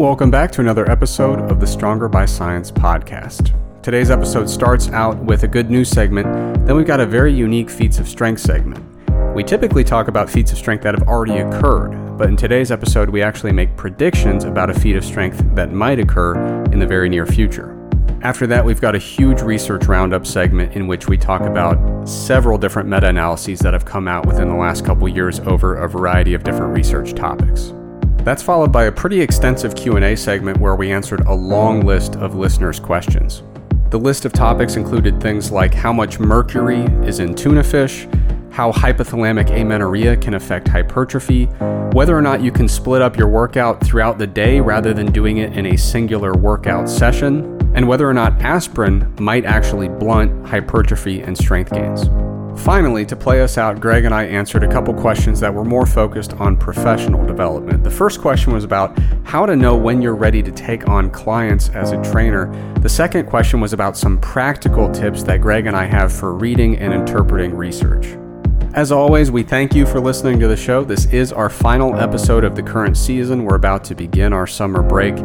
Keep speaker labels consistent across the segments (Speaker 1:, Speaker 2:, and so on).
Speaker 1: Welcome back to another episode of the Stronger by Science podcast. Today's episode starts out with a good news segment, then we've got a very unique feats of strength segment. We typically talk about feats of strength that have already occurred, but in today's episode, we actually make predictions about a feat of strength that might occur in the very near future. After that, we've got a huge research roundup segment in which we talk about several different meta analyses that have come out within the last couple years over a variety of different research topics. That's followed by a pretty extensive Q&A segment where we answered a long list of listeners' questions. The list of topics included things like how much mercury is in tuna fish, how hypothalamic amenorrhea can affect hypertrophy, whether or not you can split up your workout throughout the day rather than doing it in a singular workout session, and whether or not aspirin might actually blunt hypertrophy and strength gains. Finally, to play us out, Greg and I answered a couple questions that were more focused on professional development. The first question was about how to know when you're ready to take on clients as a trainer. The second question was about some practical tips that Greg and I have for reading and interpreting research. As always, we thank you for listening to the show. This is our final episode of the current season. We're about to begin our summer break.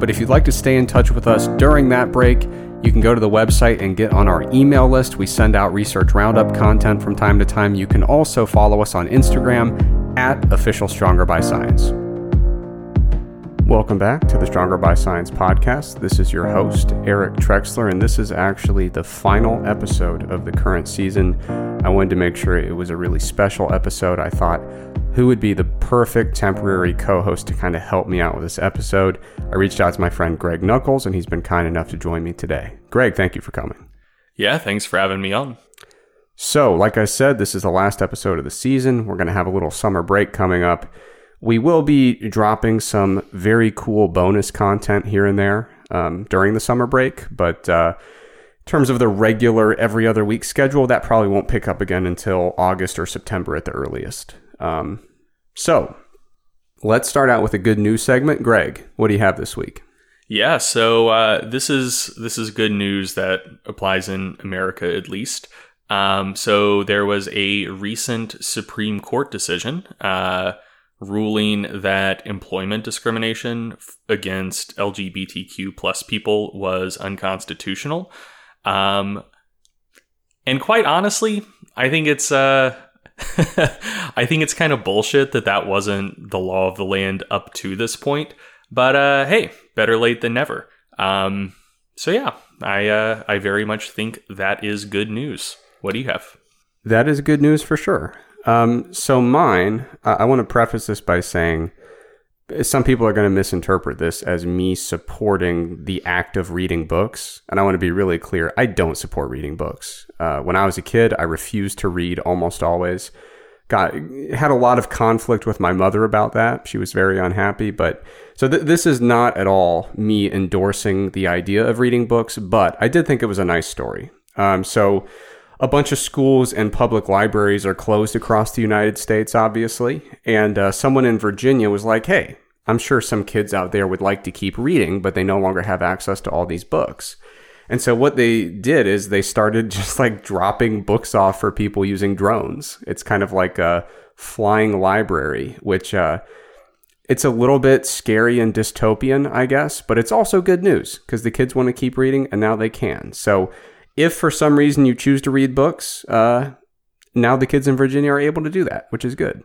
Speaker 1: But if you'd like to stay in touch with us during that break, you can go to the website and get on our email list. We send out research roundup content from time to time. You can also follow us on Instagram at Official Stronger by Science. Welcome back to the Stronger by Science podcast. This is your host, Eric Trexler, and this is actually the final episode of the current season. I wanted to make sure it was a really special episode. I thought who would be the perfect temporary co host to kind of help me out with this episode. I reached out to my friend Greg Nuckols, and he's been kind enough to join me today. Greg, thank you for coming.
Speaker 2: Yeah, thanks for having me on.
Speaker 1: So, like I said, this is the last episode of the season. We're going to have a little summer break coming up. We will be dropping some very cool bonus content here and there um, during the summer break, but uh, in terms of the regular every other week schedule, that probably won't pick up again until August or September at the earliest. Um, so let's start out with a good news segment. Greg, what do you have this week?
Speaker 2: Yeah, so uh, this is this is good news that applies in America at least. Um, so there was a recent Supreme Court decision uh, ruling that employment discrimination against LGBTQ plus people was unconstitutional. Um, and quite honestly, I think it's uh, I think it's kind of bullshit that that wasn't the law of the land up to this point. But uh, hey, better late than never. Um, so yeah, I uh, I very much think that is good news. What do you have?
Speaker 1: That is good news for sure. Um, so mine, I want to preface this by saying some people are going to misinterpret this as me supporting the act of reading books. And I want to be really clear I don't support reading books. Uh, when I was a kid, I refused to read almost always. Got had a lot of conflict with my mother about that. She was very unhappy. But so th- this is not at all me endorsing the idea of reading books, but I did think it was a nice story. Um, so a bunch of schools and public libraries are closed across the United States, obviously. And uh, someone in Virginia was like, hey, I'm sure some kids out there would like to keep reading, but they no longer have access to all these books. And so what they did is they started just like dropping books off for people using drones. It's kind of like a flying library, which uh, it's a little bit scary and dystopian, I guess, but it's also good news because the kids want to keep reading and now they can. So if for some reason you choose to read books, uh, now the kids in Virginia are able to do that, which is good.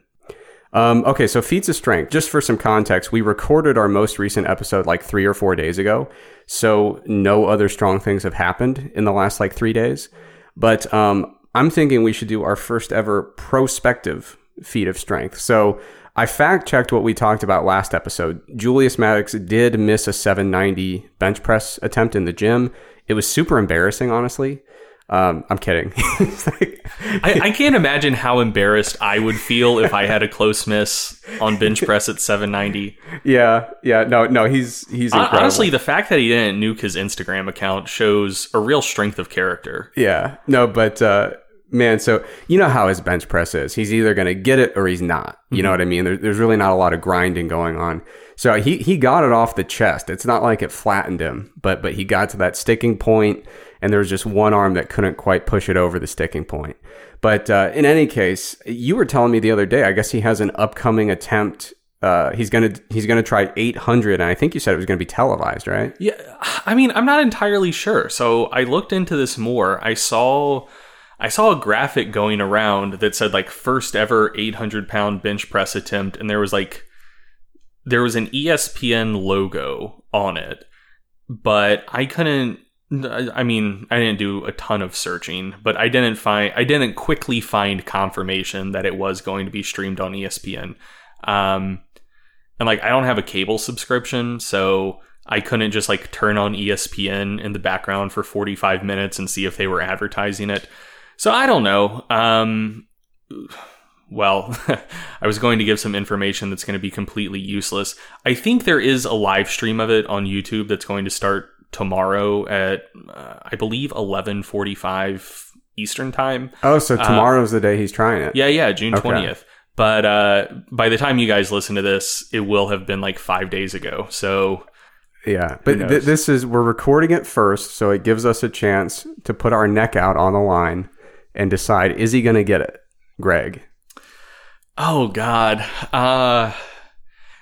Speaker 1: Um, okay, so feats of strength. Just for some context, we recorded our most recent episode like three or four days ago. So no other strong things have happened in the last like three days. But um, I'm thinking we should do our first ever prospective feat of strength. So I fact checked what we talked about last episode. Julius Maddox did miss a 790 bench press attempt in the gym. It was super embarrassing, honestly. Um, I'm kidding.
Speaker 2: like, I, I, can't imagine how embarrassed I would feel if I had a close miss on bench press at 790.
Speaker 1: Yeah, yeah, no, no, he's he's incredible.
Speaker 2: honestly the fact that he didn't nuke his Instagram account shows a real strength of character.
Speaker 1: Yeah, no, but uh, man, so you know how his bench press is. He's either going to get it or he's not. You mm-hmm. know what I mean? There, there's really not a lot of grinding going on. So he he got it off the chest. It's not like it flattened him, but but he got to that sticking point, and there was just one arm that couldn't quite push it over the sticking point. But uh, in any case, you were telling me the other day. I guess he has an upcoming attempt uh, he's gonna he's gonna try 800, and I think you said it was gonna be televised, right?
Speaker 2: Yeah, I mean, I'm not entirely sure. So I looked into this more. I saw I saw a graphic going around that said like first ever 800 pound bench press attempt, and there was like there was an ESPN logo on it, but I couldn't. I mean, I didn't do a ton of searching, but I didn't find I didn't quickly find confirmation that it was going to be streamed on ESPN. Um, and like I don't have a cable subscription, so I couldn't just like turn on ESPN in the background for 45 minutes and see if they were advertising it. So I don't know. Um, well, I was going to give some information that's going to be completely useless. I think there is a live stream of it on YouTube that's going to start tomorrow at uh, I believe 11:45 Eastern time.
Speaker 1: Oh, so tomorrow's the day he's trying it.
Speaker 2: Yeah, yeah, June
Speaker 1: Okay.
Speaker 2: 20th. But uh, by the time you guys listen to this, it will have been like five days ago. So
Speaker 1: Yeah, but th- this is we're recording it first, so it gives us a chance to put our neck out on the line and decide is he going to get it, Greg?
Speaker 2: Oh God. Uh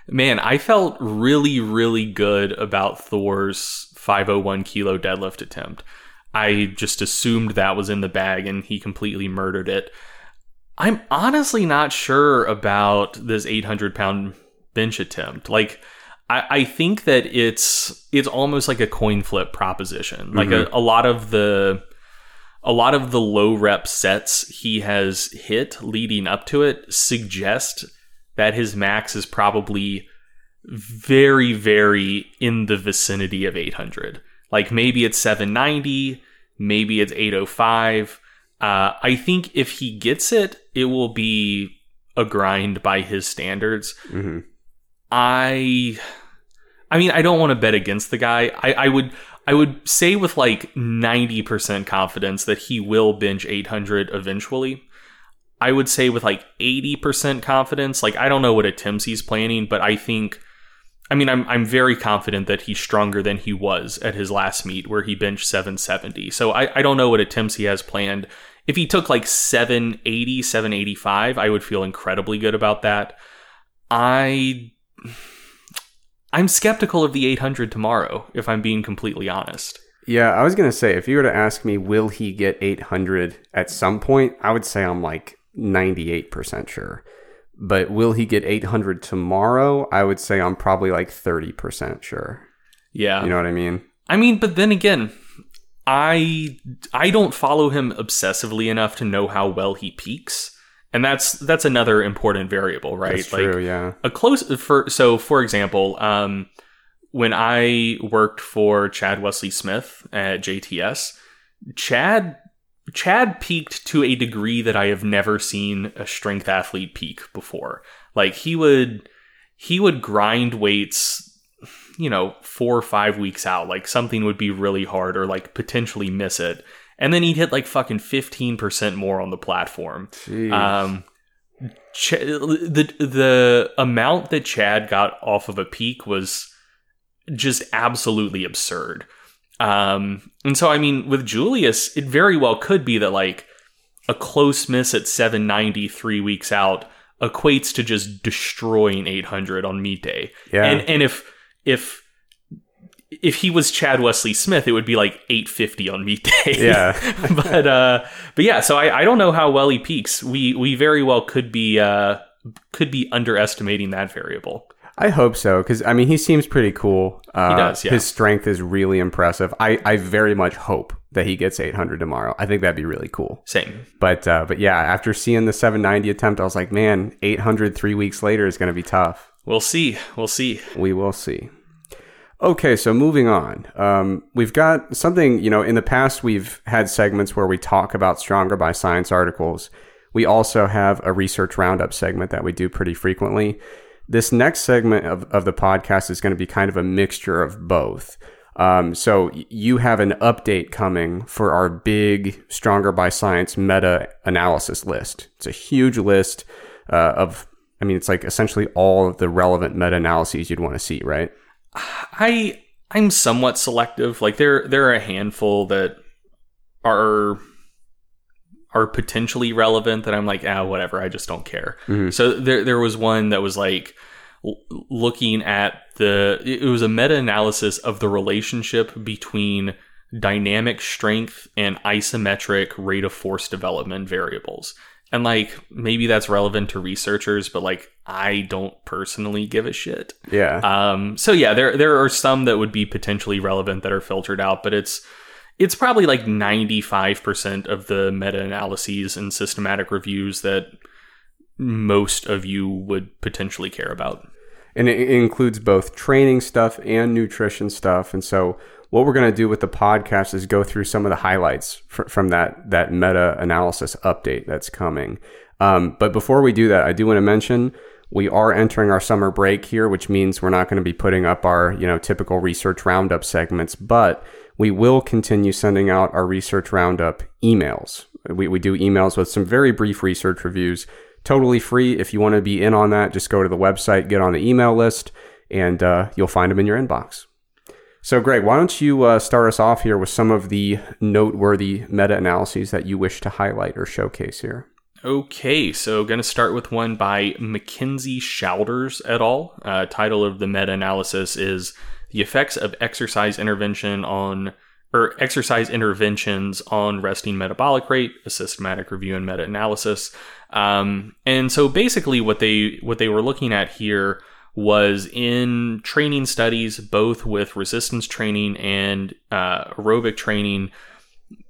Speaker 2: man, I felt really, really good about Thor's 501 kilo deadlift attempt. I just assumed that was in the bag and he completely murdered it. I'm honestly not sure about this 800 pound bench attempt. Like, I, I think that it's it's almost like a coin flip proposition. Like a, a lot of the a lot of the low rep sets he has hit leading up to it suggest that his max is probably very, very in the vicinity of 800. Like maybe it's 790, maybe it's 805. Uh, I think if he gets it, it will be a grind by his standards.
Speaker 1: hmm
Speaker 2: I I mean I don't want to bet against the guy. I, I would I would say with like 90% confidence that he will bench 800 eventually. I would say with like 80% confidence, like I don't know what attempts he's planning, but I think I mean I'm I'm very confident that he's stronger than he was at his last meet where he benched 770. So I, I don't know what attempts he has planned. If he took like 780, 785, I would feel incredibly good about that. I I'm skeptical of the 800 tomorrow, if I'm being completely honest.
Speaker 1: Yeah, I was going to say if you were to ask me, will he get 800 at some point? I would say I'm like 98% sure. But will he get 800 tomorrow? I would say I'm probably like 30% sure.
Speaker 2: Yeah.
Speaker 1: You know what I mean?
Speaker 2: I mean, but then again, I I don't follow him obsessively enough to know how well he peaks. And that's that's another important variable, right?
Speaker 1: That's true, yeah.
Speaker 2: a close for so for example um when i worked for chad wesley smith at jts chad chad peaked to a degree that i have never seen a strength athlete peak before like he would he would grind weights you know four or five weeks out like something would be really hard or like potentially miss it and then he'd hit like fucking 15% more on the platform um, Ch- the the amount that Chad got off of a peak was just absolutely absurd. Um, and so I mean, with Julius, it very well could be that like a close miss at 790 three weeks out equates to just destroying 800 on meet day.
Speaker 1: Yeah.
Speaker 2: And and if if if he was Chad Wesley Smith, it would be like 850 on meet day.
Speaker 1: Yeah.
Speaker 2: but uh but yeah, so I, I don't know how well he peaks. We we very well could be uh could be underestimating that variable.
Speaker 1: I hope so because I mean he seems pretty cool. Uh,
Speaker 2: He does, yeah.
Speaker 1: His strength is really impressive. I, I very much hope that he gets 800 tomorrow. I think that'd be really cool.
Speaker 2: Same.
Speaker 1: But uh, but yeah, after seeing the 790 attempt, I was like, man, 800 three weeks later is going to be tough.
Speaker 2: We'll see. We'll see.
Speaker 1: We will see. Okay, so moving on. Um, we've got something, you know, in the past, we've had segments where we talk about Stronger by Science articles. We also have a research roundup segment that we do pretty frequently. This next segment of, of the podcast is going to be kind of a mixture of both. Um, so you have an update coming for our big Stronger by Science meta analysis list. It's a huge list uh, of, I mean, it's like essentially all of the relevant meta analyses you'd want to see, right?
Speaker 2: I I'm somewhat selective. Like there there are a handful that are are potentially relevant that I'm like, ah, whatever, I just don't care.
Speaker 1: Mhm.
Speaker 2: So there there was one that was like l- looking at the it was a meta-analysis of the relationship between dynamic strength and isometric rate of force development variables. And like maybe that's relevant to researchers, but like I don't personally give a shit.
Speaker 1: Yeah.
Speaker 2: Um, so yeah, there there are some that would be potentially relevant that are filtered out, but it's it's probably like 95% of the meta-analyses and systematic reviews that most of you would potentially care about.
Speaker 1: and it includes both training stuff and nutrition stuff. And so, what we're going to do with the podcast is go through some of the highlights fr- from that that meta analysis update that's coming. Um, but before we do that, I do want to mention we are entering our summer break here, which means we're not going to be putting up our you know typical research roundup segments, but we will continue sending out our research roundup emails. We, we do emails with some very brief research reviews totally free. If you want to be in on that, just go to the website, get on the email list, and uh, you'll find them in your inbox. So, Greg, why don't you uh, start us off here with some of the noteworthy meta analyses that you wish to highlight or showcase here?
Speaker 2: Okay, so going to start with one by MacKenzie-Shalders et al. Uh, title of the meta analysis is The Effects of Exercise Intervention on or Exercise Interventions on Resting Metabolic Rate, a systematic review and meta analysis. Um, and so basically what they what they were looking at here was in training studies, both with resistance training and uh, aerobic training,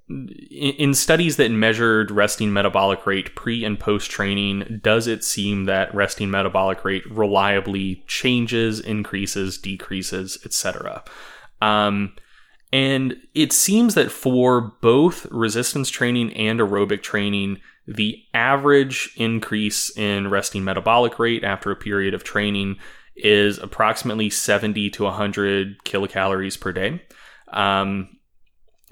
Speaker 2: in studies that measured resting metabolic rate pre and post training, does it seem that resting metabolic rate reliably changes, increases, decreases, etc.? Um, and it seems that for both resistance training and aerobic training, the average increase in resting metabolic rate after a period of training is approximately 70 to 100 kilocalories per day. Um,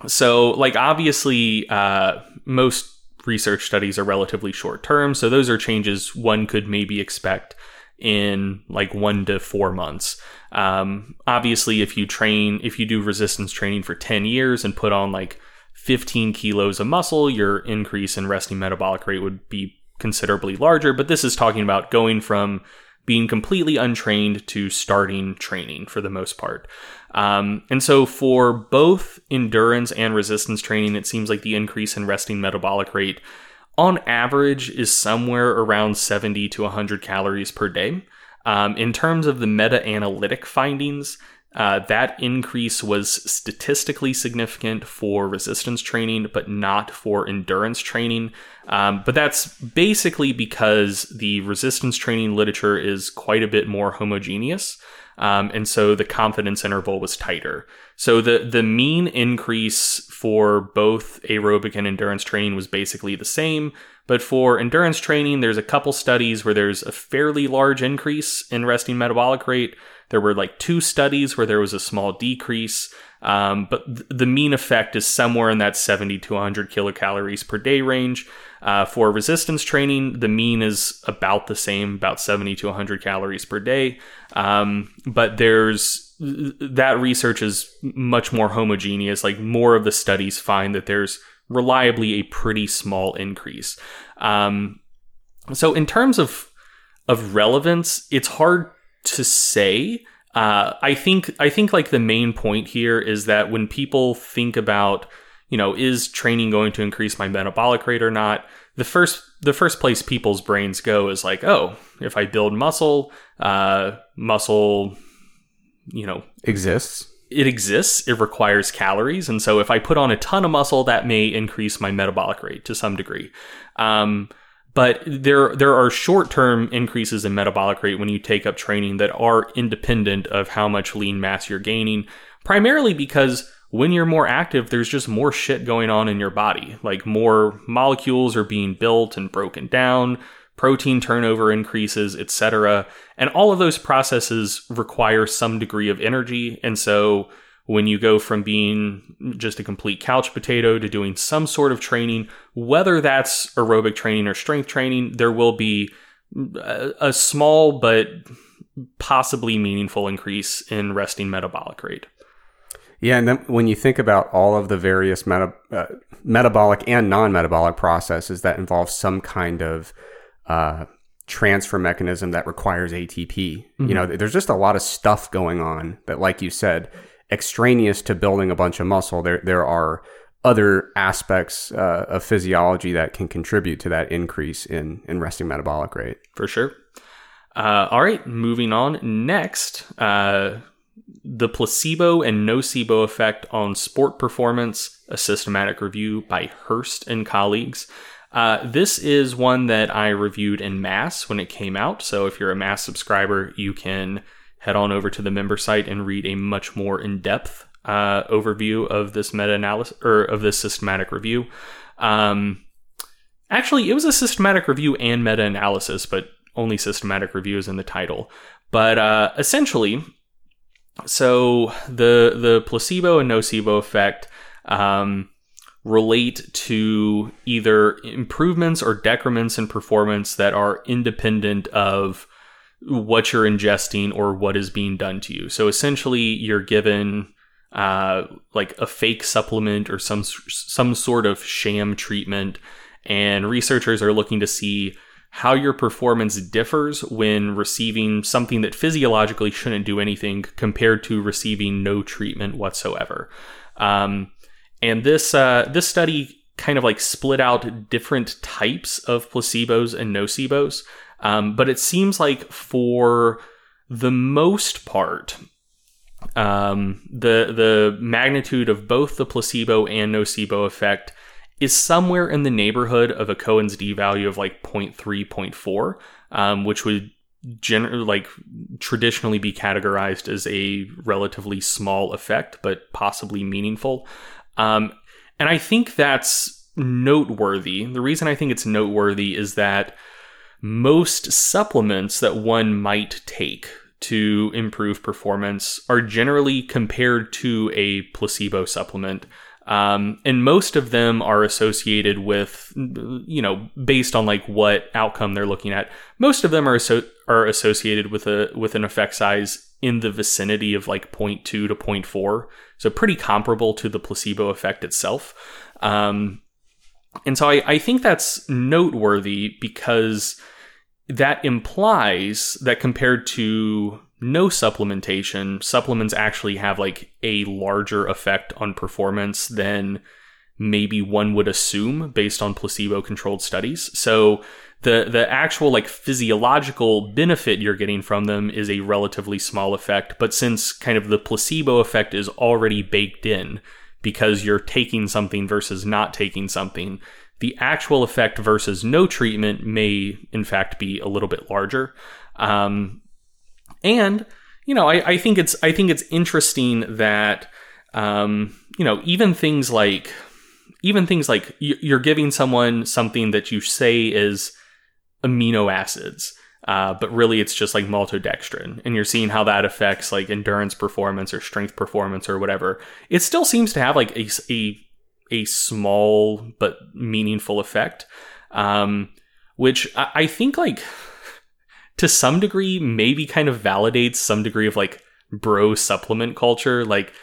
Speaker 2: so, like, obviously, uh, most research studies are relatively short term. So, those are changes one could maybe expect in like one to four months. Um, obviously, if you train, if you do resistance training for 10 years and put on like 15 kilos of muscle, your increase in resting metabolic rate would be considerably larger. But this is talking about going from being completely untrained to starting training for the most part. Um, and so for both endurance and resistance training, it seems like the increase in resting metabolic rate on average is somewhere around 70 to 100 calories per day. Um, in terms of the meta analytic findings, uh, that increase was statistically significant for resistance training, but not for endurance training. Um, but that's basically because the resistance training literature is quite a bit more homogeneous. Um, and so the confidence interval was tighter. So the the mean increase for both aerobic and endurance training was basically the same. But for endurance training, there's a couple studies where there's a fairly large increase in resting metabolic rate. There were like two studies where there was a small decrease. Um, but th- the mean effect is somewhere in that 70 to 100 kilocalories per day range. Uh, for resistance training, the mean is about the same, about 70 to 100 calories per day. Um, but there's that research is much more homogeneous. Like more of the studies find that there's reliably a pretty small increase. Um, so in terms of of relevance, it's hard to say. Uh, I think I think like the main point here is that when people think about you know is training going to increase my metabolic rate or not, the first the first place people's brains go is like oh if I build muscle, uh, muscle, you know
Speaker 1: Exists.
Speaker 2: it exists. It requires calories, and so if I put on a ton of muscle, that may increase my metabolic rate to some degree. Um, but there there are short term increases in metabolic rate when you take up training that are independent of how much lean mass you're gaining, primarily because when you're more active, there's just more shit going on in your body. Like more molecules are being built and broken down, protein turnover increases, etc. And all of those processes require some degree of energy. And so when you go from being just a complete couch potato to doing some sort of training, whether that's aerobic training or strength training, there will be a, a small but possibly meaningful increase in resting metabolic rate.
Speaker 1: Yeah, and then when you think about all of the various meta, uh, metabolic and non-metabolic processes that involve some kind of uh, transfer mechanism that requires ATP. Mm-hmm. You know, there's just a lot of stuff going on that, like you said, extraneous to building a bunch of muscle. There, there are other aspects uh, of physiology that can contribute to that increase in, in resting metabolic rate.
Speaker 2: For sure. Uh, all right, moving on. Next, uh, the placebo and nocebo effect on sport performance, a systematic review by Hurst and colleagues. Uh, this is one that I reviewed in MASS when it came out. So if you're a MASS subscriber, you can head on over to the member site and read a much more in depth uh, overview of this meta analysis or of this systematic review. Um, actually, it was a systematic review and meta analysis, but only systematic review is in the title. But uh, essentially, so the the placebo and nocebo effect um, relate to either improvements or decrements in performance that are independent of what you're ingesting or what is being done to you. So essentially, you're given uh, like a fake supplement or some some sort of sham treatment, and researchers are looking to see how your performance differs when receiving something that physiologically shouldn't do anything compared to receiving no treatment whatsoever. Um, and this uh, this study kind of like split out different types of placebos and nocebos, um, but it seems like for the most part, um, the the magnitude of both the placebo and nocebo effect is somewhere in the neighborhood of a Cohen's d value of like 0.3, 0.4, um, which would generally like traditionally be categorized as a relatively small effect, but possibly meaningful. Um, and I think that's noteworthy. The reason I think it's noteworthy is that most supplements that one might take to improve performance are generally compared to a placebo supplement um, and most of them are associated with, you know, based on like what outcome they're looking at. Most of them are so, are associated with a with an effect size in the vicinity of like 0.2 to 0.4, so pretty comparable to the placebo effect itself. Um, and so I, I think that's noteworthy because that implies that compared to no supplementation, supplements actually have like a larger effect on performance than maybe one would assume based on placebo controlled studies. So the the actual like physiological benefit you're getting from them is a relatively small effect, but since kind of the placebo effect is already baked in because you're taking something versus not taking something, the actual effect versus no treatment may in fact be a little bit larger. Um, and you know, I, I think it's I think it's interesting that um, you know even things like even things like you're giving someone something that you say is amino acids. Uh, but really it's just like maltodextrin and you're seeing how that affects like endurance performance or strength performance or whatever it still seems to have like a, a, a small but meaningful effect um, which I, I think like to some degree maybe kind of validates some degree of like bro supplement culture. Like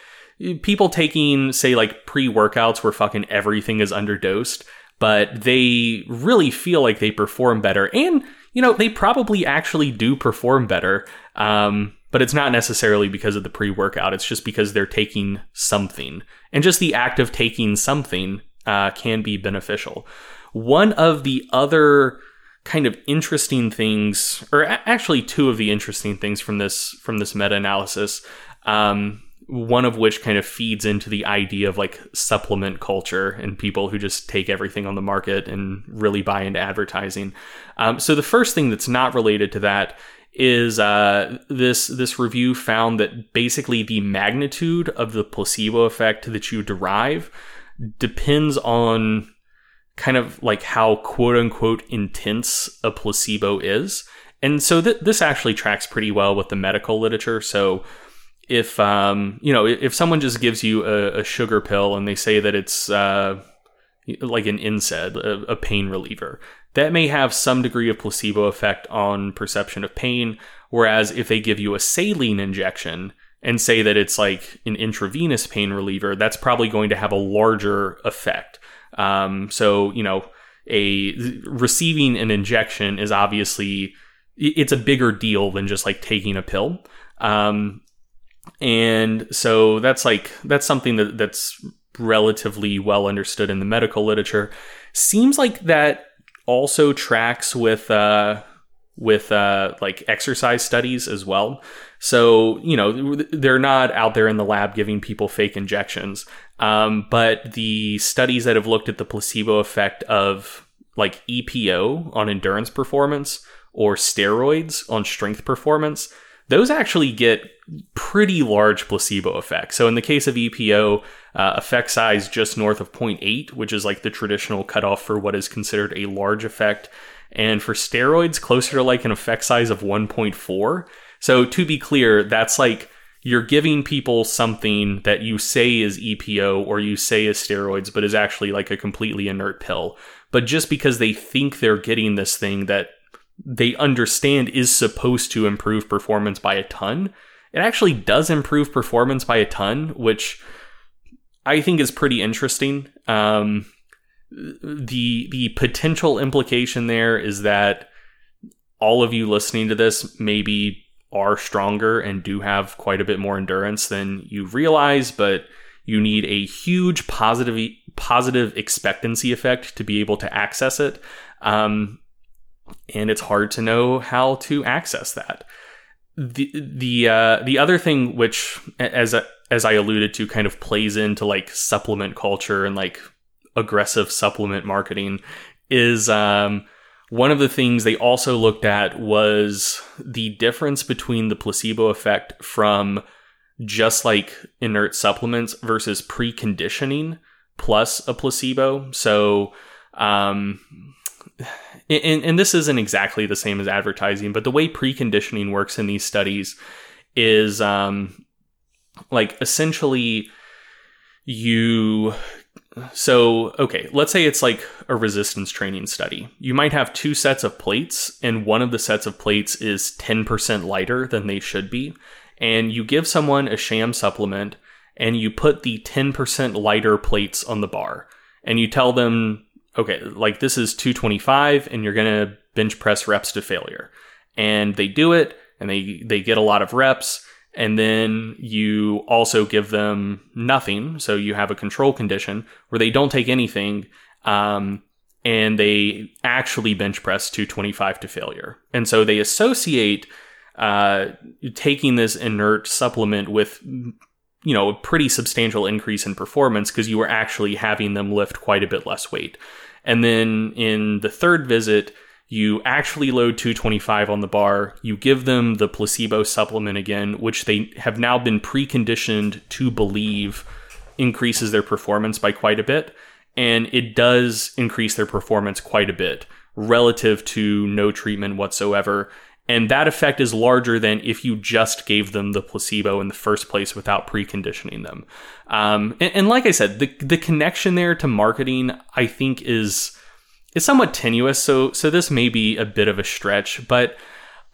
Speaker 2: people taking, say, like pre workouts where fucking everything is underdosed, but they really feel like they perform better. And, you know, they probably actually do perform better. Um, but it's not necessarily because of the pre workout. It's just because they're taking something. And just the act of taking something uh, can be beneficial. One of the other kind of interesting things, or actually two of the interesting things from this from this meta analysis. Um, one of which kind of feeds into the idea of like supplement culture and people who just take everything on the market and really buy into advertising. Um, so the first thing that's not related to that is uh, this this review found that basically the magnitude of the placebo effect that you derive depends on kind of like how quote unquote intense a placebo is. And so th- this actually tracks pretty well with the medical literature. So if um, you know if someone just gives you a, a sugar pill and they say that it's uh, like an NSAID, a, a pain reliever, that may have some degree of placebo effect on perception of pain. Whereas if they give you a saline injection and say that it's like an intravenous pain reliever, that's probably going to have a larger effect. Um, so, you know, a receiving an injection is obviously it's a bigger deal than just like taking a pill. Um, and so that's like that's something that that's relatively well understood in the medical literature. Seems like that also tracks with uh, with uh, like exercise studies as well. So you know they're not out there in the lab giving people fake injections, um, but the studies that have looked at the placebo effect of like EPO on endurance performance or steroids on strength performance, those actually get pretty large placebo effect. So in the case of EPO, uh, effect size just north of 0.8, which is like the traditional cutoff for what is considered a large effect. And for steroids, closer to like an effect size of 1.4. So to be clear, that's like you're giving people something that you say is EPO or you say is steroids, but is actually like a completely inert pill. But just because they think they're getting this thing that they understand is supposed to improve performance by a ton, it actually does improve performance by a ton, which I think is pretty interesting. Um, the the potential implication there is that all of you listening to this maybe are stronger and do have quite a bit more endurance than you realize, but you need a huge positive positive expectancy effect to be able to access it. Um, and it's hard to know how to access that. The the uh, the other thing, which as as I alluded to, kind of plays into like supplement culture and like aggressive supplement marketing, is um, one of the things they also looked at was the difference between the placebo effect from just like inert supplements versus preconditioning plus a placebo. So um, and, and this isn't exactly the same as advertising, but the way preconditioning works in these studies is um, like essentially you so okay let's say it's like a resistance training study. You might have two sets of plates and one of the sets of plates is 10% lighter than they should be. And you give someone a sham supplement and you put the 10% lighter plates on the bar. And you tell them okay, like this is 225 and you're going to bench press reps to failure. And they do it and they they get a lot of reps and then you also give them nothing. So you have a control condition where they don't take anything um, and they actually bench press 225 to failure. And so they associate uh, taking this inert supplement with you know a pretty substantial increase in performance because you were actually having them lift quite a bit less weight. And then in the third visit, you actually load 225 on the bar. You give them the placebo supplement again, which they have now been preconditioned to believe increases their performance by quite a bit. And it does increase their performance quite a bit relative to no treatment whatsoever. And that effect is larger than if you just gave them the placebo in the first place without preconditioning them. Um, and, and, like I said, the the connection there to marketing, I think, is is somewhat tenuous. So so this may be a bit of a stretch, but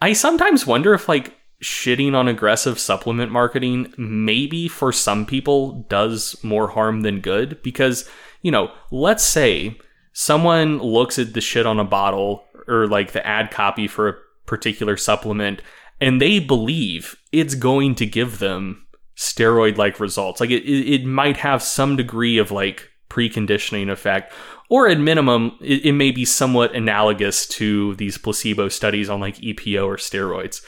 Speaker 2: I sometimes wonder if like shitting on aggressive supplement marketing maybe for some people does more harm than good because you know let's say someone looks at the shit on a bottle or like the ad copy for a particular supplement and they believe it's going to give them steroid like results. Like it, it might have some degree of like preconditioning effect, or at minimum, it, it may be somewhat analogous to these placebo studies on like EPO or steroids.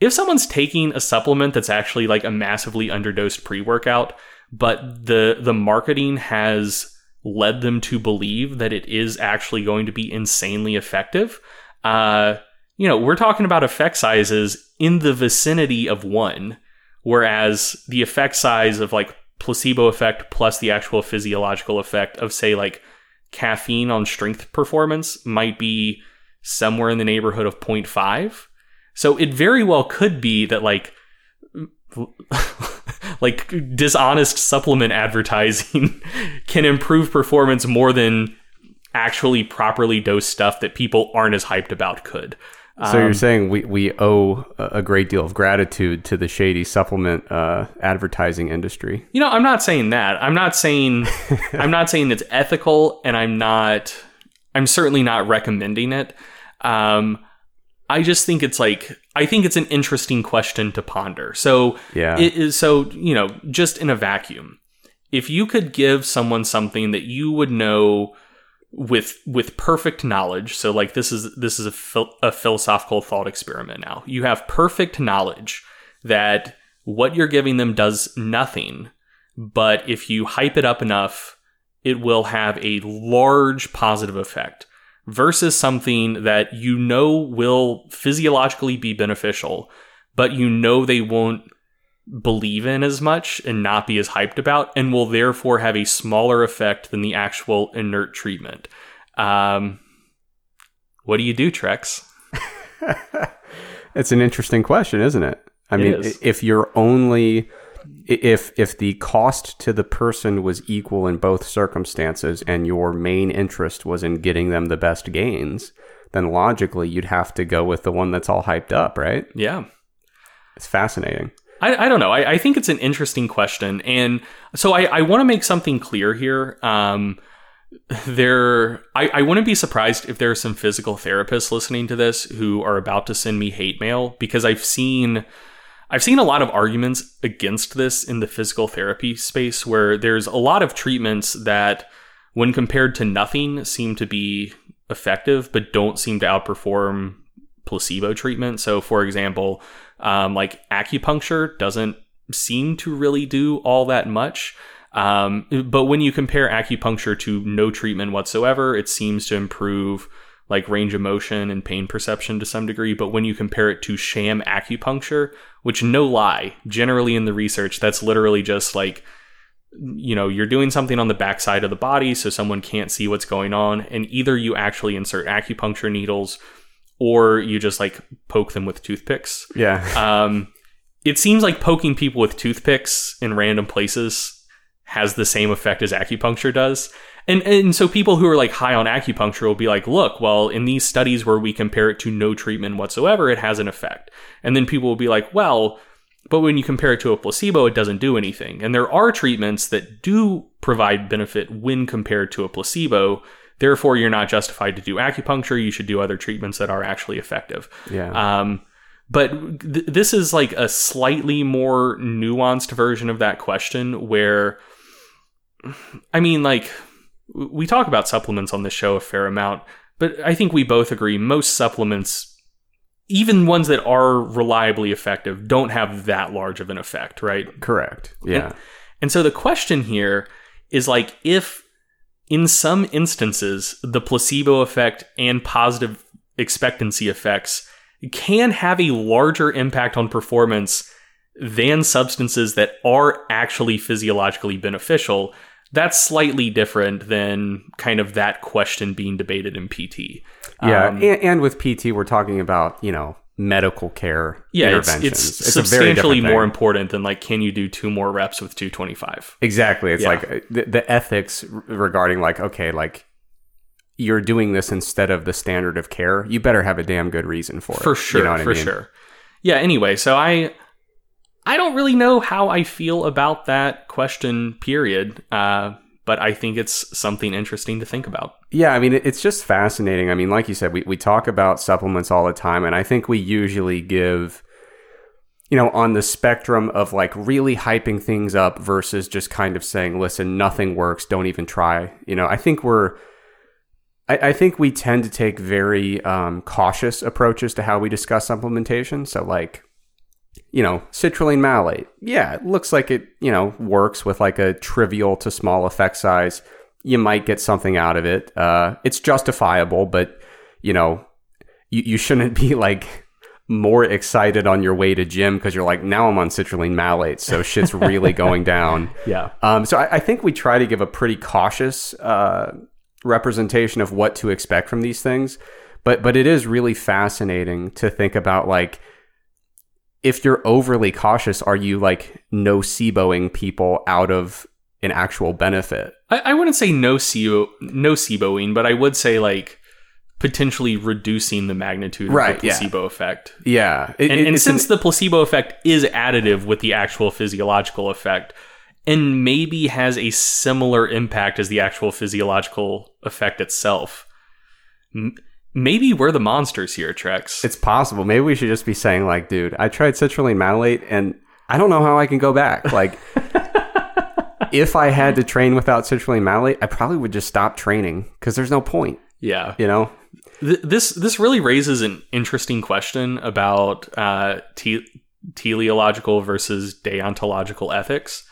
Speaker 2: If someone's taking a supplement that's actually like a massively underdosed pre workout, but the the marketing has led them to believe that it is actually going to be insanely effective, uh, you know, we're talking about effect sizes in the vicinity of one, whereas the effect size of like placebo effect plus the actual physiological effect of, say, like caffeine on strength performance might be somewhere in the neighborhood of 0.5. So it very well could be that like like dishonest supplement advertising can improve performance more than actually properly dosed stuff that people aren't as hyped about could.
Speaker 1: So um, you're saying we, we owe a great deal of gratitude to the shady supplement uh, advertising industry.
Speaker 2: You know, I'm not saying that. I'm not saying I'm not saying it's ethical, and I'm not I'm certainly not recommending it. Um, I just think it's like I think it's an interesting question to ponder. So
Speaker 1: Yeah.
Speaker 2: it is so you know just in a vacuum, if you could give someone something that you would know with with perfect knowledge. So like this is this is a, phil- a philosophical thought experiment. Now you have perfect knowledge that what you're giving them does nothing, but if you hype it up enough, it will have a large positive effect versus something that you know will physiologically be beneficial, but you know they won't believe in as much and not be as hyped about, and will therefore have a smaller effect than the actual inert treatment. Um, what do you do, Trex?
Speaker 1: it's an interesting question, isn't it? I
Speaker 2: It
Speaker 1: mean,
Speaker 2: is.
Speaker 1: if you're only if if the cost to the person was equal in both circumstances and your main interest was in getting them the best gains, then logically you'd have to go with the one that's all hyped up, right?
Speaker 2: Yeah.
Speaker 1: It's fascinating.
Speaker 2: I, I don't know. I, I think it's an interesting question, and so I, I want to make something clear here. Um, there, I, I wouldn't be surprised if there are some physical therapists listening to this who are about to send me hate mail because I've seen, I've seen a lot of arguments against this in the physical therapy space where there's a lot of treatments that, when compared to nothing, seem to be effective but don't seem to outperform placebo treatment. So, for example, um, like acupuncture doesn't seem to really do all that much. Um, but when you compare acupuncture to no treatment whatsoever, it seems to improve like range of motion and pain perception to some degree. But when you compare it to sham acupuncture, which no lie, generally in the research, that's literally just like, you know, you're doing something on the backside of the body so someone can't see what's going on. And either you actually insert acupuncture needles or you just like poke them with toothpicks.
Speaker 1: Yeah.
Speaker 2: Um, it seems like poking people with toothpicks in random places has the same effect as acupuncture does. And and so people who are like high on acupuncture will be like, look, well, in these studies where we compare it to no treatment whatsoever, it has an effect. And then people will be like, well, but when you compare it to a placebo, it doesn't do anything. And there are treatments that do provide benefit when compared to a placebo. Therefore, you're not justified to do acupuncture. You should do other treatments that are actually effective.
Speaker 1: yeah.
Speaker 2: Um, but th- this is like a slightly more nuanced version of that question where, I mean, like, we talk about supplements on this show a fair amount, but I think we both agree most supplements, even ones that are reliably effective, don't have that large of an effect, right?
Speaker 1: Correct. Yeah.
Speaker 2: And so the question here is like if in some instances the placebo effect and positive expectancy effects can have a larger impact on performance than substances that are actually physiologically beneficial, that's slightly different than kind of that question being debated in PT.
Speaker 1: Yeah,
Speaker 2: Um,
Speaker 1: and, and with PT, we're talking about you know medical care
Speaker 2: yeah, it's, it's,
Speaker 1: very
Speaker 2: substantially more important than like, can you do two more reps with 225?
Speaker 1: Exactly, it's
Speaker 2: Yeah.
Speaker 1: like uh, the, the ethics regarding like okay, like you're doing this instead of the standard of care. You better have a damn good reason for it.
Speaker 2: for sure
Speaker 1: You know what I
Speaker 2: for
Speaker 1: mean?
Speaker 2: sure yeah anyway so i i don't really know how i feel about that question period uh but i think it's something interesting to think about
Speaker 1: Yeah, I mean, it's just fascinating. I mean, like you said, we, we talk about supplements all the time, and I think we usually give, you know, on the spectrum of like really hyping things up versus just kind of saying, listen, nothing works, don't even try. You know, I think we're, I, I think we tend to take very um, cautious approaches to how we discuss supplementation. So, like, you know, citrulline malate, yeah, it looks like it, you know, works with like a trivial to small effect size you might get something out of it. Uh, it's justifiable, but you know, you, you shouldn't be like more excited on your way to gym because you're like, now I'm on citrulline malate, so shit's really going down.
Speaker 2: yeah
Speaker 1: Um, so I, I think we try to give a pretty cautious uh, representation of what to expect from these things, but but it is really fascinating to think about like if you're overly cautious, are you like noceboing people out of an actual benefit?
Speaker 2: i, I wouldn't say nocebo, no SIBOing, but i would say like potentially reducing the magnitude of
Speaker 1: Right,
Speaker 2: the
Speaker 1: yeah.
Speaker 2: placebo effect
Speaker 1: Yeah, it-
Speaker 2: and,
Speaker 1: it-
Speaker 2: and
Speaker 1: it's an-
Speaker 2: since the placebo effect is additive with the actual physiological effect and maybe has a similar impact as the actual physiological effect itself M- maybe we're the monsters here, Trex.
Speaker 1: It's possible. Maybe we should just be saying like, dude, I tried citrulline malate and I don't know how I can go back. Like if I had to train without citrulline malate, I probably would just stop training because there's no point,
Speaker 2: yeah.
Speaker 1: you know?
Speaker 2: Th- this this really raises an interesting question about uh, te- teleological versus deontological ethics.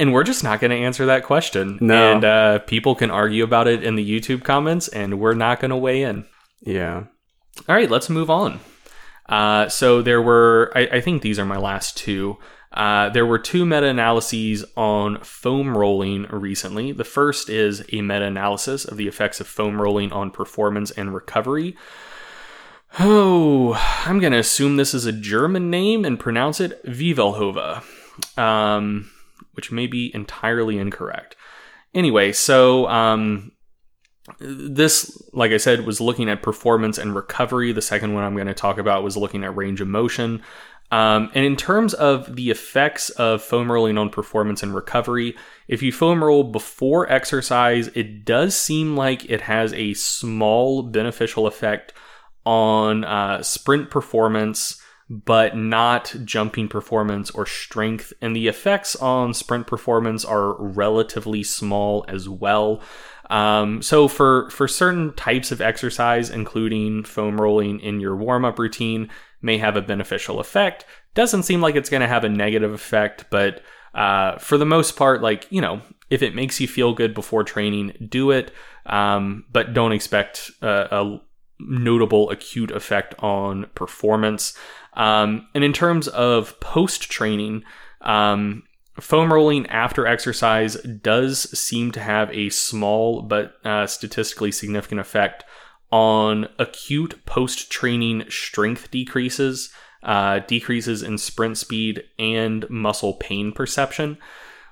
Speaker 2: And we're just not going to answer that question.
Speaker 1: No.
Speaker 2: And uh, people can argue about it in the YouTube comments, and we're not going to weigh in.
Speaker 1: Yeah.
Speaker 2: All right, let's move on. Uh, so there were, I, I think these are my last two. Uh, there were two meta analyses on foam rolling recently. The first is a meta analysis of the effects of foam rolling on performance and recovery. Oh, I'm going to assume this is a German name and pronounce it Wiewelhove, um, which may be entirely incorrect. Anyway, so um, this, like I said, was looking at performance and recovery. The second one I'm going to talk about was looking at range of motion. Um, and in terms of the effects of foam rolling on performance and recovery, if you foam roll before exercise, it does seem like it has a small beneficial effect on uh, sprint performance, but not jumping performance or strength. And the effects on sprint performance are relatively small as well. Um, so for for certain types of exercise, including foam rolling in your warm up routine, may have a beneficial effect. Doesn't seem like it's going to have a negative effect, but uh, for the most part, like you know, if it makes you feel good before training, do it. Um, but don't expect a, a notable acute effect on performance. Um, and in terms of post training, um, foam rolling after exercise does seem to have a small but uh, statistically significant effect on acute post training strength decreases, uh, decreases in sprint speed, and muscle pain perception,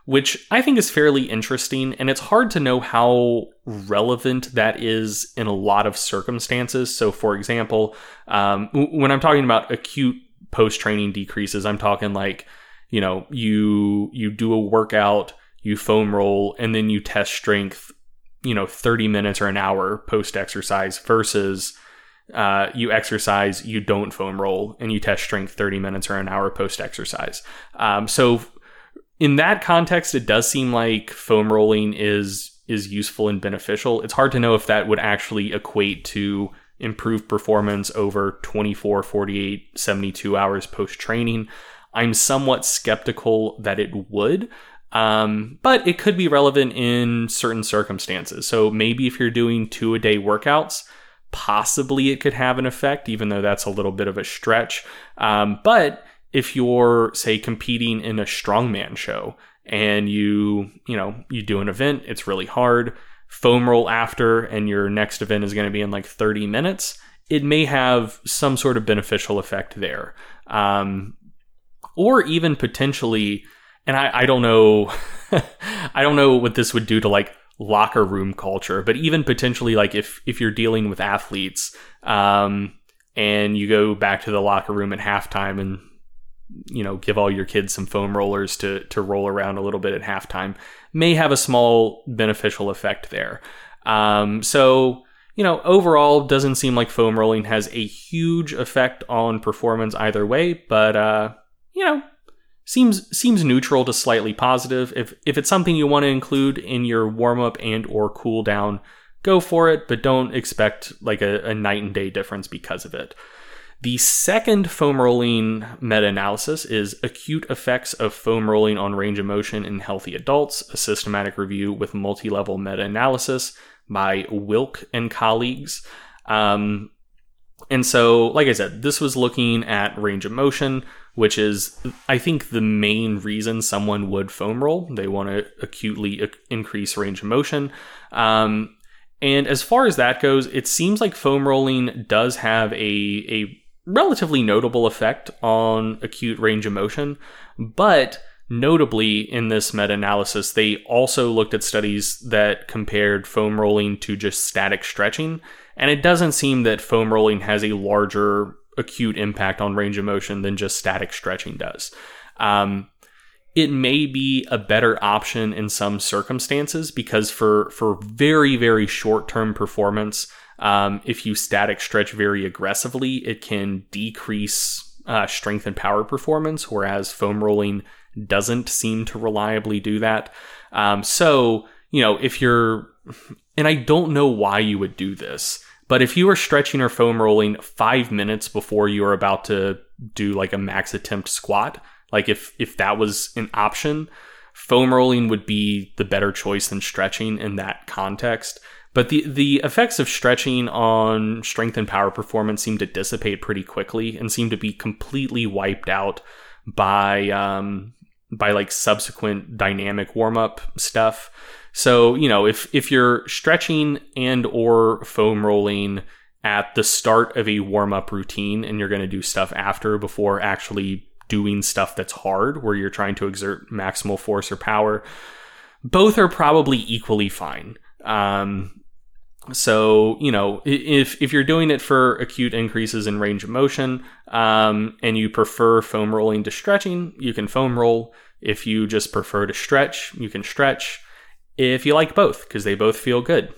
Speaker 2: which I think is fairly interesting. And it's hard to know how relevant that is in a lot of circumstances. So, for example, um, when I'm talking about acute post training decreases, I'm talking like, you know, you you do a workout, you foam roll, and then you test strength you know 30 minutes or an hour post exercise versus uh, you exercise you don't foam roll and you test strength 30 minutes or an hour post exercise um, so in that context it does seem like foam rolling is is useful and beneficial it's hard to know if that would actually equate to improved performance over 24 48 72 hours post training i'm somewhat skeptical that it would um, but it could be relevant in certain circumstances. So maybe if you're doing two a day workouts, possibly it could have an effect, even though that's a little bit of a stretch. Um, but if you're, say, competing in a strongman show and you, you know, you do an event, it's really hard, foam roll after, and your next event is going to be in like 30 minutes, it may have some sort of beneficial effect there. Um, or even potentially, and I, I don't know I don't know what this would do to like locker room culture, but even potentially like if if you're dealing with athletes, um, and you go back to the locker room at halftime and you know give all your kids some foam rollers to to roll around a little bit at halftime, may have a small beneficial effect there. Um, so you know overall doesn't seem like foam rolling has a huge effect on performance either way, but uh, you know seems seems neutral to slightly positive. If if it's something you want to include in your warm up and or cool down, go for it, but don't expect like a, a night and day difference because of it. The second foam rolling meta analysis is acute effects of foam rolling on range of motion in healthy adults, a systematic review with multi level meta analysis by Wilke and colleagues. Um, and so, like I said, this was looking at range of motion, which is, I think, the main reason someone would foam roll. They want to acutely increase range of motion. Um, and as far as that goes, it seems like foam rolling does have a, a relatively notable effect on acute range of motion. But notably, in this meta analysis, they also looked at studies that compared foam rolling to just static stretching. And it doesn't seem that foam rolling has a larger acute impact on range of motion than just static stretching does. Um, it may be a better option in some circumstances because for for very very short term performance, Um, if you static stretch very aggressively, it can decrease uh, strength and power performance, whereas foam rolling doesn't seem to reliably do that. Um, so, you know, if you're, and I don't know why you would do this, but if you are stretching or foam rolling five minutes before you are about to do like a max attempt squat, like if if that was an option, foam rolling would be the better choice than stretching in that context. But the the effects of stretching on strength and power performance seem to dissipate pretty quickly and seem to be completely wiped out by um, by like subsequent dynamic warm up stuff. So, you know, if if you're stretching and or foam rolling at the start of a warm up routine and you're going to do stuff after before actually doing stuff that's hard where you're trying to exert maximal force or power, both are probably equally fine. Um, so you know if if you're doing it for acute increases in range of motion um, and you prefer foam rolling to stretching you can foam roll. If you just prefer to stretch you can stretch. If you like both because they both feel good.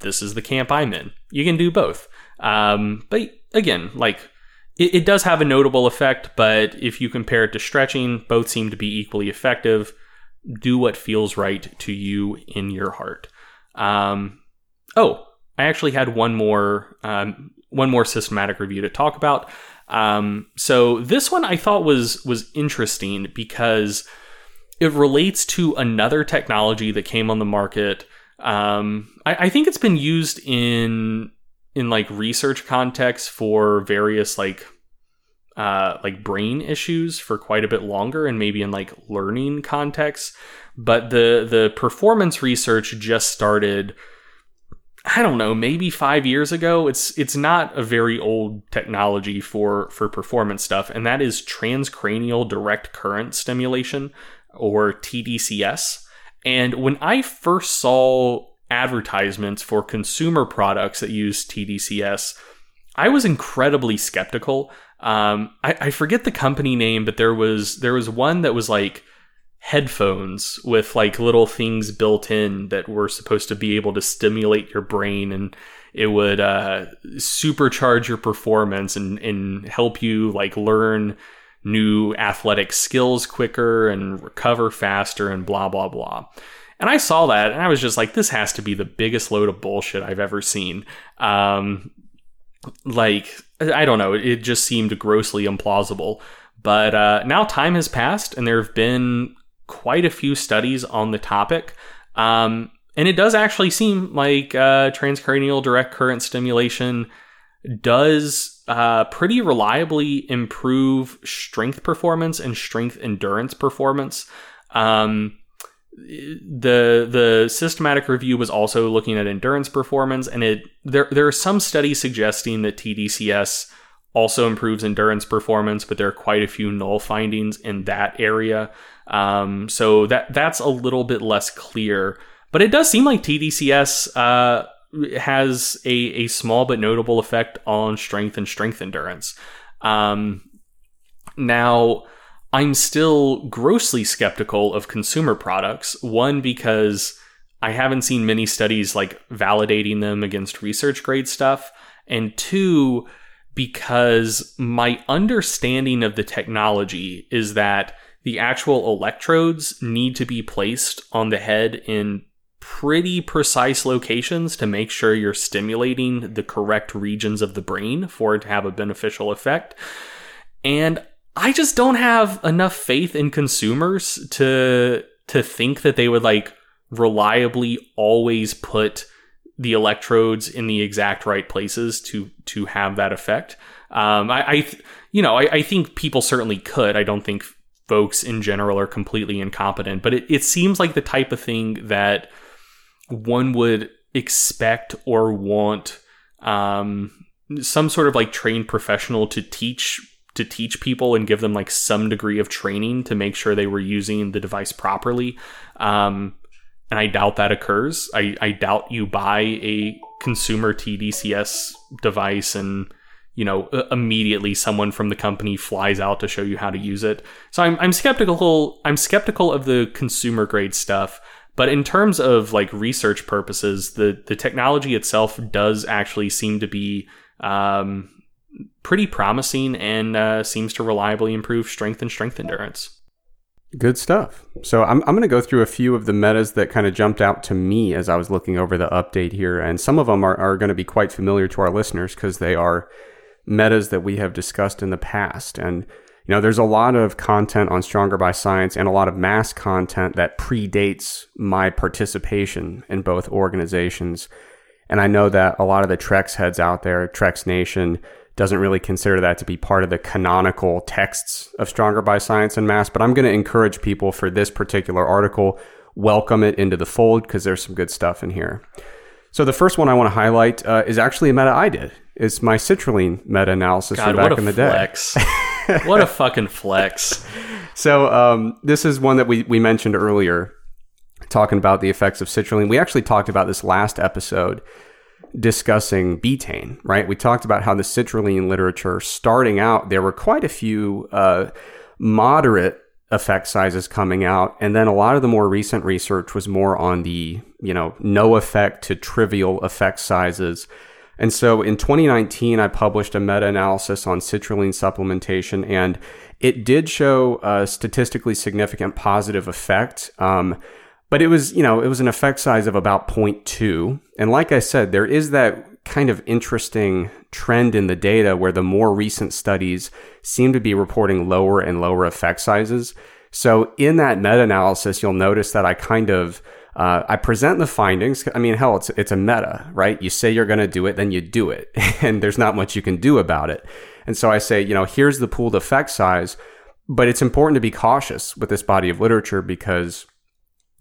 Speaker 2: This is the camp i'm in. You can do both. Um, but again like it, it does have a notable effect but if you compare it to stretching both seem to be equally effective. Do what feels right to you in your heart. Um, oh I actually had one more um, one more systematic review to talk about. Um, so this one I thought was was interesting because it relates to another technology that came on the market. Um, I, I, think it's been used in in like research context for various like uh, like brain issues for quite a bit longer, and maybe in like learning contexts. But the the performance research just started I don't know, maybe five years ago. It's it's not a very old technology for for performance stuff, and that is transcranial direct current stimulation or TDCS. And when I first saw advertisements for consumer products that use TDCS, I was incredibly skeptical. Um, I, I forget the company name, but there was there was one that was like headphones with like little things built in that were supposed to be able to stimulate your brain and it would uh, supercharge your performance and, and help you like learn new athletic skills quicker and recover faster and blah blah blah. And i saw that and i was just like this has to be the biggest load of bullshit i've ever seen. Um, like i don't know it just seemed grossly implausible. But uh, now time has passed and there have been quite a few studies on the topic. Um, and it does actually seem like uh, transcranial direct current stimulation does uh, pretty reliably improve strength performance and strength endurance performance. Um, the the systematic review was also looking at endurance performance, and it there there are some studies suggesting that TDCS also improves endurance performance, but there are quite a few null findings in that area. Um, so that that's a little bit less clear, but it does seem like TDCS uh, has a, a small but notable effect on strength and strength endurance. Um, now, I'm still grossly skeptical of consumer products. One because I haven't seen many studies like validating them against research grade stuff, and two because my understanding of the technology is that the actual electrodes need to be placed on the head in pretty precise locations to make sure you're stimulating the correct regions of the brain for it to have a beneficial effect. And I just don't have enough faith in consumers to to think that they would like reliably always put the electrodes in the exact right places to to have that effect. Um, I, I you know, I, I, think people certainly could. I don't think folks in general are completely incompetent, but it, it seems like the type of thing that one would expect or want um, some sort of like trained professional to teach to teach people and give them like some degree of training to make sure they were using the device properly. Um, and I doubt that occurs. I, I doubt you buy a consumer TDCS device and you know, immediately someone from the company flies out to show you how to use it. So I'm, I'm skeptical. I'm skeptical of the consumer grade stuff. But in terms of like research purposes, the the technology itself does actually seem to be um, pretty promising and uh, seems to reliably improve strength and strength endurance.
Speaker 1: Good stuff. So I'm, I'm going to go through a few of the metas that kind of jumped out to me as I was looking over the update here. And some of them are, are going to be quite familiar to our listeners because they are metas that we have discussed in the past. And, you know, there's a lot of content on Stronger by Science and a lot of MASS content that predates my participation in both organizations. And I know that a lot of the Trex heads out there, Trex Nation, doesn't really consider that to be part of the canonical texts of Stronger by Science and MASS, but I'm going to encourage people for this particular article, welcome it into the fold because there's some good stuff in here. So the first one I want to highlight uh, is actually a meta I did. It's my citrulline meta analysis
Speaker 2: God,
Speaker 1: from back
Speaker 2: what a
Speaker 1: in the
Speaker 2: flex. what a fucking flex.
Speaker 1: So um, this is one that we, we mentioned earlier, talking about the effects of citrulline. We actually talked about this last episode discussing betaine, right? We talked about how the citrulline literature, starting out, there were quite a few uh, moderate effect sizes coming out, and then a lot of the more recent research was more on the you know no effect to trivial effect sizes. And so in 2019, I published a meta analysis on citrulline supplementation, and it did show a statistically significant positive effect. Um, but it was, you know, it was an effect size of about 0.2. And like I said, there is that kind of interesting trend in the data where the more recent studies seem to be reporting lower and lower effect sizes. So in that meta analysis, you'll notice that I kind of uh, I present the findings. I mean, hell, it's it's a meta, right? You say you're going to do it, then you do it, and there's not much you can do about it. And so I say, you know, here's the pooled effect size, but it's important to be cautious with this body of literature because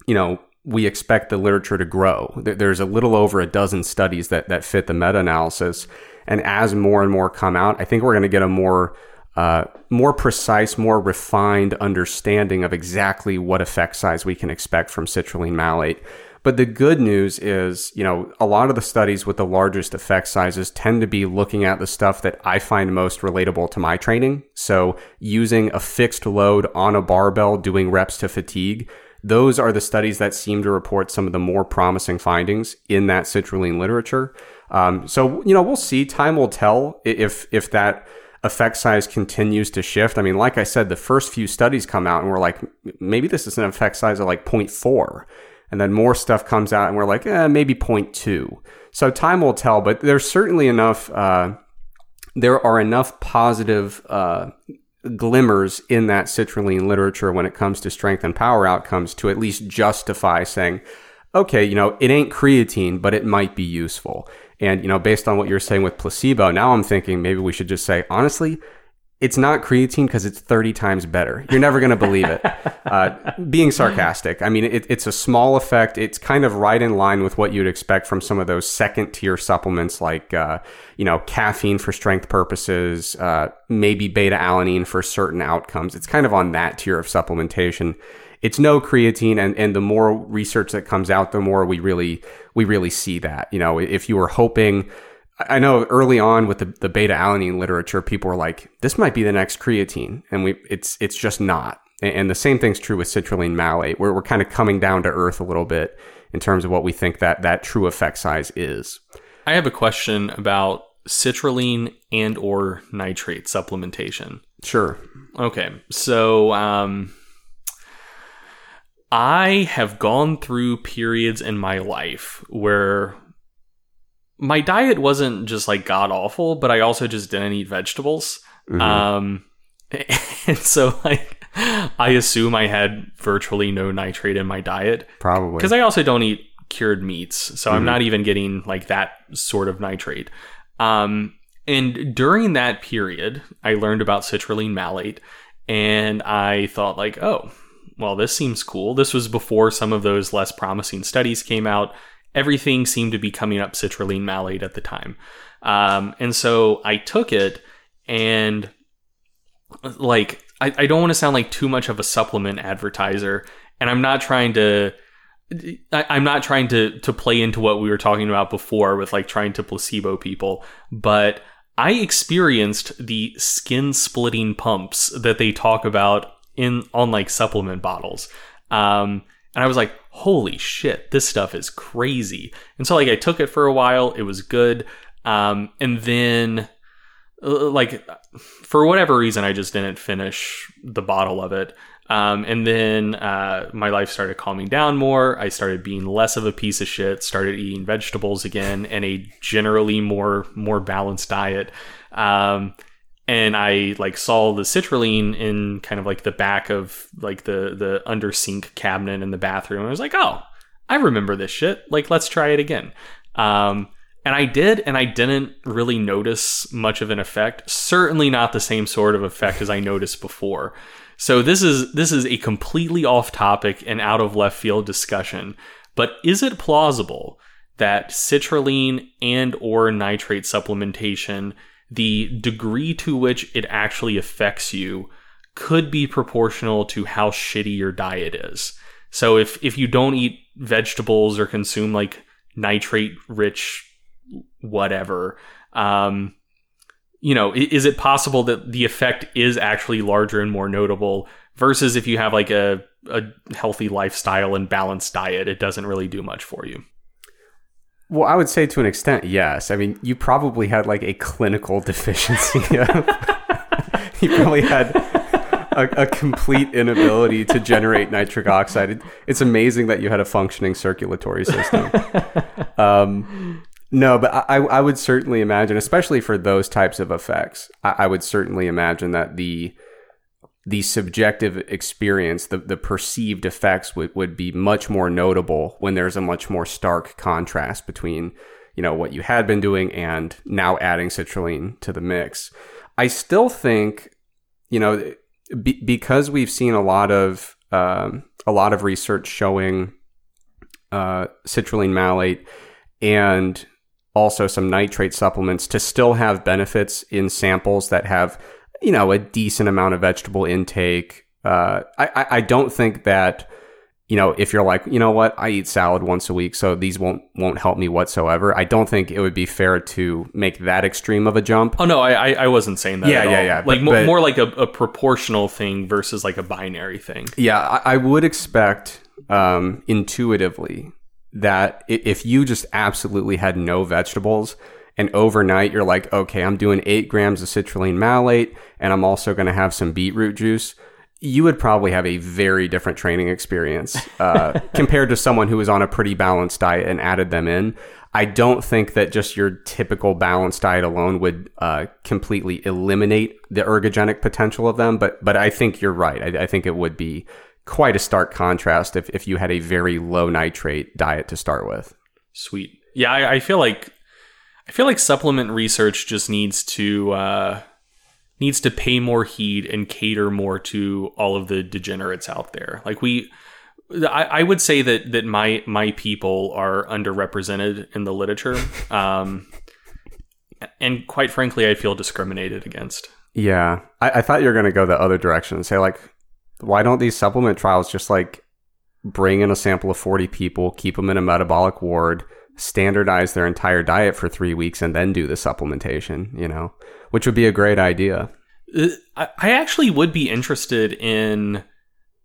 Speaker 1: you know, we expect the literature to grow. There's a little over a dozen studies that, that fit the meta analysis. And as more and more come out, I think we're going to get a more uh, more precise, more refined understanding of exactly what effect size we can expect from citrulline malate. But the good news is, you know, a lot of the studies with the largest effect sizes tend to be looking at the stuff that I find most relatable to my training. So using a fixed load on a barbell, doing reps to fatigue those are the studies that seem to report some of the more promising findings in that citrulline literature. Um, so, you know, we'll see. Time will tell if if that effect size continues to shift. I mean, like I said, the first few studies come out and we're like, maybe this is an effect size of like 0.4. And then more stuff comes out and we're like, eh, maybe 0.2. So time will tell, but there's certainly enough, uh, there are enough positive uh, glimmers in that citrulline literature when it comes to strength and power outcomes to at least justify saying, okay, you know, it ain't creatine, but it might be useful. And, you know, based on what you're saying with placebo, now I'm thinking maybe we should just say, honestly, it's not creatine because it's 30 times better. You're never going to believe it. Uh, being sarcastic. I mean, it, it's a small effect. It's kind of right in line with what you'd expect from some of those second tier supplements like, uh, you know, caffeine for strength purposes, uh, maybe beta alanine for certain outcomes. It's kind of on that tier of supplementation. It's no creatine. And, and the more research that comes out, the more we really, we really see that. You know, if you were hoping, I know early on with the, the beta alanine literature, people were like, this might be the next creatine. And we, it's, it's just not. And the same thing's true with citrulline malate, where we're kind of coming down to earth a little bit in terms of what we think that that true effect size is.
Speaker 2: I have a question about citrulline and or nitrate supplementation.
Speaker 1: Sure.
Speaker 2: Okay. So, um, I have gone through periods in my life where my diet wasn't just like god awful, but I also just didn't eat vegetables. Mm-hmm. Um, and so like I assume I had virtually no nitrate in my diet,
Speaker 1: probably
Speaker 2: because I also don't eat cured meats, so mm-hmm. I'm not even getting like that sort of nitrate. Um, and during that period, I learned about citrulline malate, and I thought like, oh, well, this seems cool. This was before some of those less promising studies came out everything seemed to be coming up citrulline malate at the time. Um, and so I took it and like I, I don't want to sound like too much of a supplement advertiser, and I'm not trying to I, am not trying to to play into what we were talking about before with like trying to placebo people, but I experienced the skin splitting pumps that they talk about in on like supplement bottles. Um, And I was like, holy shit, this stuff is crazy. And so like I took it for a while, it was good. Um, and then uh, like for whatever reason I just didn't finish the bottle of it. Um, and then uh, my life started calming down more. I started being less of a piece of shit. Started eating vegetables again, and a generally more more balanced diet. Um, and I like saw the citrulline in kind of like the back of like the the under sink cabinet in the bathroom. I was like, oh, I remember this shit. Like, let's try it again. Um, and I did, and I didn't really notice much of an effect. Certainly not the same sort of effect as I noticed before. So this is this is a completely off topic and out of left field discussion. But is it plausible that citrulline and or nitrate supplementation the degree to which it actually affects you could be proportional to how shitty your diet is. So if if you don't eat vegetables or consume like nitrate rich whatever, um, you know, is it possible that the effect is actually larger and more notable versus if you have like a a healthy lifestyle and balanced diet, it doesn't really do much for you.
Speaker 1: Well, I would say to an extent, yes. I mean, you probably had like a clinical deficiency. you probably had a, a, complete inability to generate nitric oxide. it's amazing that you had a functioning circulatory system. Um, no, but I, I would certainly imagine, especially for those types of effects, I, I would certainly imagine that the the subjective experience, the, the perceived effects would, would be much more notable when there's a much more stark contrast between, you know, what you had been doing and now adding citrulline to the mix. I still think, you know, be, because we've seen a lot of um, a lot of research showing uh, citrulline malate and also some nitrate supplements to still have benefits in samples that have you know, a decent amount of vegetable intake. Uh, I, I don't think that, you know, if you're like, you know what, I eat salad once a week, so these won't won't help me whatsoever. I don't think it would be fair to make that extreme of a jump.
Speaker 2: Oh no, I I wasn't saying that.
Speaker 1: Yeah, yeah, yeah.
Speaker 2: Like but, but, more like a, a, proportional thing versus like a binary thing.
Speaker 1: Yeah, I, I would expect um, intuitively that if you just absolutely had no vegetables and overnight you're like, okay, I'm doing eight grams of citrulline malate, and I'm also going to have some beetroot juice. You would probably have a very different training experience uh, compared to someone who was on a pretty balanced diet and added them in. I don't think that just your typical balanced diet alone would uh, completely eliminate the ergogenic potential of them, but but I think you're right. I, I think it would be quite a stark contrast if, if you had a very low nitrate diet to start with.
Speaker 2: Sweet. Yeah, I, I feel like I feel like supplement research just needs to uh, needs to pay more heed and cater more to all of the degenerates out there. Like we, I, I would say that that my my people are underrepresented in the literature, um, and quite frankly, I feel discriminated against.
Speaker 1: Yeah, I, I thought you were going to go the other direction and say like, why don't these supplement trials just like bring in a sample of forty people, keep them in a metabolic ward? Standardize their entire diet for three weeks and then do the supplementation, you know, which would be a great idea.
Speaker 2: Uh, I actually would be interested in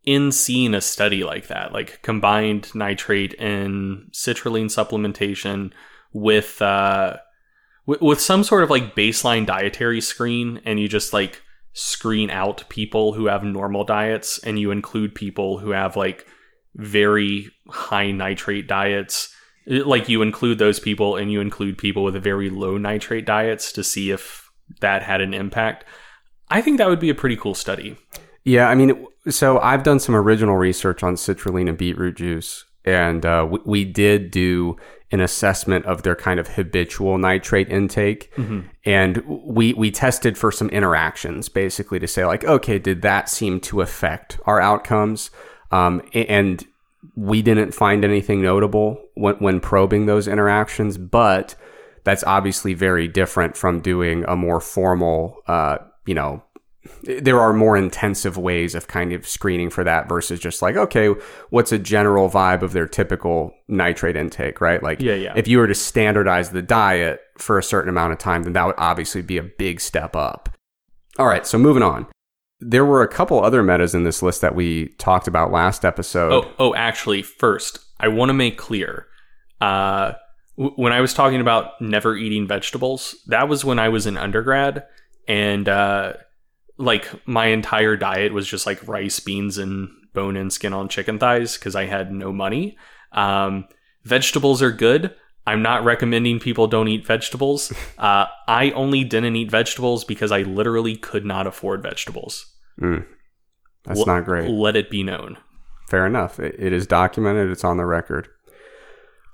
Speaker 2: in seeing a study like that, like combined nitrate and citrulline supplementation with uh, with some sort of like baseline dietary screen, and you just like screen out people who have normal diets, and you include people who have like very high nitrate diets like you include those people and you include people with a very low nitrate diets to see if that had an impact. I think that would be a pretty cool study.
Speaker 1: Yeah, I mean, so I've done some original research on citrulline and beetroot juice, and uh, we, we, did do an assessment of their kind of habitual nitrate intake, mm-hmm. and we we tested for some interactions, basically to say like, okay, did that seem to affect our outcomes? Um, and we didn't find anything notable when, when probing those interactions, but that's obviously very different from doing a more formal, uh, you know, there are more intensive ways of kind of screening for that versus just like, okay, what's a general vibe of their typical nitrate intake, right? Like,
Speaker 2: yeah, yeah.
Speaker 1: if you were to standardize the diet for a certain amount of time, then that would obviously be a big step up. All right, so moving on there were a couple other metas in this list that we talked about last episode.
Speaker 2: Oh, oh, actually, first, I want to make clear. Uh, w- when I was talking about never eating vegetables, that was when I was in undergrad, and uh, like my entire diet was just like rice, beans, and bone and skin on chicken thighs because I had no money. Um, vegetables are good. I'm not recommending people don't eat vegetables. Uh, I only didn't eat vegetables because I literally could not afford vegetables.
Speaker 1: Mm, that's
Speaker 2: L-
Speaker 1: not great.
Speaker 2: Let it be known.
Speaker 1: Fair enough. It, it is documented. It's on the record.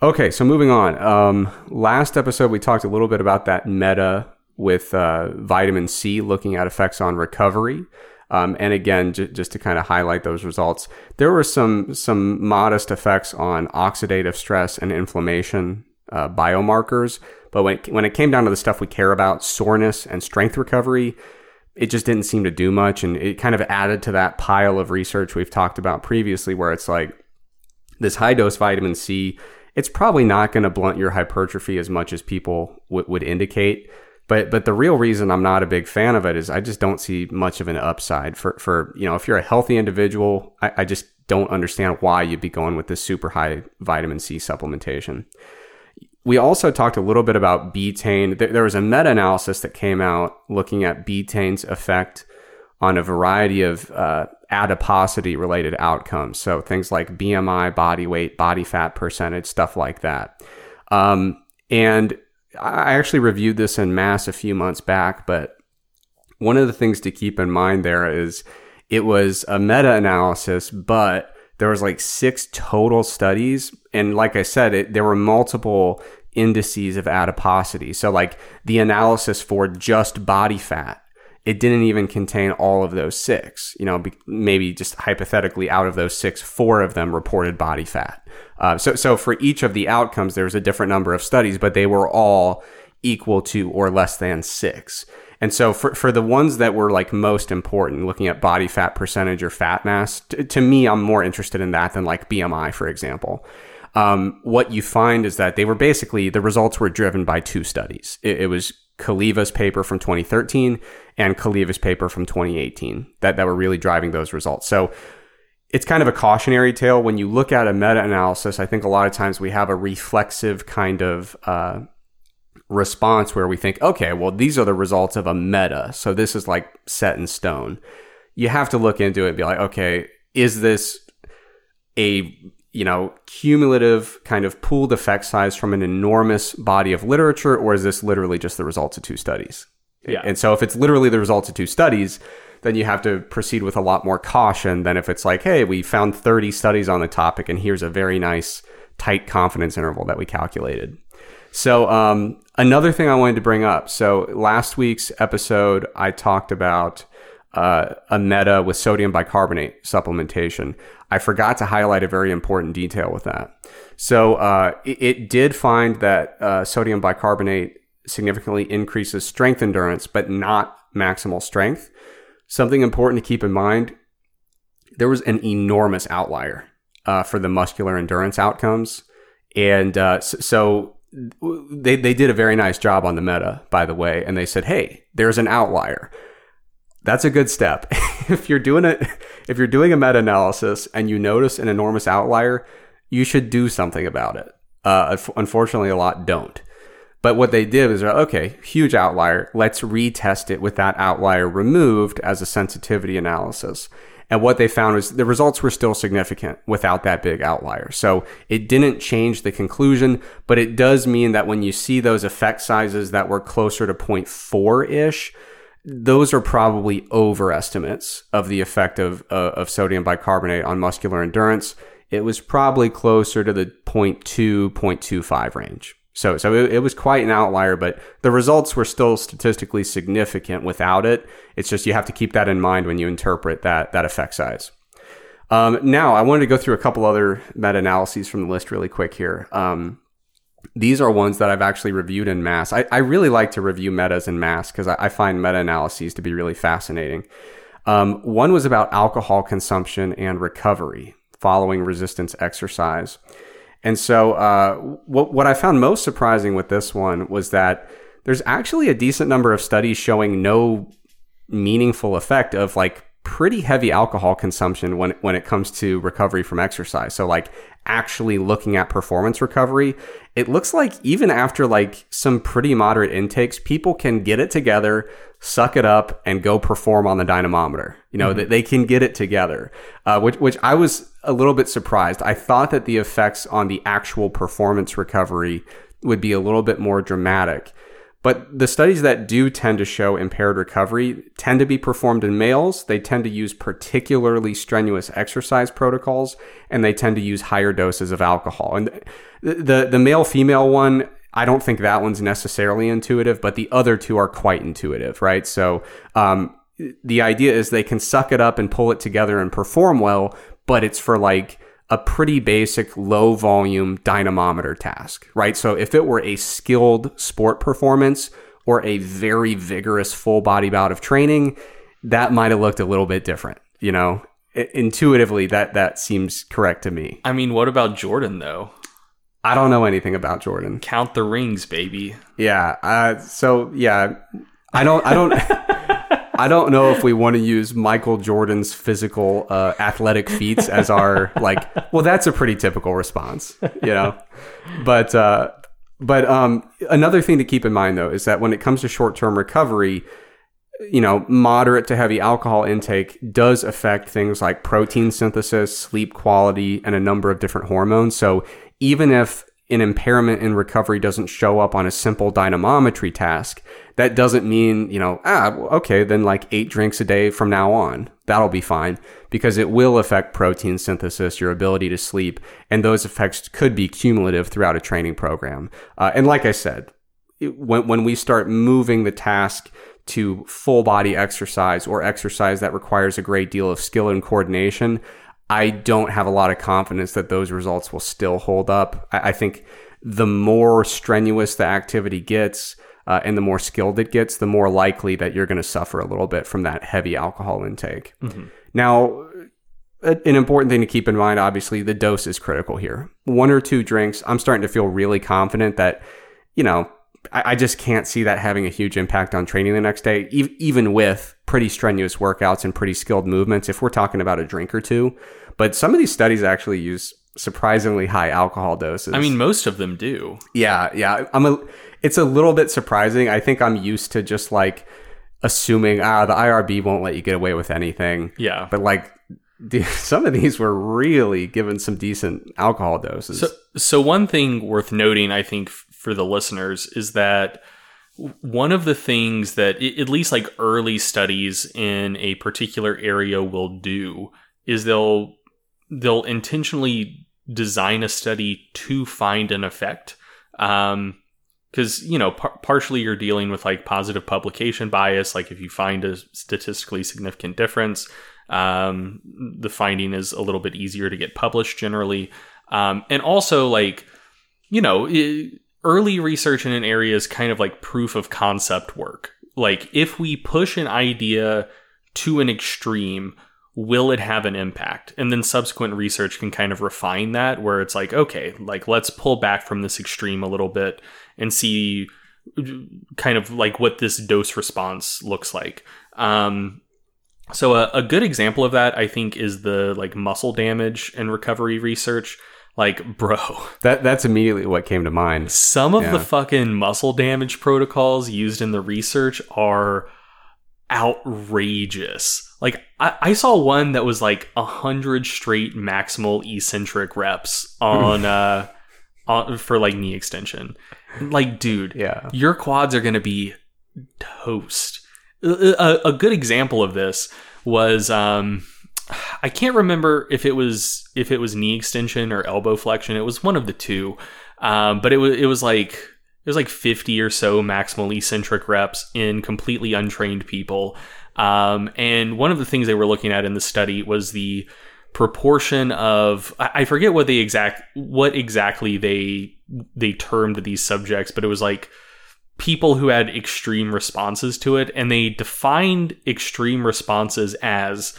Speaker 1: Okay, so moving on. Um, last episode, we talked a little bit about that meta with uh, vitamin C looking at effects on recovery. Um, and again, j- just to kind of highlight those results, there were some some modest effects on oxidative stress and inflammation uh, biomarkers. But when it, when it came down to the stuff we care about, soreness and strength recovery, it just didn't seem to do much. And it kind of added to that pile of research we've talked about previously, where it's like this high dose vitamin C, it's probably not going to blunt your hypertrophy as much as people w- would indicate. But but the real reason I'm not a big fan of it is I just don't see much of an upside for for you know if you're a healthy individual, I, I just don't understand why you'd be going with this super high vitamin C supplementation. We also talked a little bit about betaine. There, was a meta analysis that came out looking at betaine's effect on a variety of uh, adiposity related outcomes. So things like BMI, body weight, body fat percentage, stuff like that. Um, and I actually reviewed this in MASS a few months back, but one of the things to keep in mind there is it was a meta analysis, but there was like six total studies. And like I said, it, there were multiple indices of adiposity. So like the analysis for just body fat, it didn't even contain all of those six. You know, be, maybe just hypothetically out of those six, four of them reported body fat. Uh, so, so for each of the outcomes, there was a different number of studies, but they were all equal to or less than six. And so for, for the ones that were like most important, looking at body fat percentage or fat mass, t- to me, I'm more interested in that than like BMI, for example. Um, what you find is that they were basically, the results were driven by two studies. It, it was Cholewa's paper from 2013 and Cholewa's paper from 2018 that, that were really driving those results. So it's kind of a cautionary tale. When you look at a meta analysis, I think a lot of times we have a reflexive kind of uh, response where we think, okay, well, these are the results of a meta. So this is like set in stone. You have to look into it and be like, okay, is this a you know cumulative kind of pooled effect size from an enormous body of literature or is this literally just the results of two studies?
Speaker 2: Yeah.
Speaker 1: and so if it's literally the results of two studies then you have to proceed with a lot more caution than if it's like hey we found 30 studies on the topic and here's a very nice tight confidence interval that we calculated. So um, another thing i wanted to bring up. So last week's episode i talked about uh, a meta with sodium bicarbonate supplementation. I forgot to highlight a very important detail with that. So uh, it, it, did find that uh, sodium bicarbonate significantly increases strength endurance, but not maximal strength. Something important to keep in mind there was an enormous outlier uh, for the muscular endurance outcomes. And uh, so, they, they did a very nice job on the meta, by the way. And they said, hey, there's an outlier that's a good step. if you're doing it, if you're doing a meta-analysis and you notice an enormous outlier, you should do something about it. Uh, unfortunately, a lot don't. But what they did is, okay, huge outlier. Let's retest it with that outlier removed as a sensitivity analysis. And what they found was the results were still significant without that big outlier. So it didn't change the conclusion, but it does mean that when you see those effect sizes that were closer to 0.4 ish, those are probably overestimates of the effect of, uh, of sodium bicarbonate on muscular endurance. It was probably closer to the 0.2, 0.25 range. So, so it, it, was quite an outlier, but the results were still statistically significant without it. It's just you have to keep that in mind when you interpret that, that effect size. Um, now, I wanted to go through a couple other meta analyses from the list really quick here. Um, these are ones that I've actually reviewed in MASS. I, I really like to review metas in MASS because I, I, find meta analyses to be really fascinating. Um, one was about alcohol consumption and recovery following resistance exercise. And so, uh, what, what I found most surprising with this one was that there's actually a decent number of studies showing no meaningful effect of like pretty heavy alcohol consumption when when it comes to recovery from exercise. So like actually looking at performance recovery, it looks like even after like some pretty moderate intakes, people can get it together, suck it up, and go perform on the dynamometer. You know, mm-hmm. they can get it together, uh, which which I was a little bit surprised. I thought that the effects on the actual performance recovery would be a little bit more dramatic. But the studies that do tend to show impaired recovery tend to be performed in males. They tend to use particularly strenuous exercise protocols and they tend to use higher doses of alcohol. And the, the, the male female one, I don't think that one's necessarily intuitive, but the other two are quite intuitive, right? So, um, the idea is they can suck it up and pull it together and perform well, but it's for like a pretty basic low volume dynamometer task, right? So if it were a skilled sport performance or a very vigorous full body bout of training, that might have looked a little bit different, you know? Intuitively, that that seems correct to me.
Speaker 2: I mean, what about Jordan though?
Speaker 1: I don't know anything about Jordan.
Speaker 2: Count the rings, baby.
Speaker 1: Yeah. Uh, so yeah, I don't. I don't. I don't know if we want to use Michael Jordan's physical uh, athletic feats as our like. Well, that's a pretty typical response, you know. But uh, but um, another thing to keep in mind though is that when it comes to short term recovery, you know, moderate to heavy alcohol intake does affect things like protein synthesis, sleep quality, and a number of different hormones. So even if an impairment in recovery doesn't show up on a simple dynamometry task, that doesn't mean, you know, ah, okay, then like eight drinks a day from now on. That'll be fine because it will affect protein synthesis, your ability to sleep, and those effects could be cumulative throughout a training program. Uh, and like I said, it, when, when we start moving the task to full body exercise or exercise that requires a great deal of skill and coordination, I don't have a lot of confidence that those results will still hold up. I, I think the more strenuous the activity gets uh, and the more skilled it gets, the more likely that you're going to suffer a little bit from that heavy alcohol intake. Mm-hmm. Now, an important thing to keep in mind, obviously, the dose is critical here. One or two drinks, I'm starting to feel really confident that, you know, I, just can't see that having a huge impact on training the next day, even with pretty strenuous workouts and pretty skilled movements. If we're talking about a drink or two, but some of these studies actually use surprisingly high alcohol doses.
Speaker 2: I mean, most of them do.
Speaker 1: Yeah, yeah. I'm a. It's a little bit surprising. I think I'm used to just like assuming ah the IRB won't let you get away with anything.
Speaker 2: Yeah,
Speaker 1: but like some of these were really given some decent alcohol doses.
Speaker 2: So, so one thing worth noting, I think, for the listeners is that one of the things that at least like early studies in a particular area will do is they'll they'll intentionally design a study to find an effect. Um, because you know par- partially you're dealing with like positive publication bias like if you find a statistically significant difference um, the finding is a little bit easier to get published generally um, and also like you know it, early research in an area is kind of like proof of concept work like if we push an idea to an extreme will it have an impact? And then subsequent research can kind of refine that where it's like, okay, like let's pull back from this extreme a little bit and see kind of like what this dose response looks like. Um, so a, a good example of that, I think, is the like muscle damage and recovery research. Like, bro,
Speaker 1: that that's immediately what came to mind.
Speaker 2: Some of yeah. the fucking muscle damage protocols used in the research are outrageous. Like I, I saw one that was like a hundred straight maximal eccentric reps on uh on for like knee extension. Like, dude,
Speaker 1: yeah,
Speaker 2: your quads are gonna be toast. A, a good example of this was um I can't remember if it was if it was knee extension or elbow flexion. It was one of the two. Um, but it was it was like it was like 50 or so maximal eccentric reps in completely untrained people. Um, and one of the things they were looking at in the study was the proportion of I forget what the exact what exactly they they termed these subjects, but it was like people who had extreme responses to it, and they defined extreme responses as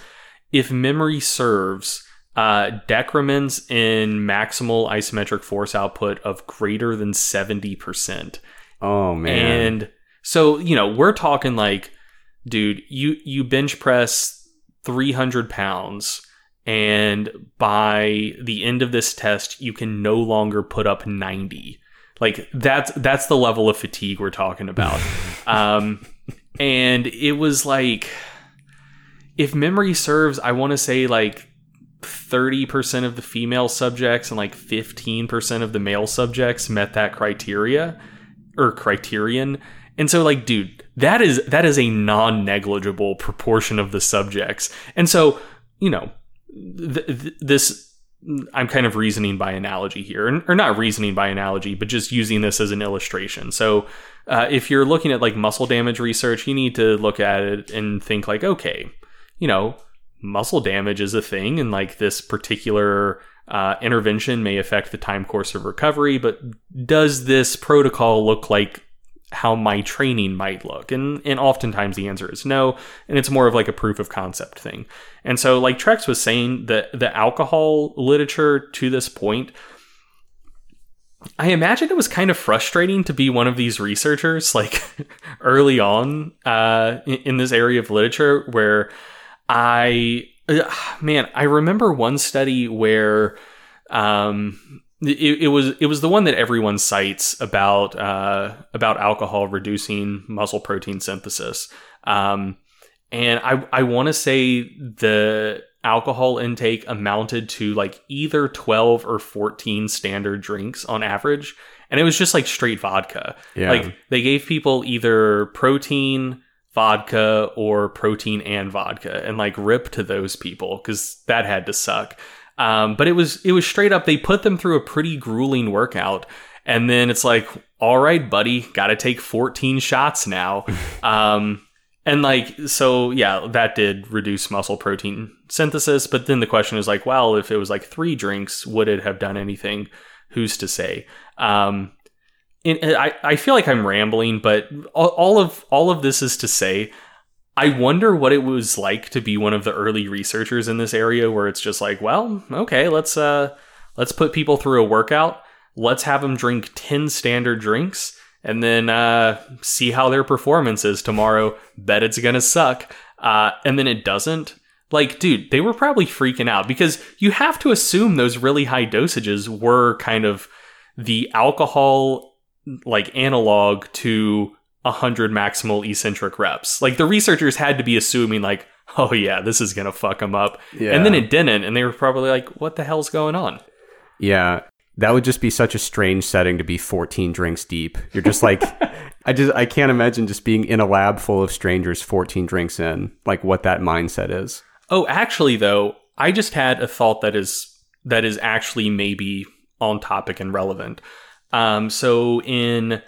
Speaker 2: if memory serves uh, decrements in maximal isometric force output of greater than 70%.
Speaker 1: Oh man.
Speaker 2: And so, you know, we're talking like dude, you you bench press 300 pounds and by the end of this test you can no longer put up 90 like that's that's the level of fatigue we're talking about um and it was like if memory serves i want to say like 30% of the female subjects and like 15% of the male subjects met that criteria or criterion and so like dude that is that is a non-negligible proportion of the subjects and so you know th- th- this I'm kind of reasoning by analogy here, or not reasoning by analogy, but just using this as an illustration. So, uh, if you're looking at like muscle damage research, you need to look at it and think like, okay, you know, muscle damage is a thing, and like this particular uh, intervention may affect the time course of recovery, but does this protocol look like how my training might look? And and oftentimes the answer is no, and it's more of like a proof of concept thing. And so like Trex was saying that the alcohol literature to this point I imagine it was kind of frustrating to be one of these researchers like early on uh, in this area of literature where I man, I remember one study where um, it, it, was it was the one that everyone cites about uh, about alcohol reducing muscle protein synthesis. Um, and I I want to say the alcohol intake amounted to like either 12 or 14 standard drinks on average and it was just like straight vodka
Speaker 1: Yeah.
Speaker 2: like they gave people either protein vodka or protein and vodka and like rip to those people cuz that had to suck. Um, but it was it was straight up they put them through a pretty grueling workout and then it's like all right buddy got to take 14 shots now. Um, and like so yeah that did reduce muscle protein synthesis but then the question is like well if it was like three drinks would it have done anything? Who's to say? Um I, I feel like i'm rambling but all, of all of this is to say i wonder what it was like to be one of the early researchers in this area where it's just like well okay let's uh let's put people through a workout let's have them drink 10 standard drinks and then uh, see how their performance is tomorrow. Bet it's gonna suck. Uh, and then it doesn't. Like, dude, they were probably freaking out because you have to assume those really high dosages were kind of the alcohol like analog to 100 maximal eccentric reps. Like the researchers had to be assuming like, oh yeah, this is gonna fuck them up.
Speaker 1: Yeah.
Speaker 2: And then it didn't, and they were probably like, what the hell's going on?
Speaker 1: Yeah, that would just be such a strange setting to be 14 drinks deep. You're just like, I just I can't imagine just being in a lab full of strangers 14 drinks in, like what that mindset is.
Speaker 2: Oh, actually though, I just had a thought that is that is actually maybe on topic and relevant. Um, so in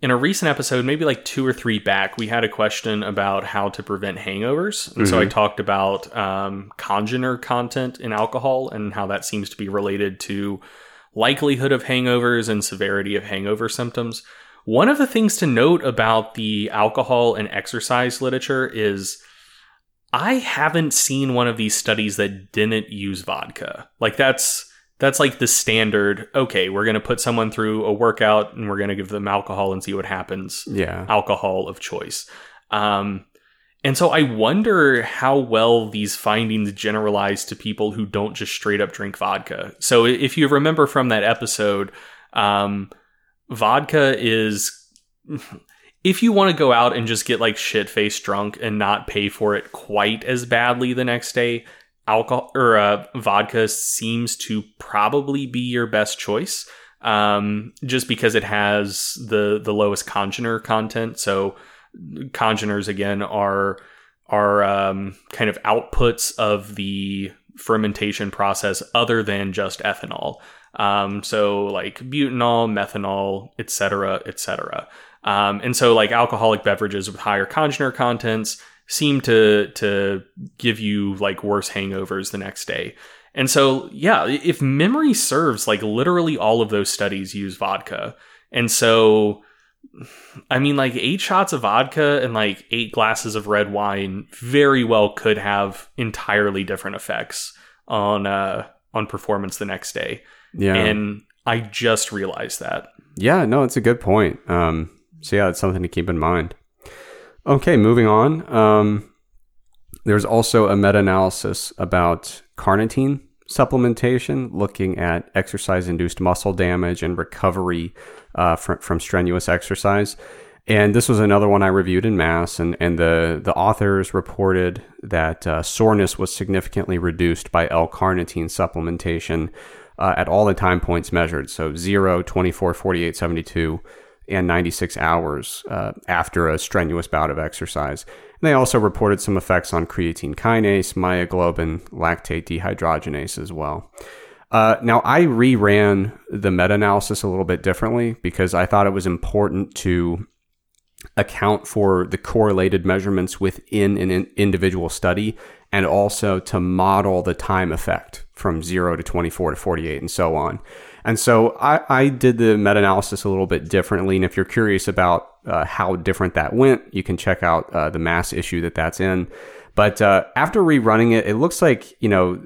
Speaker 2: in a recent episode, maybe like two or three back, we had a question about how to prevent hangovers, and so I talked about um, congener content in alcohol and how that seems to be related to likelihood of hangovers and severity of hangover symptoms. One of the things to note about the alcohol and exercise literature is I haven't seen one of these studies that didn't use vodka. Like that's that's like the standard, okay, we're going to put someone through a workout and we're going to give them alcohol and see what happens.
Speaker 1: Yeah.
Speaker 2: Alcohol of choice. Um and so I wonder how well these findings generalize to people who don't just straight up drink vodka. So if you remember from that episode, um, vodka is if you want to go out and just get like shit faced drunk and not pay for it quite as badly the next day, alcohol or uh, vodka seems to probably be your best choice. Um, just because it has the the lowest congener content. So congeners again are are um, kind of outputs of the fermentation process other than just ethanol. Um, so like butanol, methanol, etc., etc. Um, and so like alcoholic beverages with higher congener contents seem to to give you like worse hangovers the next day. And so yeah, if memory serves, like literally all of those studies use vodka. And so I mean, like eight shots of vodka and like eight glasses of red wine very well could have entirely different effects on uh, on performance the next day.
Speaker 1: Yeah.
Speaker 2: And I just realized that.
Speaker 1: Yeah, no, it's a good point. Um, so yeah, it's something to keep in mind. Okay, moving on. Um, There's also a meta analysis about carnitine supplementation, looking at exercise induced muscle damage and recovery uh, from, from strenuous exercise. And this was another one I reviewed in MASS, and, and the, the authors reported that uh, soreness was significantly reduced by L carnitine supplementation uh, at all the time points measured. So 0, 24, 48, 72, and 96 hours uh, after a strenuous bout of exercise. And they also reported some effects on creatine kinase, myoglobin, lactate dehydrogenase as well. Uh, now, I reran the meta analysis a little bit differently because I thought it was important to account for the correlated measurements within an individual study and also to model the time effect from 0 to 24 to 48 and so on. And so I, I did the meta analysis a little bit differently. And if you're curious about uh, how different that went, you can check out uh, the MASS issue that that's in. But uh, after rerunning it, it looks like, you know,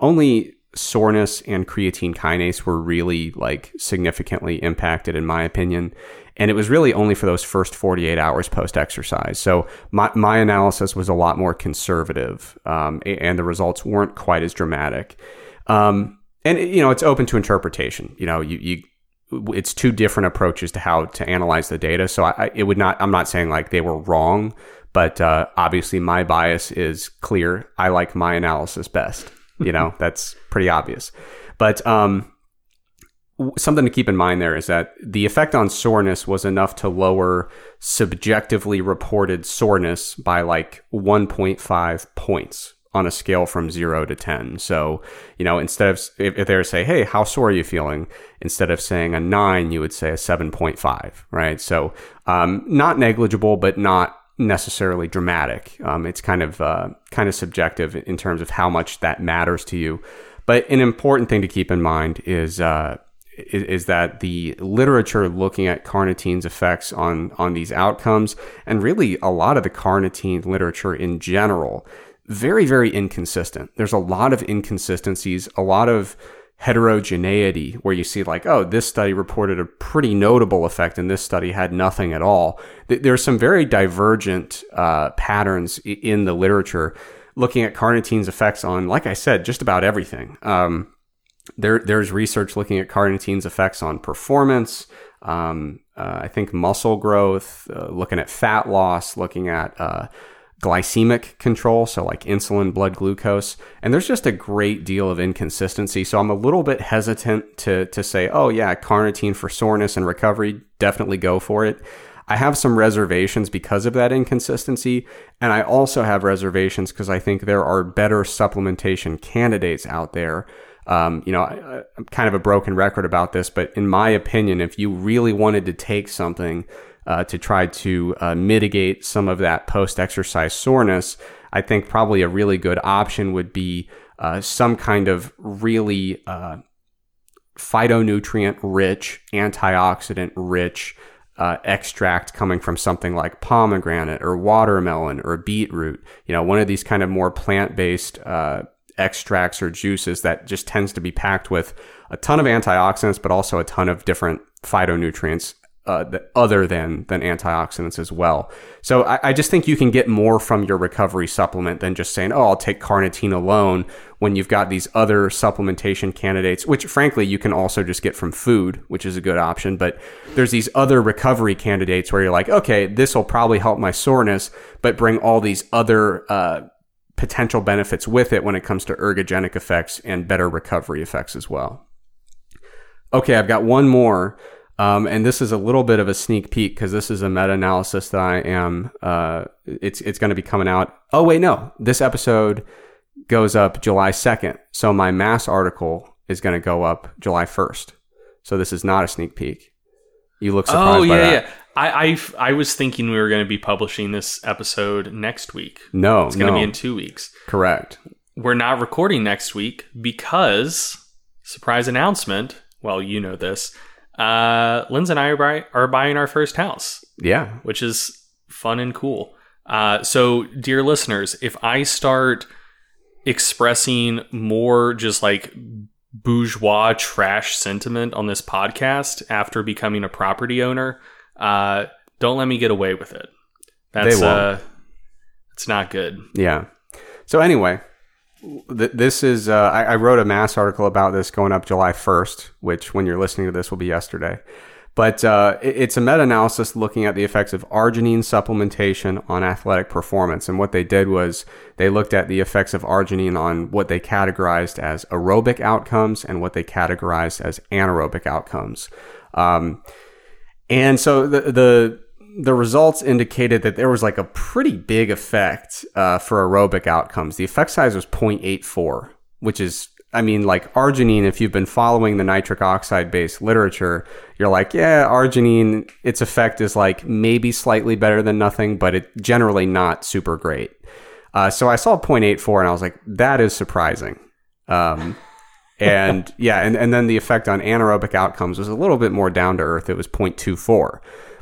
Speaker 1: only soreness and creatine kinase were really like significantly impacted, in my opinion. And it was really only for those first 48 hours post exercise. So my, my analysis was a lot more conservative, um, and the results weren't quite as dramatic. Um, and you know, it's open to interpretation. You know, you, you it's two different approaches to how to analyze the data. So I, it would not. I'm not saying like they were wrong, but uh, obviously my bias is clear. I like my analysis best. You know, that's pretty obvious. But um, something to keep in mind there is that the effect on soreness was enough to lower subjectively reported soreness by like 1.5 points on a scale from zero to 10. So, you know, instead of, if, if they were to say, hey, how sore are you feeling? Instead of saying a nine, you would say a 7.5, right? So, um, not negligible, but not necessarily dramatic. Um, it's kind of, uh, kind of subjective in terms of how much that matters to you. But an important thing to keep in mind is, uh, is, is that the literature looking at carnitine's effects on on these outcomes, and really a lot of the carnitine literature in general, very very inconsistent. There's a lot of inconsistencies, a lot of heterogeneity where you see like oh this study reported a pretty notable effect and this study had nothing at all there's some very divergent uh, patterns in the literature looking at carnitine's effects on like i said just about everything um, there, there's research looking at carnitine's effects on performance. Um, uh, I think muscle growth, uh, looking at fat loss, looking at uh, glycemic control, so like insulin, blood glucose, and there's just a great deal of inconsistency. So I'm a little bit hesitant to to say, oh yeah, carnitine for soreness and recovery, definitely go for it. I have some reservations because of that inconsistency, and I also have reservations because I think there are better supplementation candidates out there um, you know, I, am kind of a broken record about this, but in my opinion, if you really wanted to take something uh, to try to uh, mitigate some of that post exercise soreness, I think probably a really good option would be uh, some kind of really uh, phytonutrient rich, antioxidant rich uh, extract coming from something like pomegranate or watermelon or beetroot. You know, one of these kind of more plant based uh, extracts or juices that just tends to be packed with a ton of antioxidants, but also a ton of different phytonutrients uh, other than than antioxidants as well. So I, I, just think you can get more from your recovery supplement than just saying, "Oh, I'll take carnitine alone." When you've got these other supplementation candidates, which frankly you can also just get from food, which is a good option. But there's these other recovery candidates where you're like, "Okay, this will probably help my soreness, but bring all these other." Uh, potential benefits with it when it comes to ergogenic effects and better recovery effects as well. Okay, I've got one more. Um, and this is a little bit of a sneak peek because this is a meta analysis that I am. Uh, it's it's going to be coming out. Oh wait, no, this episode goes up July second, so my MASS article is going to go up July first. So this is not a sneak peek. You look surprised. Oh yeah, yeah.
Speaker 2: I, I, I was thinking we were going to be publishing this episode next week.
Speaker 1: No,
Speaker 2: it's going to
Speaker 1: no.
Speaker 2: be in two weeks.
Speaker 1: Correct.
Speaker 2: We're not recording next week because surprise announcement. Well, you know this. Uh, Linz and I are, buy, are buying our first house.
Speaker 1: Yeah,
Speaker 2: which is fun and cool. Uh, so, dear listeners, if I start expressing more just like bourgeois trash sentiment on this podcast after becoming a property owner, uh, don't let me get away with it. That's uh, it's not good.
Speaker 1: Yeah. So anyway, this is uh, I, I wrote a MASS article about this going up July 1st, which when you're listening to this will be yesterday. But uh, it- it's a meta analysis looking at the effects of arginine supplementation on athletic performance. And what they did was they looked at the effects of arginine on what they categorized as aerobic outcomes and what they categorized as anaerobic outcomes. Um, and so the, the the results indicated that there was like a pretty big effect uh, for aerobic outcomes. The effect size was 0.84, which is, I mean, like arginine, if you've been following the nitric oxide based literature, you're like, yeah, arginine, its effect is like maybe slightly better than nothing, but it generally not super great. Uh, so I saw 0.84 and I was like, that is surprising. Um, and yeah, and, and then the effect on anaerobic outcomes was a little bit more down to earth. It was 0.24.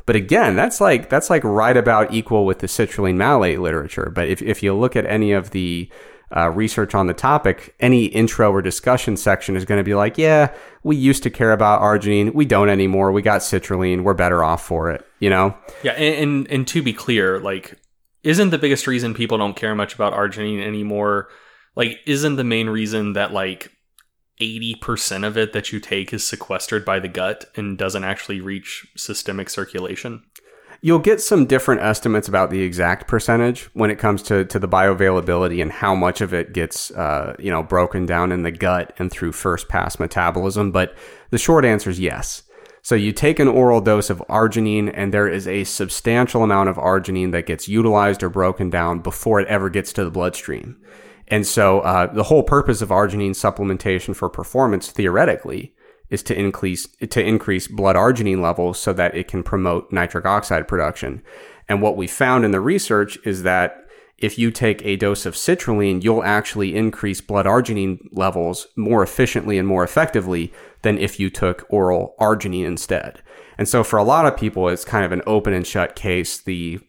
Speaker 1: But again, that's like that's like right about equal with the citrulline malate literature. But if, if you look at any of the uh, research on the topic, any intro or discussion section is going to be like, yeah, we used to care about arginine, we don't anymore. We got citrulline, we're better off for it. You know?
Speaker 2: Yeah, and, and and to be clear, like, isn't the biggest reason people don't care much about arginine anymore? Like, isn't the main reason that like eighty percent of it that you take is sequestered by the gut and doesn't actually reach systemic circulation?
Speaker 1: You'll get some different estimates about the exact percentage when it comes to, to the bioavailability and how much of it gets, uh, you know, broken down in the gut and through first pass metabolism. But the short answer is yes. So you take an oral dose of arginine and there is a substantial amount of arginine that gets utilized or broken down before it ever gets to the bloodstream. And so uh, the whole purpose of arginine supplementation for performance theoretically is to increase to increase blood arginine levels so that it can promote nitric oxide production. And what we found in the research is that if you take a dose of citrulline, you'll actually increase blood arginine levels more efficiently and more effectively than if you took oral arginine instead. And so for a lot of people, it's kind of an open and shut case. The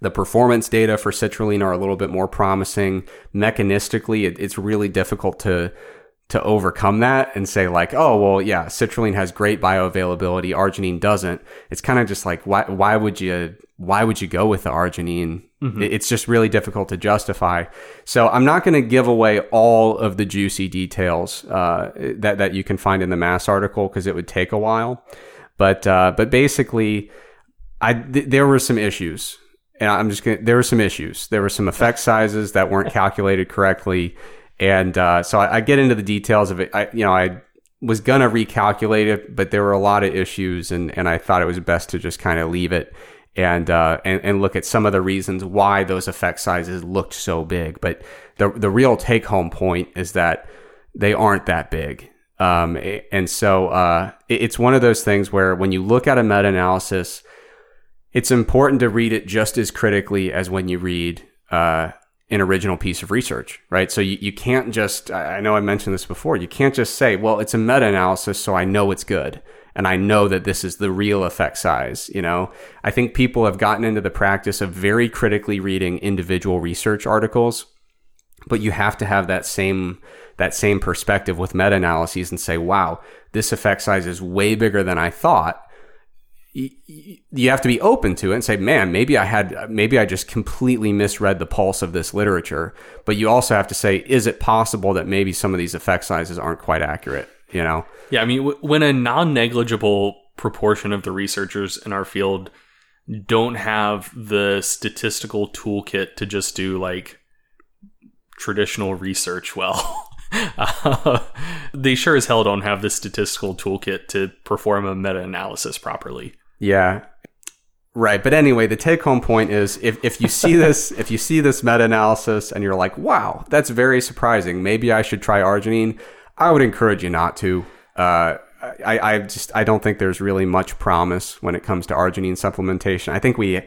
Speaker 1: the performance data for citrulline are a little bit more promising. Mechanistically, it, it's really difficult to to overcome that and say like, oh well, yeah, citrulline has great bioavailability, arginine doesn't. It's kind of just like why why would you why would you go with the arginine?
Speaker 2: Mm-hmm.
Speaker 1: It- It's just really difficult to justify. So I'm not going to give away all of the juicy details uh, that that you can find in the MASS article because it would take a while. But uh, but basically, I th- there were some issues and I'm just gonna. There were some issues. There were some effect sizes that weren't calculated correctly, and uh, so I, I get into the details of it. I, you know, I was gonna recalculate it, but there were a lot of issues, and and I thought it was best to just kind of leave it and uh, and and look at some of the reasons why those effect sizes looked so big. But the the real take home point is that they aren't that big. Um, and so uh, it- it's one of those things where when you look at a meta analysis it's important to read it just as critically as when you read uh, an original piece of research, right? So you, you can't just, I know I mentioned this before, you can't just say, well, it's a meta analysis, so I know it's good. And I know that this is the real effect size, you know? I think people have gotten into the practice of very critically reading individual research articles, but you have to have that same that same perspective with meta analyses and say, wow, this effect size is way bigger than I thought you have to be open to it and say, man, maybe I had, maybe I just completely misread the pulse of this literature. But you also have to say, is it possible that maybe some of these effect sizes aren't quite accurate? You know?
Speaker 2: Yeah, I mean, when a non negligible proportion of the researchers in our field don't have the statistical toolkit to just do like traditional research well, uh, they sure as hell don't have the statistical toolkit to perform a meta analysis properly.
Speaker 1: Yeah. Right. But anyway, the take home point is if, if you see this, if you see this meta analysis and you're like, wow, that's very surprising. Maybe I should try arginine. I would encourage you not to. Uh, I, I just, I don't think there's really much promise when it comes to arginine supplementation. I think we,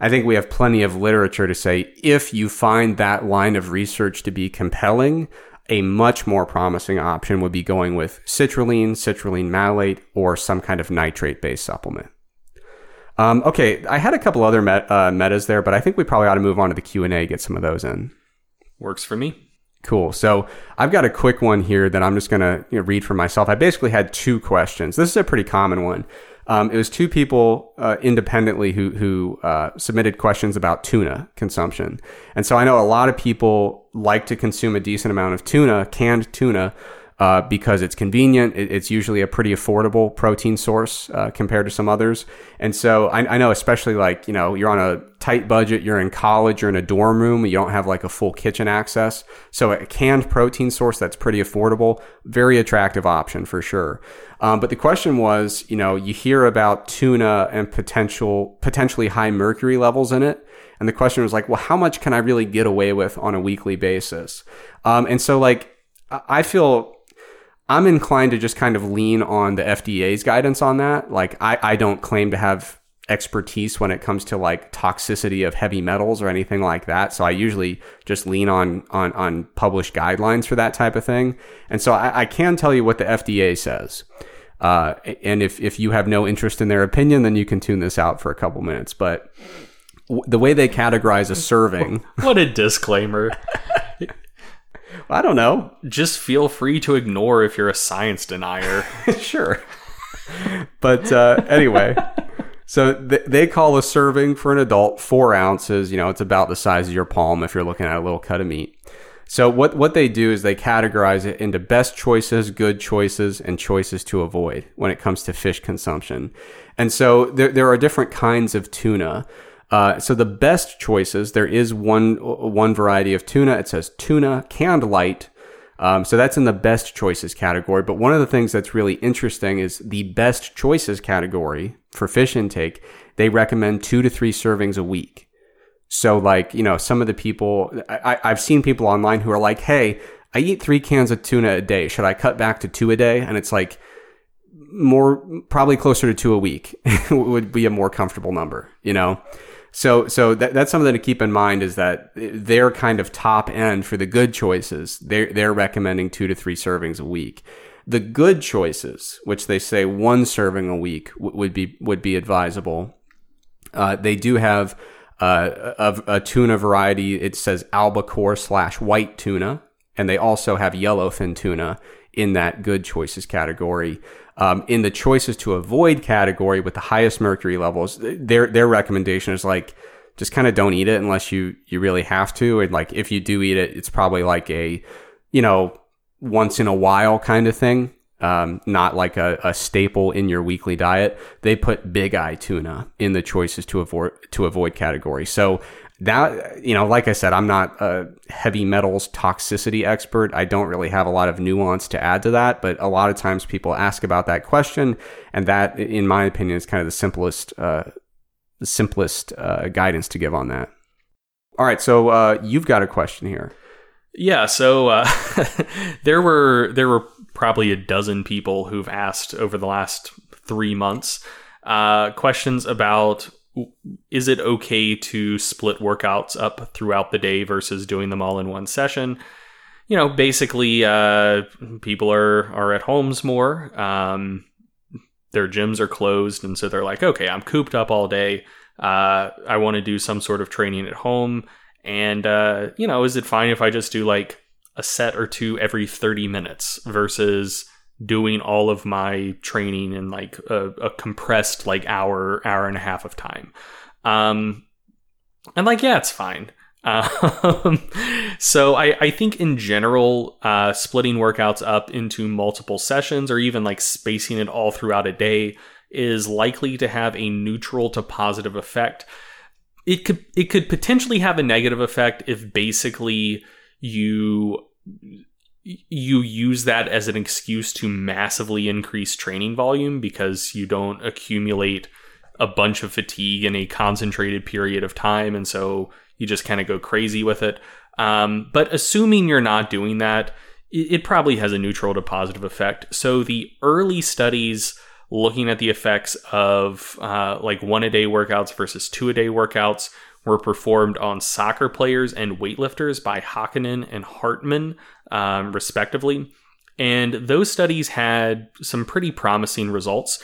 Speaker 1: I think we have plenty of literature to say if you find that line of research to be compelling, a much more promising option would be going with citrulline, citrulline malate, or some kind of nitrate based supplement. Um, okay, I had a couple other met, uh, metas there, but I think we probably ought to move on to the Q and A, get some of those in.
Speaker 2: Works for me.
Speaker 1: Cool. So I've got a quick one here that I'm just going to you know, read for myself. I basically had two questions. This is a pretty common one. Um, it was two people uh, independently who who uh, submitted questions about tuna consumption, and so I know a lot of people like to consume a decent amount of tuna, canned tuna, uh, because it's convenient. It, it's usually a pretty affordable protein source uh, compared to some others. And so I, I, know, especially like, you know, you're on a tight budget, you're in college, you're in a dorm room, you don't have like a full kitchen access. So a canned protein source that's pretty affordable, very attractive option for sure. Um, but the question was, you know, you hear about tuna and potential, potentially high mercury levels in it. And the question was like, well, how much can I really get away with on a weekly basis? Um, and so like, I feel I'm inclined to just kind of lean on the FDA's guidance on that. Like, I, I don't claim to have expertise when it comes to like toxicity of heavy metals or anything like that. So I usually just lean on on on published guidelines for that type of thing. And so I, I can tell you what the FDA says. Uh, and if if you have no interest in their opinion, then you can tune this out for a couple minutes. But w- the way they categorize a serving,
Speaker 2: what a disclaimer.
Speaker 1: I don't know.
Speaker 2: Just feel free to ignore if you're a science denier.
Speaker 1: sure. But uh, anyway, so th- they call a serving for an adult four ounces. You know, it's about the size of your palm if you're looking at a little cut of meat. So what what they do is they categorize it into best choices, good choices, and choices to avoid when it comes to fish consumption. And so there there are different kinds of tuna. Uh, so the best choices, there is one one variety of tuna. It says tuna canned light. Um, so that's in the best choices category. But one of the things that's really interesting is the best choices category for fish intake. They recommend two to three servings a week. So like you know, some of the people I, I've seen people online who are like, "Hey, I eat three cans of tuna a day. Should I cut back to two a day?" And it's like more probably closer to two a week would be a more comfortable number. You know. So, so that, that's something to keep in mind is that their kind of top end for the good choices, they're, they're recommending two to three servings a week. The good choices, which they say one serving a week w- would be, would be advisable. Uh, they do have, uh, a, a tuna variety. It says albacore slash white tuna, and they also have yellowfin tuna in that good choices category. Um, in the choices to avoid category with the highest mercury levels, their their recommendation is like just kind of don't eat it unless you you really have to, and like if you do eat it, it's probably like a you know once in a while kind of thing. Um, not like a, a, staple in your weekly diet. They put big eye tuna in the choices to avoid to avoid category. So that you know like i said i'm not a heavy metals toxicity expert. I don't really have a lot of nuance to add to that but a lot of times people ask about that question and that in my opinion is kind of the simplest uh, simplest uh, guidance to give on that. All right so uh, you've got a question here.
Speaker 2: Yeah so uh, there were there were probably a dozen people who've asked over the last three months uh, questions about is it okay to split workouts up throughout the day versus doing them all in one session? You know, basically, uh, people are are at homes more. Um, their gyms are closed, and so they're like, okay, I'm cooped up all day. Uh, I want to do some sort of training at home, and uh, you know, is it fine if I just do like a set or two every 30 minutes versus doing all of my training in like a, a compressed like hour hour and a half of time um and like yeah it's fine um, so I, I think in general, uh, splitting workouts up into multiple sessions or even like spacing it all throughout a day is likely to have a neutral to positive effect. It could it could potentially have a negative effect if basically you you use that as an excuse to massively increase training volume because you don't accumulate a bunch of fatigue in a concentrated period of time. And so you just kind of go crazy with it. Um, but assuming you're not doing that, it, probably has a neutral to positive effect. So the early studies looking at the effects of uh, like one a day workouts versus two a day workouts were performed on soccer players and weightlifters by Hakkinen and Hartman, um, respectively. And those studies had some pretty promising results.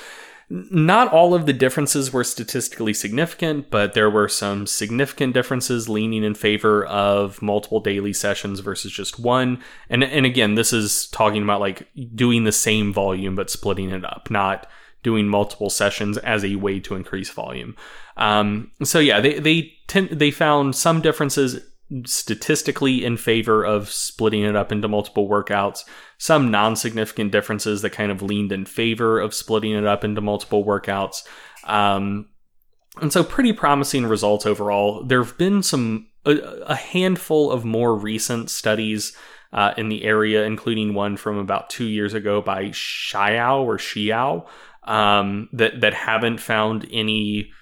Speaker 2: Not all of the differences were statistically significant, but there were some significant differences leaning in favor of multiple daily sessions versus just one. And and again, this is talking about like doing the same volume but splitting it up, not doing multiple sessions as a way to increase volume. Um, so yeah, they they tend, they found some differences statistically in favor of splitting it up into multiple workouts, some non significant differences that kind of leaned in favor of splitting it up into multiple workouts. Um, and so, pretty promising results overall. There have been some, a, a handful of more recent studies uh, in the area, including one from about two years ago by Xiao or Xiao, um, that that haven't found any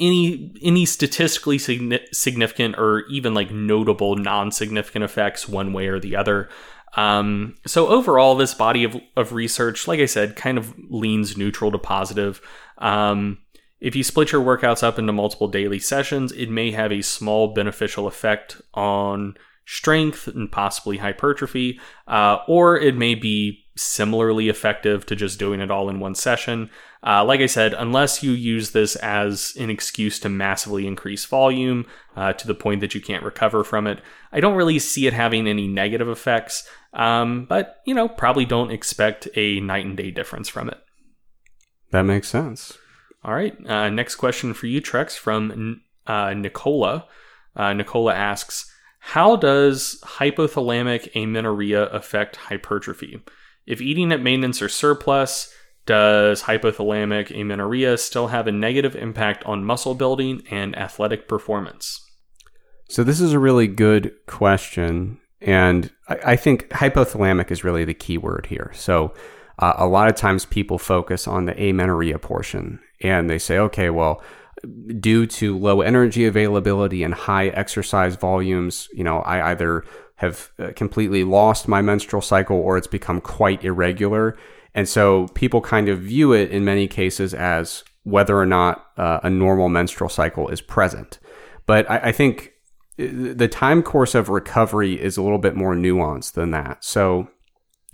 Speaker 2: any any statistically significant or even like notable non-significant effects one way or the other. Um, so overall, this body of, of research, like I said, kind of leans neutral to positive. Um, if you split your workouts up into multiple daily sessions, it may have a small beneficial effect on strength and possibly hypertrophy, uh, or it may be similarly effective to just doing it all in one session. Uh, like I said, unless you use this as an excuse to massively increase volume uh, to the point that you can't recover from it, I don't really see it having any negative effects. Um, but, you know, probably don't expect a night and day difference from it.
Speaker 1: That makes sense.
Speaker 2: All right. Uh, next question for you, Trex, from uh, Nicola. Uh, Nicola asks, how does hypothalamic amenorrhea affect hypertrophy? If eating at maintenance or surplus, does hypothalamic amenorrhea still have a negative impact on muscle building and athletic performance?
Speaker 1: So, this is a really good question. And I, I think hypothalamic is really the key word here. So, uh, a lot of times people focus on the amenorrhea portion and they say, okay, well, due to low energy availability and high exercise volumes, you know, I either have uh, completely lost my menstrual cycle or it's become quite irregular. And so people kind of view it in many cases as whether or not uh, a normal menstrual cycle is present. But I, I think uh, the time course of recovery is a little bit more nuanced than that. So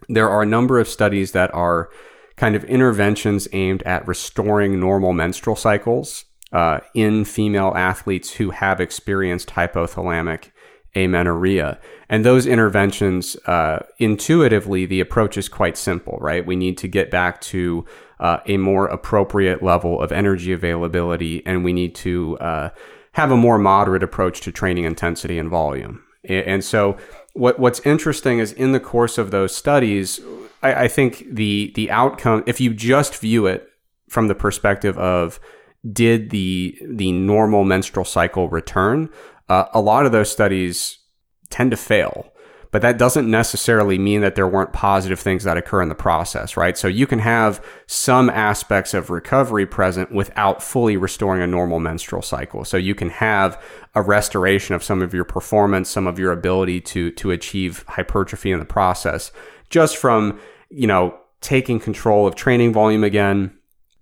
Speaker 1: there are a number of studies that are kind of interventions aimed at restoring normal menstrual cycles uh, in female athletes who have experienced hypothalamic amenorrhea. And those interventions, uh, intuitively, the approach is quite simple, right? We need to get back to uh, a more appropriate level of energy availability, and we need to uh, have a more moderate approach to training intensity and volume. And so, what what's interesting is in the course of those studies, I, I think the the outcome, if you just view it from the perspective of did the the normal menstrual cycle return? Uh, a lot of those studies tend to fail, but that doesn't necessarily mean that there weren't positive things that occur in the process, right? So you can have some aspects of recovery present without fully restoring a normal menstrual cycle. So you can have a restoration of some of your performance, some of your ability to to achieve hypertrophy in the process, just from you know taking control of training volume again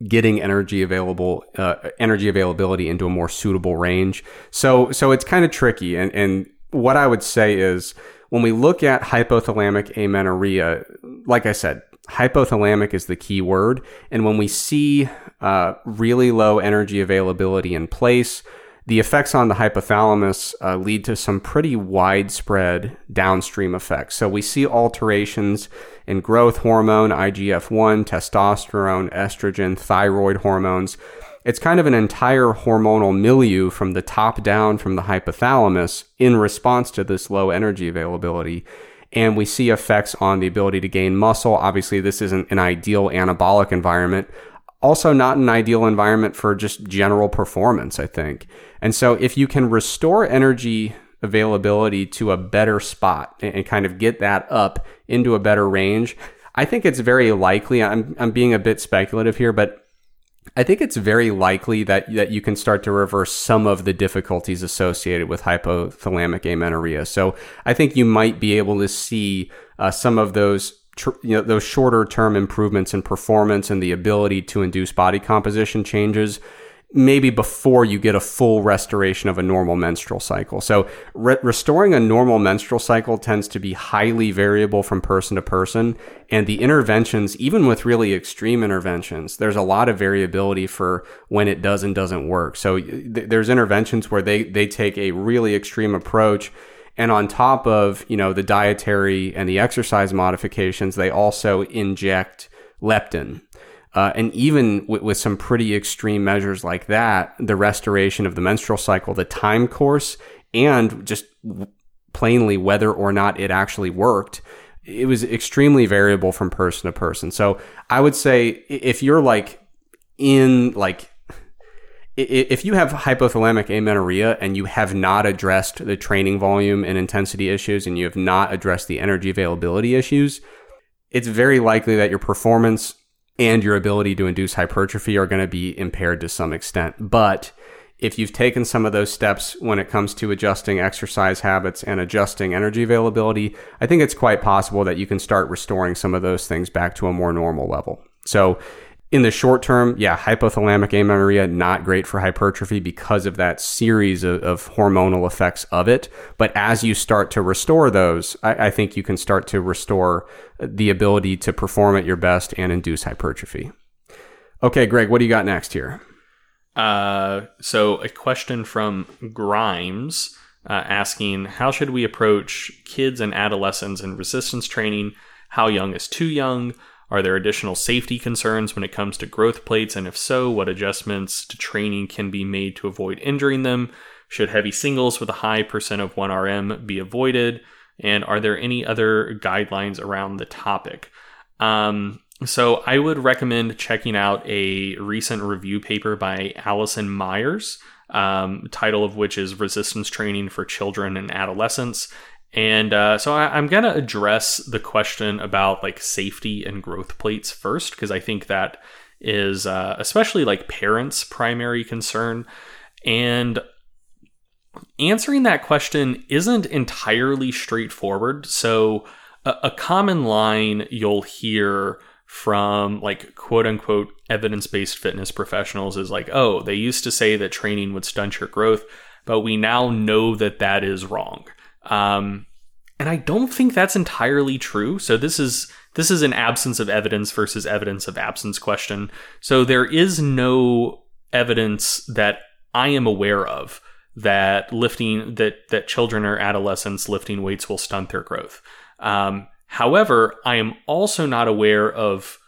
Speaker 1: getting energy available uh, energy availability into a more suitable range. So so it's kind of tricky and and what I would say is when we look at hypothalamic amenorrhea, like I said, hypothalamic is the key word. And when we see uh, really low energy availability in place, the effects on the hypothalamus uh, lead to some pretty widespread downstream effects. So we see alterations in growth hormone, IGF 1, testosterone, estrogen, thyroid hormones. It's kind of an entire hormonal milieu from the top down from the hypothalamus in response to this low energy availability. And we see effects on the ability to gain muscle. Obviously, this isn't an ideal anabolic environment. Also, not an ideal environment for just general performance, I think. And so, if you can restore energy availability to a better spot and, kind of get that up into a better range, I think it's very likely. I'm I'm being a bit speculative here, but I think it's very likely that that you can start to reverse some of the difficulties associated with hypothalamic amenorrhea. So I think you might be able to see uh, some of those tr- you know those shorter term improvements in performance and the ability to induce body composition changes maybe before you get a full restoration of a normal menstrual cycle. So, re- restoring a normal menstrual cycle tends to be highly variable from person to person. And the interventions, even with really extreme interventions, there's a lot of variability for when it does and doesn't work. So, th- there's interventions where they, they take a really extreme approach. And on top of, you know, the dietary and the exercise modifications, they also inject leptin, uh, and even with some pretty extreme measures like that, the restoration of the menstrual cycle, the time course and just plainly whether or not it actually worked it was extremely variable from person to person. So I would say if you're like in like if you have hypothalamic amenorrhea and you have not addressed the training volume and intensity issues and you have not addressed the energy availability issues, it's very likely that your performance and your ability to induce hypertrophy are going to be impaired to some extent. But if you've taken some of those steps when it comes to adjusting exercise habits and adjusting energy availability, I think it's quite possible that you can start restoring some of those things back to a more normal level. So, in the short term, yeah, hypothalamic amenorrhea, not great for hypertrophy because of that series of, of hormonal effects of it. But as you start to restore those, I, I think you can start to restore the ability to perform at your best and induce hypertrophy. Okay, Greg, what do you got next here?
Speaker 2: Uh, so a question from Grimes uh, asking, how should we approach kids and adolescents in resistance training? How young is too young? Are there additional safety concerns when it comes to growth plates? And if so, what adjustments to training can be made to avoid injuring them? Should heavy singles with a high percent of 1RM be avoided? And are there any other guidelines around the topic? Um, so I would recommend checking out a recent review paper by Allison Myers, um, title of which is Resistance Training for Children and Adolescents. And uh, so I, am going to address the question about like safety and growth plates first, because I think that is uh, especially like parents' primary concern. And answering that question isn't entirely straightforward. So a, a common line you'll hear from like quote unquote evidence based fitness professionals is like, oh, they used to say that training would stunt your growth, but we now know that that is wrong. Um, and I don't think that's entirely true. So this is this is an absence of evidence versus evidence of absence question. So there is no evidence that I am aware of that lifting that that children or adolescents lifting weights will stunt their growth. Um, However, I am also not aware of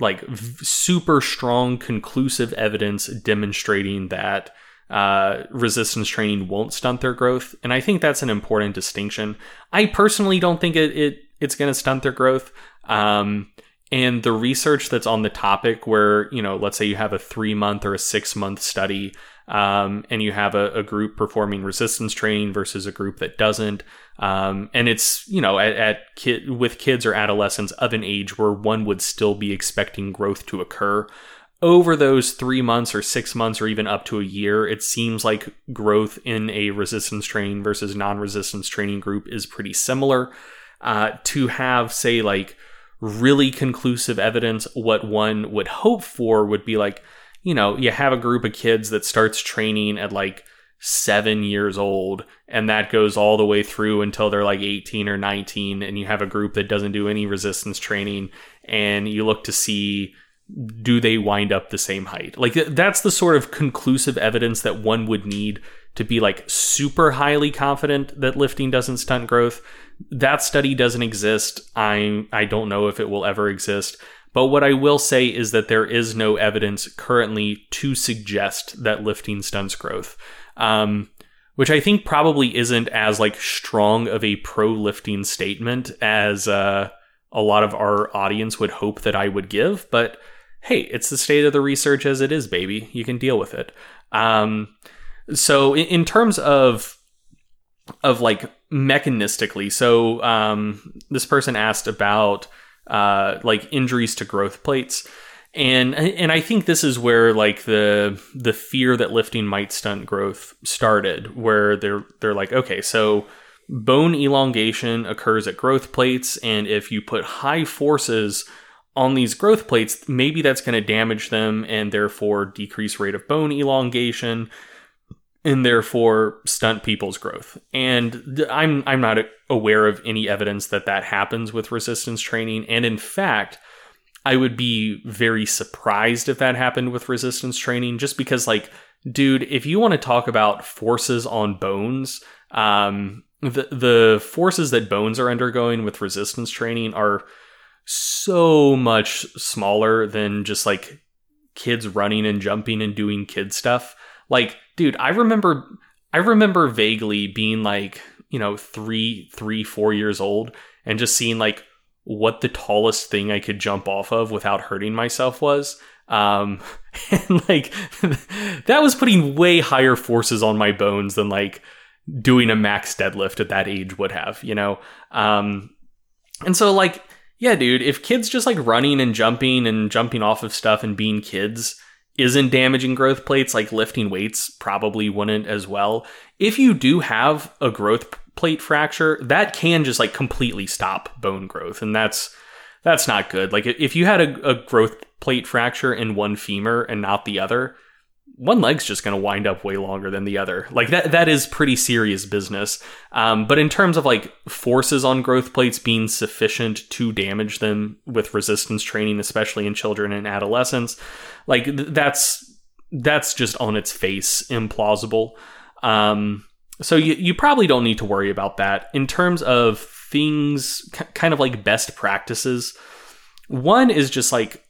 Speaker 2: like v- super strong conclusive evidence demonstrating that uh, resistance training won't stunt their growth, and I think that's an important distinction. I personally don't think it, it it's going to stunt their growth. Um, and the research that's on the topic, where you know, let's say you have a three month or a six month study um, and you have a, a, group performing resistance training versus a group that doesn't. Um, and it's you know at, at kid with kids or adolescents of an age where one would still be expecting growth to occur over those three months or six months or even up to a year, it seems like growth in a resistance training versus non resistance training group is pretty similar. Uh, to have, say, like really conclusive evidence, what one would hope for would be like, you know, you have a group of kids that starts training at like seven years old, and that goes all the way through until they're like 18 or 19, and you have a group that doesn't do any resistance training, and you look to see do they wind up the same height? Like that's the sort of conclusive evidence that one would need to be like super highly confident that lifting doesn't stunt growth. That study doesn't exist. I I don't know if it will ever exist. But what I will say is that there is no evidence currently to suggest that lifting stunts growth. Um, which I think probably isn't as like strong of a pro lifting statement as uh, a lot of our audience would hope that I would give. But hey, it's the state of the research as it is, baby. You can deal with it. Um, so in, in, terms of of like mechanistically, so um, this person asked about uh, like injuries to growth plates. And and I think this is where like the the fear that lifting might stunt growth started, where they're they're like, okay, so bone elongation occurs at growth plates, and if you put high forces on these growth plates, maybe that's going to damage them and therefore decrease rate of bone elongation and therefore stunt people's growth. And I'm I'm not aware of any evidence that that happens with resistance training and in fact I would be very surprised if that happened with resistance training just because like dude if you want to talk about forces on bones um the the forces that bones are undergoing with resistance training are so much smaller than just like kids running and jumping and doing kid stuff like dude, I remember I remember vaguely being like, you know, three, three, four years old and just seeing like what the tallest thing I could jump off of without hurting myself was. Um, and like that was putting way higher forces on my bones than like doing a max deadlift at that age would have, you know? Um, and so like, yeah, dude, if kids just like running and jumping and jumping off of stuff and being kids isn't damaging growth plates, like lifting weights probably wouldn't as well. If you do have a growth plate fracture, that can just like completely stop bone growth. And that's, that's not good. Like if you had a, a growth plate fracture in one femur and not the other, one leg's just going to wind up way longer than the other. Like that that is pretty serious business. Um, but in terms of like forces on growth plates being sufficient to damage them with resistance training, especially in children and adolescents, like th- that's that's just on its face implausible. Um, so you you probably don't need to worry about that. In terms of things, kind of like best practices, one is just like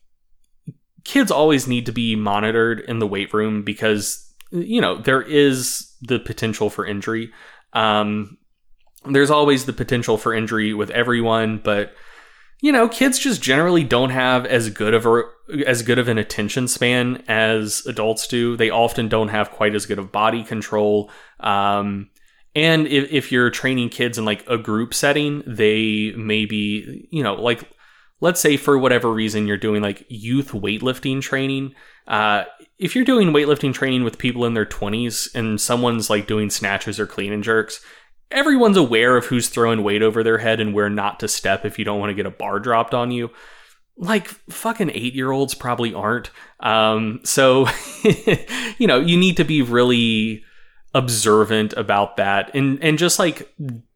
Speaker 2: kids always need to be monitored in the weight room because you know there is the potential for injury. Um, there's always the potential for injury with everyone, but you know, kids just generally don't have as good of a as good of an attention span as adults do. They often don't have quite as good of body control. Um, and if, if you're training kids in like a group setting, they may be, you know, like let's say for whatever reason you're doing like youth weightlifting training. Uh, if you're doing weightlifting training with people in their 20s and someone's like doing snatches or clean and jerks, everyone's aware of who's throwing weight over their head and where not to step if you don't want to get a bar dropped on you. Like fucking eight year olds probably aren't. Um, so, you know, you need to be really observant about that and, and just like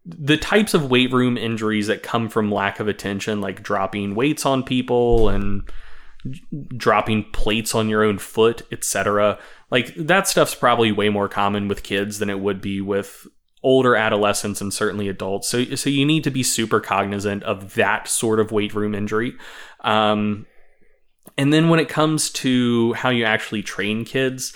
Speaker 2: the types of weight room injuries that come from lack of attention, like dropping weights on people and dropping plates on your own foot, etc. Like that stuff's probably way more common with kids than it would be with older adolescents and certainly adults. So so you need to be super cognizant of that sort of weight room injury. Um, and then when it comes to how you actually train kids,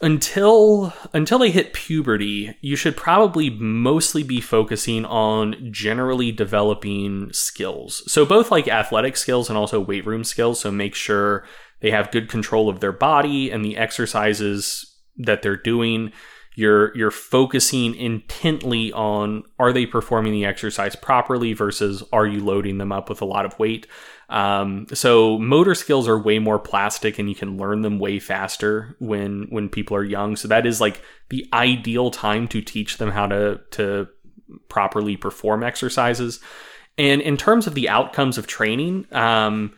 Speaker 2: until until they hit puberty, you should probably mostly be focusing on generally developing skills. So both like athletic skills and also weight room skills. So make sure they have good control of their body and the exercises that they're doing. You're you're focusing intently on are they performing the exercise properly versus are you loading them up with a lot of weight. Um, so motor skills are way more plastic and you can learn them way faster when when people are young. So that is like the ideal time to teach them how to to properly perform exercises. And in terms of the outcomes of training, um,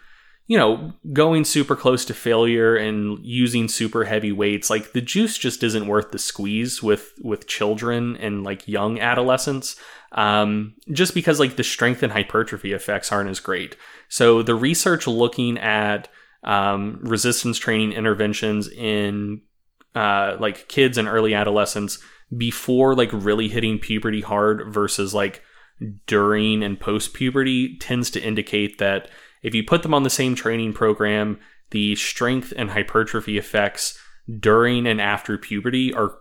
Speaker 2: you know, going super close to failure and using super heavy weights, like the juice just isn't worth the squeeze with with children and like young adolescents. Um, just because like the strength and hypertrophy effects aren't as great. So the research looking at um, resistance training interventions in uh, like kids and early adolescents before like really hitting puberty hard versus like during and post puberty tends to indicate that if you put them on the same training program, the strength and hypertrophy effects during and after puberty are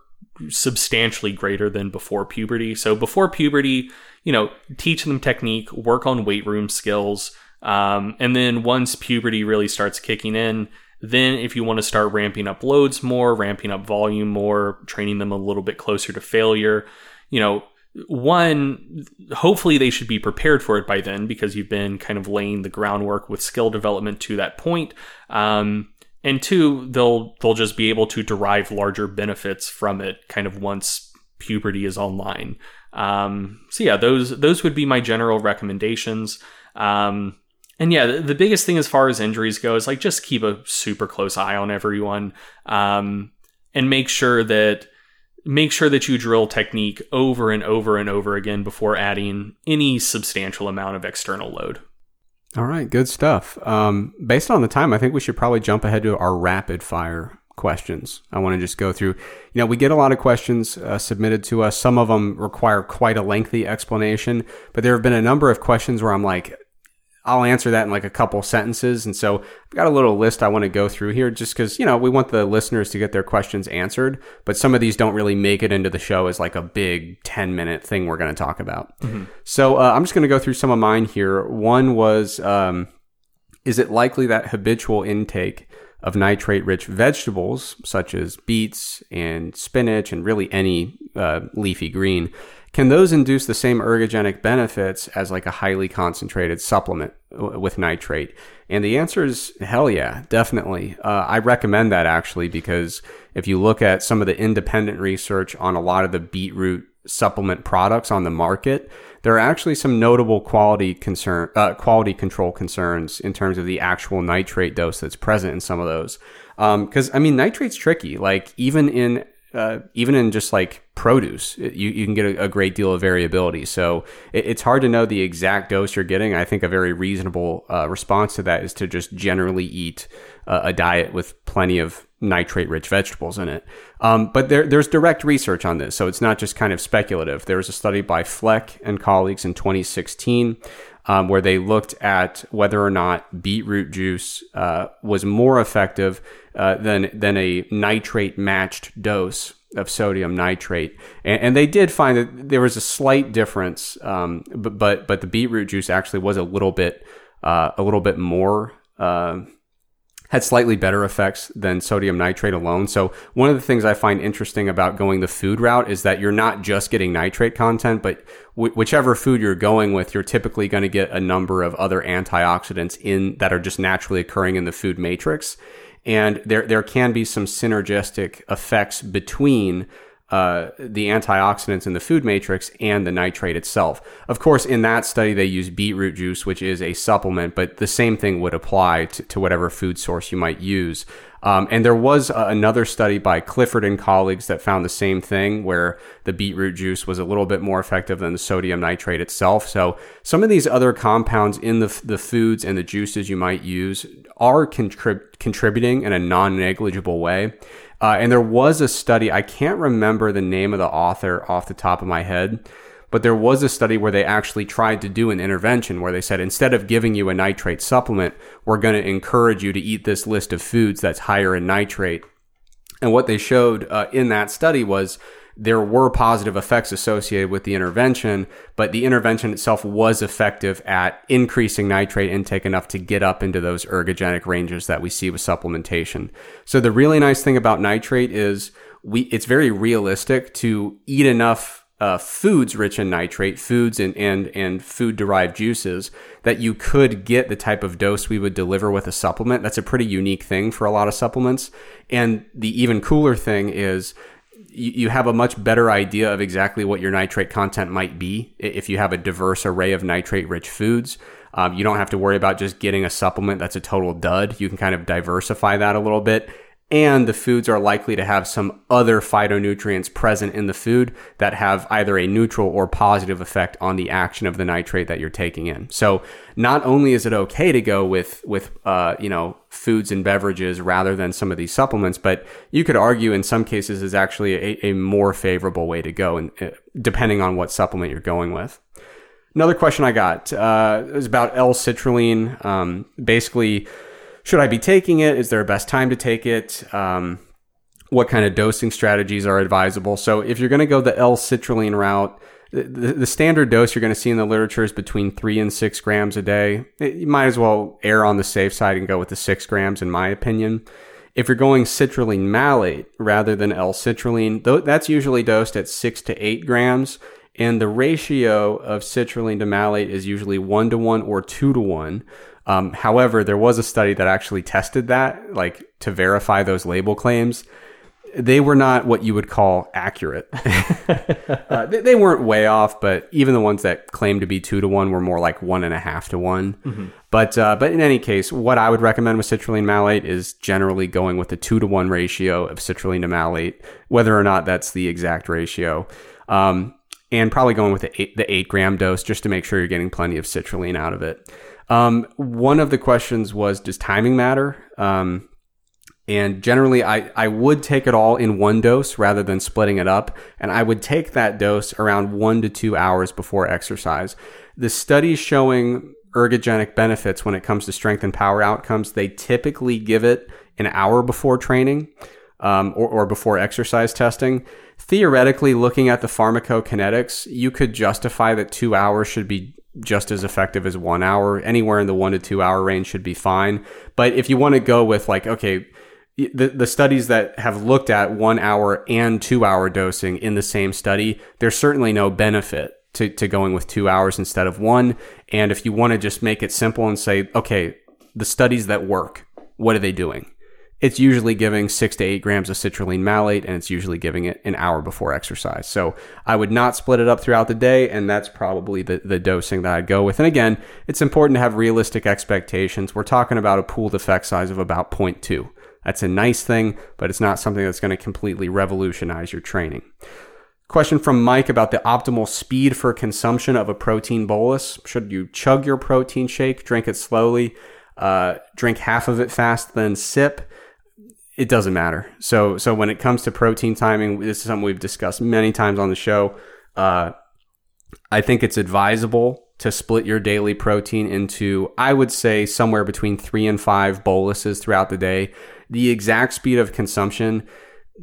Speaker 2: substantially greater than before puberty. So before puberty, you know, teach them technique, work on weight room skills, um, and then once puberty really starts kicking in, then if you want to start ramping up loads more, ramping up volume more, training them a little bit closer to failure, you know, one, hopefully they should be prepared for it by then because you've been kind of laying the groundwork with skill development to that point. Um, and two, they'll they'll just be able to derive larger benefits from it kind of once puberty is online. Um, so yeah, those those would be my general recommendations. Um, and yeah, the, the, biggest thing as far as injuries go is like just keep a super close eye on everyone, um, and make sure that make sure that you drill technique over and over and over again before adding any substantial amount of external load.
Speaker 1: All right, good stuff. Um, based on the time, I think we should probably jump ahead to our rapid fire questions. I want to just go through. You know, we get a lot of questions uh, submitted to us. Some of them require quite a lengthy explanation, but there have been a number of questions where I'm like, I'll answer that in like a couple sentences. And so I've got a little list I want to go through here just because, you know, we want the listeners to get their questions answered, but some of these don't really make it into the show as like a big 10 minute thing we're going to talk about. Mm-hmm. So uh, I'm just going to go through some of mine here. One was, um, is it likely that habitual intake of nitrate rich vegetables, such as beets and spinach and really any uh, leafy green, can those induce the same ergogenic benefits as like a highly concentrated supplement with nitrate? And the answer is hell yeah, definitely. Uh, I recommend that actually because if you look at some of the independent research on a lot of the beetroot supplement products on the market, there are actually some notable quality concern, uh, quality control concerns in terms of the actual nitrate dose that's present in some of those. Because um, I mean, nitrate's tricky. Like even in uh, even in just like produce, you, you can get a, a great deal of variability. So it, it's hard to know the exact dose you're getting. I think a very reasonable uh, response to that is to just generally eat uh, a diet with plenty of nitrate rich vegetables in it. Um, but there, there's direct research on this. So it's not just kind of speculative. There was a study by Flueck and colleagues in 2016 um, where they looked at whether or not beetroot juice uh, was more effective uh, than than a nitrate matched dose of sodium nitrate, and, and, they did find that there was a slight difference, um, but, but but the beetroot juice actually was a little bit uh, a little bit more uh, had slightly better effects than sodium nitrate alone. So one of the things I find interesting about going the food route is that you're not just getting nitrate content, but w- whichever food you're going with, you're typically going to get a number of other antioxidants in that are just naturally occurring in the food matrix. And there, there can be some synergistic effects between uh, the antioxidants in the food matrix and the nitrate itself. Of course, in that study, they use beetroot juice, which is a supplement, but the same thing would apply to, to whatever food source you might use. Um, and there was another study by Clifford and colleagues that found the same thing, where the beetroot juice was a little bit more effective than the sodium nitrate itself. So some of these other compounds in the, the foods and the juices you might use are contrib- contributing in a non negligible way. Uh, and there was a study, I can't remember the name of the author off the top of my head, but there was a study where they actually tried to do an intervention where they said instead of giving you a nitrate supplement, we're going to encourage you to eat this list of foods that's higher in nitrate. And what they showed uh, in that study was there were positive effects associated with the intervention, but the intervention itself was effective at increasing nitrate intake enough to get up into those ergogenic ranges that we see with supplementation. So the really nice thing about nitrate is we it's very realistic to eat enough uh, foods rich in nitrate, foods and, and, and food derived juices, that you could get the type of dose we would deliver with a supplement. That's a pretty unique thing for a lot of supplements. And the even cooler thing is you, you have a much better idea of exactly what your nitrate content might be if you have a diverse array of nitrate rich foods. Um, you don't have to worry about just getting a supplement that's a total dud. You can kind of diversify that a little bit and the foods are likely to have some other phytonutrients present in the food that have either a neutral or positive effect on the action of the nitrate that you're taking in. So not only is it okay to go with with uh, you know foods and beverages rather than some of these supplements, but you could argue in some cases is actually a, a more favorable way to go, and uh, depending on what supplement you're going with. Another question I got uh, is about L-citrulline. Um, basically should I be taking it? Is there a best time to take it? Um, what kind of dosing strategies are advisable? So if you're going to go the L-citrulline route, the, the, standard dose you're going to see in the literature is between three and six grams a day. You might as well err on the safe side and go with the six grams, in my opinion. If you're going citrulline malate rather than L-citrulline, that's usually dosed at six to eight grams. And the ratio of citrulline to malate is usually one to one or two to one. Um, however, there was a study that actually tested that, like to verify those label claims. They were not what you would call accurate. uh, they, they, weren't way off, but even the ones that claimed to be two to one were more like one and a half to one. Mm-hmm. But uh, but in any case, what I would recommend with citrulline malate is generally going with a two to one ratio of citrulline to malate, whether or not that's the exact ratio. Um, and probably going with the eight, the eight gram dose just to make sure you're getting plenty of citrulline out of it. Um, one of the questions was, does timing matter? Um, and generally, I, I would take it all in one dose rather than splitting it up. And I would take that dose around one to two hours before exercise. The studies showing ergogenic benefits when it comes to strength and power outcomes, they typically give it an hour before training um, or, or before exercise testing. Theoretically, looking at the pharmacokinetics, you could justify that two hours should be just as effective as one hour. Anywhere in the one to two hour range should be fine. But if you want to go with like, okay, the, the studies that have looked at one hour and two hour dosing in the same study, there's certainly no benefit to, to going with two hours instead of one. And if you want to just make it simple and say, okay, the studies that work, what are they doing? It's usually giving six to eight grams of citrulline malate, and it's usually giving it an hour before exercise. So I would not split it up throughout the day, and that's probably the, the dosing that I'd go with. And again, it's important to have realistic expectations. We're talking about a pooled effect size of about 0.2. That's a nice thing, but it's not something that's going to completely revolutionize your training. Question from Mike about the optimal speed for consumption of a protein bolus. Should you chug your protein shake, drink it slowly, uh, drink half of it fast, then sip? It doesn't matter. So, so when it comes to protein timing, this is something we've discussed many times on the show. Uh, I think it's advisable to split your daily protein into, I would say, somewhere between three and five boluses throughout the day. The exact speed of consumption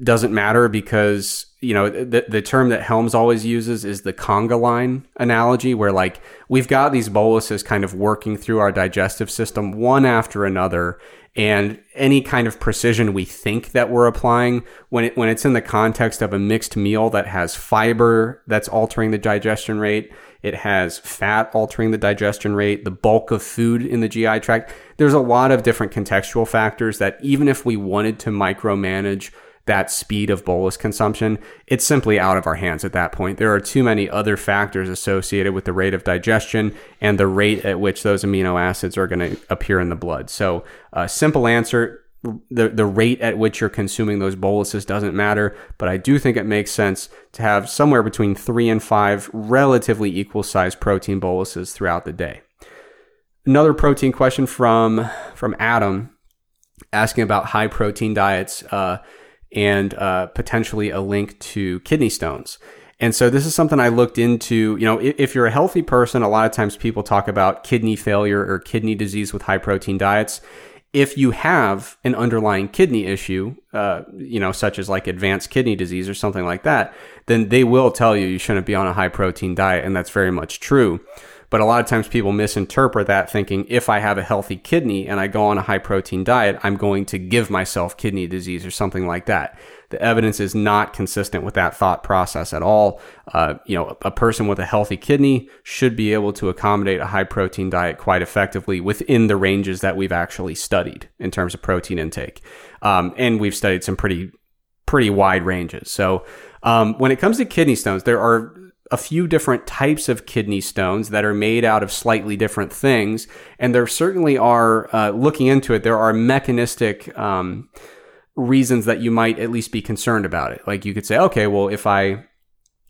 Speaker 1: doesn't matter because you know the the term that Helms always uses is the conga line analogy where like we've got these boluses kind of working through our digestive system one after another and any kind of precision we think that we're applying when it when it's in the context of a mixed meal that has fiber that's altering the digestion rate it has fat altering the digestion rate the bulk of food in the GI tract there's a lot of different contextual factors that even if we wanted to micromanage that speed of bolus consumption, it's simply out of our hands at that point. There are too many other factors associated with the rate of digestion and the rate at which those amino acids are going to appear in the blood. So, a uh, simple answer the, the rate at which you're consuming those boluses doesn't matter, but I do think it makes sense to have somewhere between three and five relatively equal sized protein boluses throughout the day. Another protein question from, from Adam asking about high protein diets. Uh, and uh, potentially a link to kidney stones. And so this is something I looked into. You know, if, if, you're a healthy person, a lot of times people talk about kidney failure or kidney disease with high protein diets. If you have an underlying kidney issue, uh, you know, such as like advanced kidney disease or something like that, then they will tell you you shouldn't be on a high protein diet, and that's very much true. But a lot of times people misinterpret that thinking if I have a healthy kidney and I go on a high protein diet, I'm going to give myself kidney disease or something like that. The evidence is not consistent with that thought process at all. Uh, you know, a person with a healthy kidney should be able to accommodate a high protein diet quite effectively within the ranges that we've actually studied in terms of protein intake. Um, and we've studied some pretty, pretty wide ranges. So, um, when it comes to kidney stones, there are a few different types of kidney stones that are made out of slightly different things. And there certainly are, uh, looking into it, there are mechanistic um, reasons that you might at least be concerned about it. Like you could say, okay, well, if I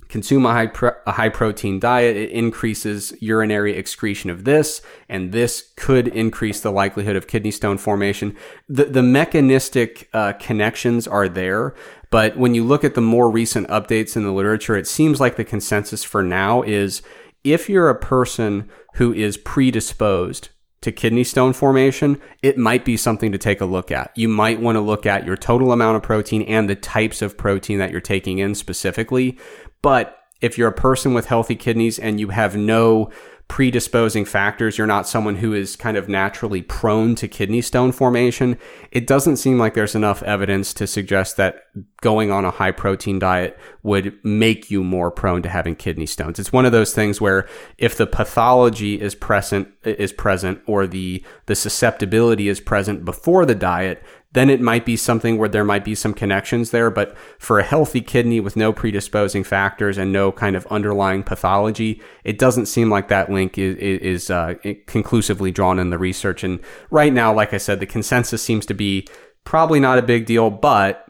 Speaker 1: consume a high, pro- a high protein diet, it increases urinary excretion of this, and this could increase the likelihood of kidney stone formation. The, the mechanistic uh, connections are there, but when you look at the more recent updates in the literature, it seems like the consensus for now is if you're a person who is predisposed to kidney stone formation, it might be something to take a look at. You might want to look at your total amount of protein and the types of protein that you're taking in specifically. But if you're a person with healthy kidneys and you have no predisposing factors, you're not someone who is kind of naturally prone to kidney stone formation, it doesn't seem like there's enough evidence to suggest that going on a high protein diet would make you more prone to having kidney stones. It's one of those things where if the pathology is present is present or the the susceptibility is present before the diet, then it might be something where there might be some connections there. But for a healthy kidney with no predisposing factors and no kind of underlying pathology, it doesn't seem like that link is, is uh, conclusively drawn in the research. And right now, like I said, the consensus seems to be probably not a big deal, but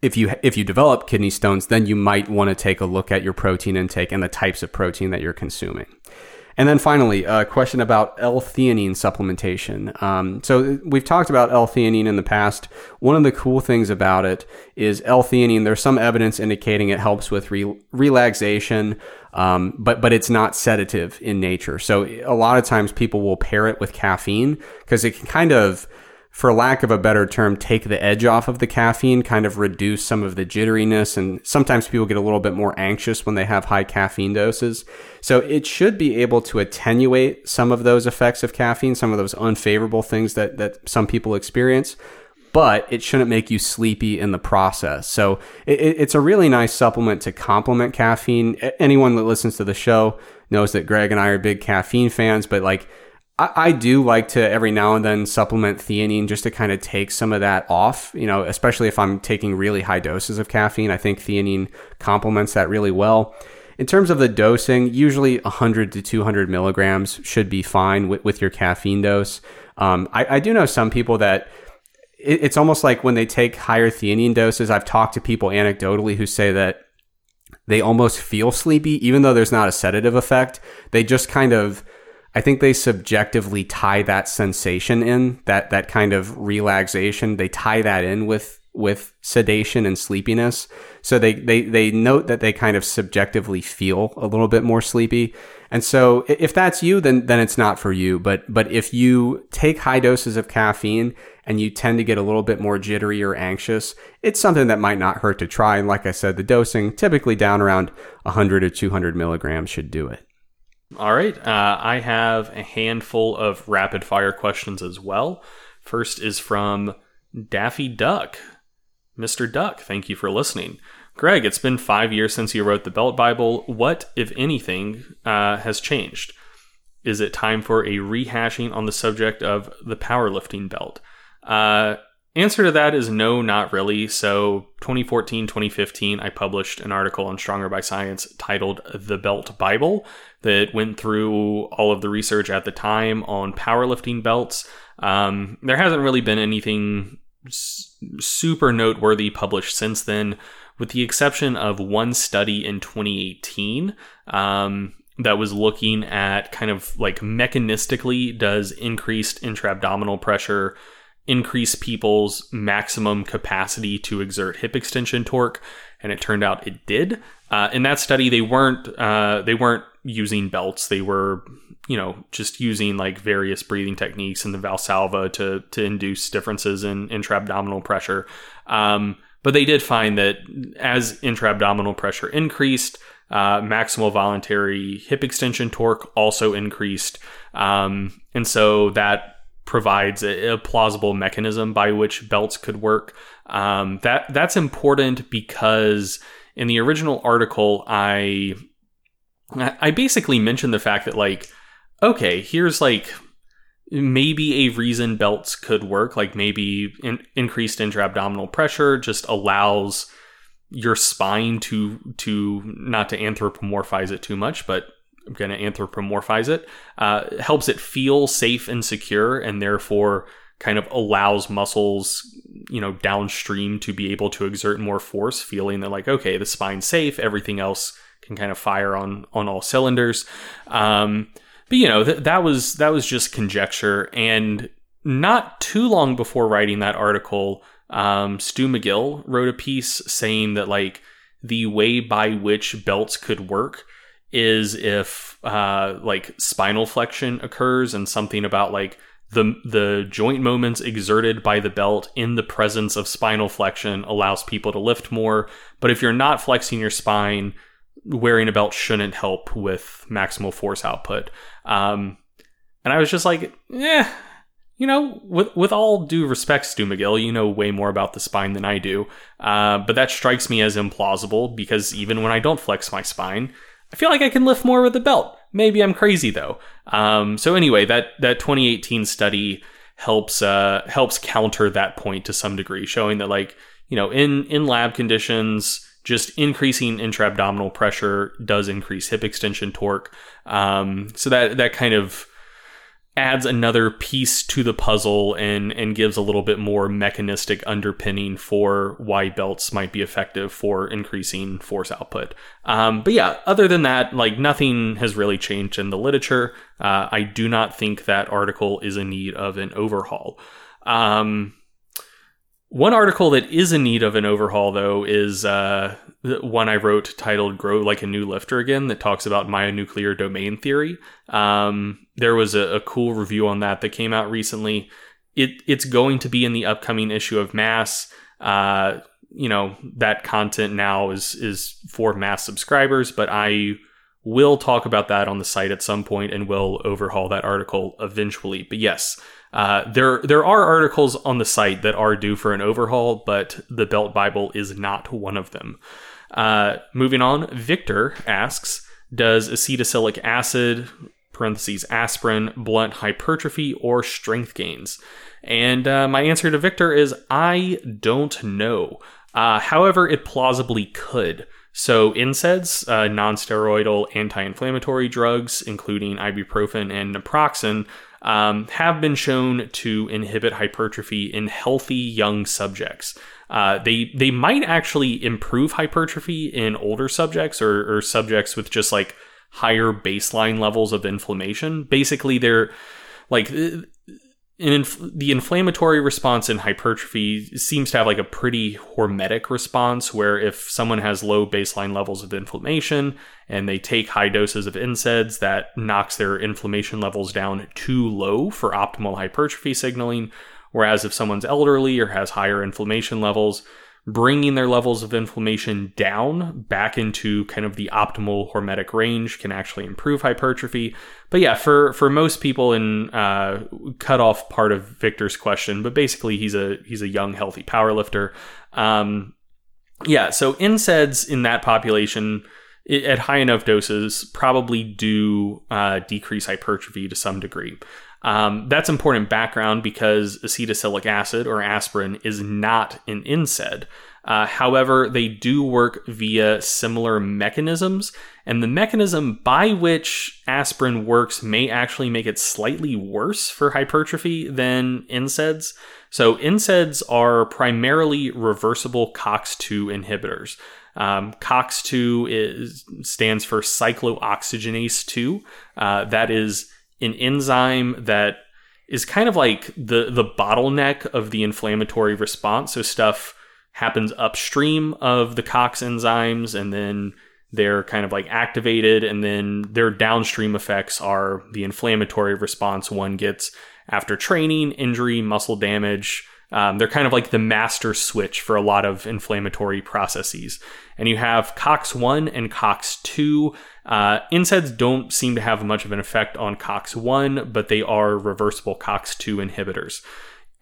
Speaker 1: if you if you develop kidney stones, then you might want to take a look at your protein intake and the types of protein that you're consuming. And then finally, a question about L-theanine supplementation. Um, so we've talked about L-theanine in the past. One of the cool things about it is L-theanine. There's some evidence indicating it helps with re- relaxation. Um, but but it's not sedative in nature. So a lot of times people will pair it with caffeine because it can kind of for lack of a better term, take the edge off of the caffeine, kind of reduce some of the jitteriness. And sometimes people get a little bit more anxious when they have high caffeine doses. So it should be able to attenuate some of those effects of caffeine, some of those unfavorable things that, that some people experience. But it shouldn't make you sleepy in the process. So it, it's a really nice supplement to complement caffeine. Anyone that listens to the show knows that Greg and I are big caffeine fans, but like I, I do like to every now and then supplement theanine just to kind of take some of that off, you know, especially if I'm taking really high doses of caffeine. I think theanine complements that really well. In terms of the dosing, usually 100 to 200 milligrams should be fine with, with your caffeine dose. Um, I, I, do know some people that it, it's almost like when they take higher theanine doses. I've talked to people anecdotally who say that they almost feel sleepy, even though there's not a sedative effect. They just kind of I think they subjectively tie that sensation in that that kind of relaxation. They tie that in with with sedation and sleepiness. So they they they note that they kind of subjectively feel a little bit more sleepy. And so if that's you, then then it's not for you. But but if you take high doses of caffeine and you tend to get a little bit more jittery or anxious, it's something that might not hurt to try. And like I said, the dosing typically down around 100 or 200 milligrams should do it.
Speaker 2: All right. Uh, I have a handful of rapid fire questions as well. First is from Daffy Duck. Mr. Duck, thank you for listening. Greg, it's been five years since you wrote the Belt Bible. What, if anything, uh, has changed? Is it time for a rehashing on the subject of the powerlifting belt? Uh, Answer to that is no, not really. So, 2014, 2015, I published an article on Stronger by Science titled The Belt Bible that went through all of the research at the time on powerlifting belts. Um, there hasn't really been anything super noteworthy published since then, with the exception of one study in 2018. Um, that was looking at kind of like mechanistically does increased intra abdominal pressure increase people's maximum capacity to exert hip extension torque, and it turned out it did. Uh, in that study, they weren't uh, they weren't using belts; they were you know just using like various breathing techniques and the Valsalva to to induce differences in intra abdominal pressure. Um, but they did find that as intra abdominal pressure increased, uh, maximal voluntary hip extension torque also increased. Um, and so that provides a, a, plausible mechanism by which belts could work. Um, that that's important because in the original article, I I basically mentioned the fact that like, okay, here's like maybe a reason belts could work. Like maybe in, increased intra-abdominal pressure just allows your spine to to not to anthropomorphize it too much, but I'm going to anthropomorphize it, uh, helps it feel safe and secure, and therefore kind of allows muscles, you know, downstream to be able to exert more force, feeling that like, okay, the spine's safe, everything else can kind of fire on on all cylinders. Um, but you know, th- that was that was just conjecture, and not too long before writing that article, um, Stu McGill wrote a piece saying that like the way by which belts could work is if uh, like spinal flexion occurs and something about like the the joint moments exerted by the belt in the presence of spinal flexion allows people to lift more. But if you're not flexing your spine, wearing a belt shouldn't help with maximal force output. Um, and I was just like, yeah, you know, with with all due respect, Stu McGill, you know way more about the spine than I do. Uh, but that strikes me as implausible because even when I don't flex my spine, I feel like I can lift more with the belt. Maybe I'm crazy though. Um, so anyway, that that 2018 study helps uh, helps counter that point to some degree, showing that like you know in in lab conditions, just increasing intra abdominal pressure does increase hip extension torque. Um, so that that kind of adds another piece to the puzzle and and gives a little bit more mechanistic underpinning for why belts might be effective for increasing force output. Um, but yeah, other than that, like nothing has really changed in the literature. Uh, I do not think that article is in need of an overhaul. Um, One article that is in need of an overhaul, though, is uh, one I wrote titled "Grow Like a New Lifter" again, that talks about myonuclear domain theory. Um, there was a, a, cool review on that that came out recently. It it's going to be in the upcoming issue of MASS. Uh, you know that content now is is for MASS subscribers, but I will talk about that on the site at some point and will overhaul that article eventually. But yes, uh, there there are articles on the site that are due for an overhaul, but the Belt Bible is not one of them. Uh, moving on, Victor asks, does acetylsalic acid (parentheses aspirin) blunt hypertrophy or strength gains? And uh, my answer to Victor is I don't know. Uh, however, it plausibly could. So, NSAIDs, uh, non-steroidal anti-inflammatory drugs, including ibuprofen and naproxen, um, have been shown to inhibit hypertrophy in healthy young subjects. Uh, they they might actually improve hypertrophy in older subjects or, or subjects with just like higher baseline levels of inflammation. Basically, they're like inf- the inflammatory response in hypertrophy seems to have like a pretty hormetic response where if someone has low baseline levels of inflammation and they take high doses of NSAIDs that knocks their inflammation levels down too low for optimal hypertrophy signaling whereas if someone's elderly or has higher inflammation levels bringing their levels of inflammation down back into kind of the optimal hormetic range can actually improve hypertrophy. But yeah, for for most people, in uh, cut off part of Victor's question, but basically he's a he's a young healthy powerlifter. Um, yeah, so NSAIDs in that population at high enough doses probably do uh, decrease hypertrophy to some degree. Um, that's important background because acetylsalic acid or aspirin is not an NSAID. Uh, however, they do work via similar mechanisms, and the mechanism by which aspirin works may actually make it slightly worse for hypertrophy than NSAIDs. So, NSAIDs are primarily reversible COX2 inhibitors. Um, COX2 is, stands for cyclooxygenase 2. Uh, that is an enzyme that is kind of like the the bottleneck of the inflammatory response. So stuff happens upstream of the COX enzymes and then they're kind of like activated and then their downstream effects are the inflammatory response one gets after training, injury, muscle damage, um, they're kind of like the master switch for a lot of inflammatory processes. And you have COX1 and COX2. Uh, NSAIDs don't seem to have much of an effect on COX1, but they are reversible COX2 inhibitors.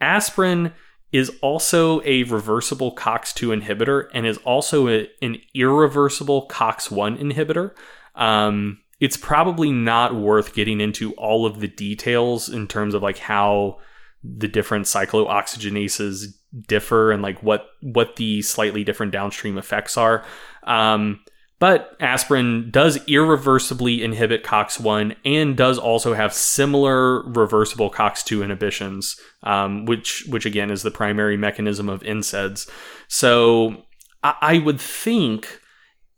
Speaker 2: Aspirin is also a reversible COX2 inhibitor and is also a, an irreversible COX1 inhibitor. Um, it's probably not worth getting into all of the details in terms of like how the different cyclooxygenases differ and like what what the slightly different downstream effects are. Um, but aspirin does irreversibly inhibit COX1 and does also have similar reversible COX2 inhibitions, um, which which again is the primary mechanism of NSAIDs. So I, I would think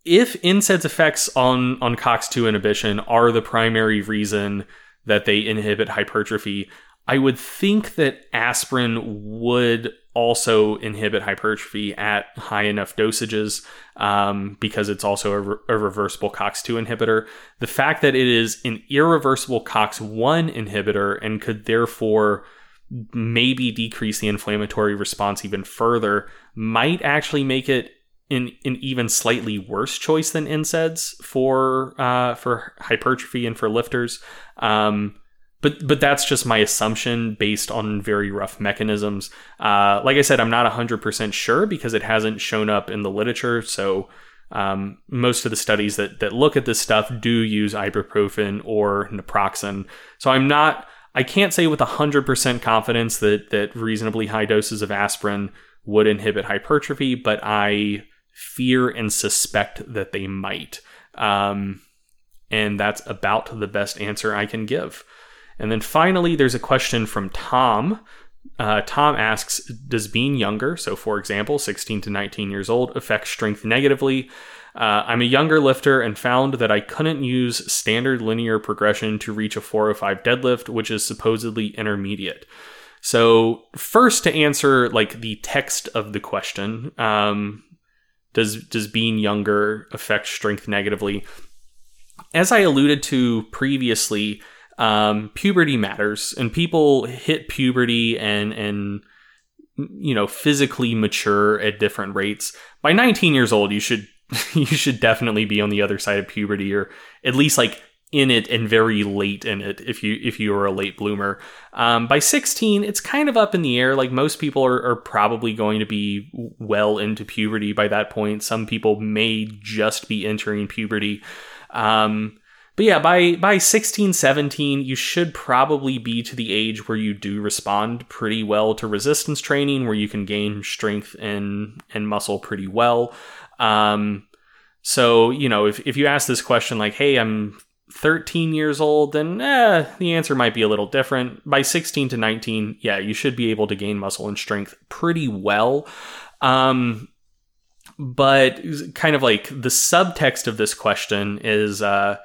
Speaker 2: if NSAIDs effects on on COX2 inhibition are the primary reason that they inhibit hypertrophy, I would think that aspirin would also inhibit hypertrophy at high enough dosages um, because it's also a, re- a, reversible COX2 inhibitor. The fact that it is an irreversible COX1 inhibitor and could therefore maybe decrease the inflammatory response even further might actually make it an, even slightly worse choice than NSAIDs for uh, for hypertrophy and for lifters. Um, but but that's just my assumption based on very rough mechanisms. Uh, like I said, I'm not 100% sure because it hasn't shown up in the literature. So um, most of the studies that that look at this stuff do use ibuprofen or naproxen. So I'm not. I can't say with 100% confidence that that reasonably high doses of aspirin would inhibit hypertrophy, but I fear and suspect that they might. Um, and that's about the best answer I can give. And then finally, there's a question from Tom. Uh, Tom asks Does being younger, so for example, 16 to 19 years old, affect strength negatively? Uh, I'm a younger lifter and found that I couldn't use standard linear progression to reach a 405 deadlift, which is supposedly intermediate. So, first to answer like the text of the question, um, does does being younger affect strength negatively? As I alluded to previously, um, puberty matters, and people hit puberty and and you know physically mature at different rates. By 19 years old, you should you should definitely be on the other side of puberty, or at least like in it and very late in it if you if you are a late bloomer. Um, by 16, it's kind of up in the air. Like most people are, are, probably going to be well into puberty by that point. Some people may just be entering puberty. Um, but yeah, by by 16, 17, you should probably be to the age where you do respond pretty well to resistance training, where you can gain strength and and muscle pretty well. Um, so, you know, if, if you ask this question like, hey, I'm 13 years old, then eh, the answer might be a little different. By 16 to 19, yeah, you should be able to gain muscle and strength pretty well. Um, but kind of like the subtext of this question is uh,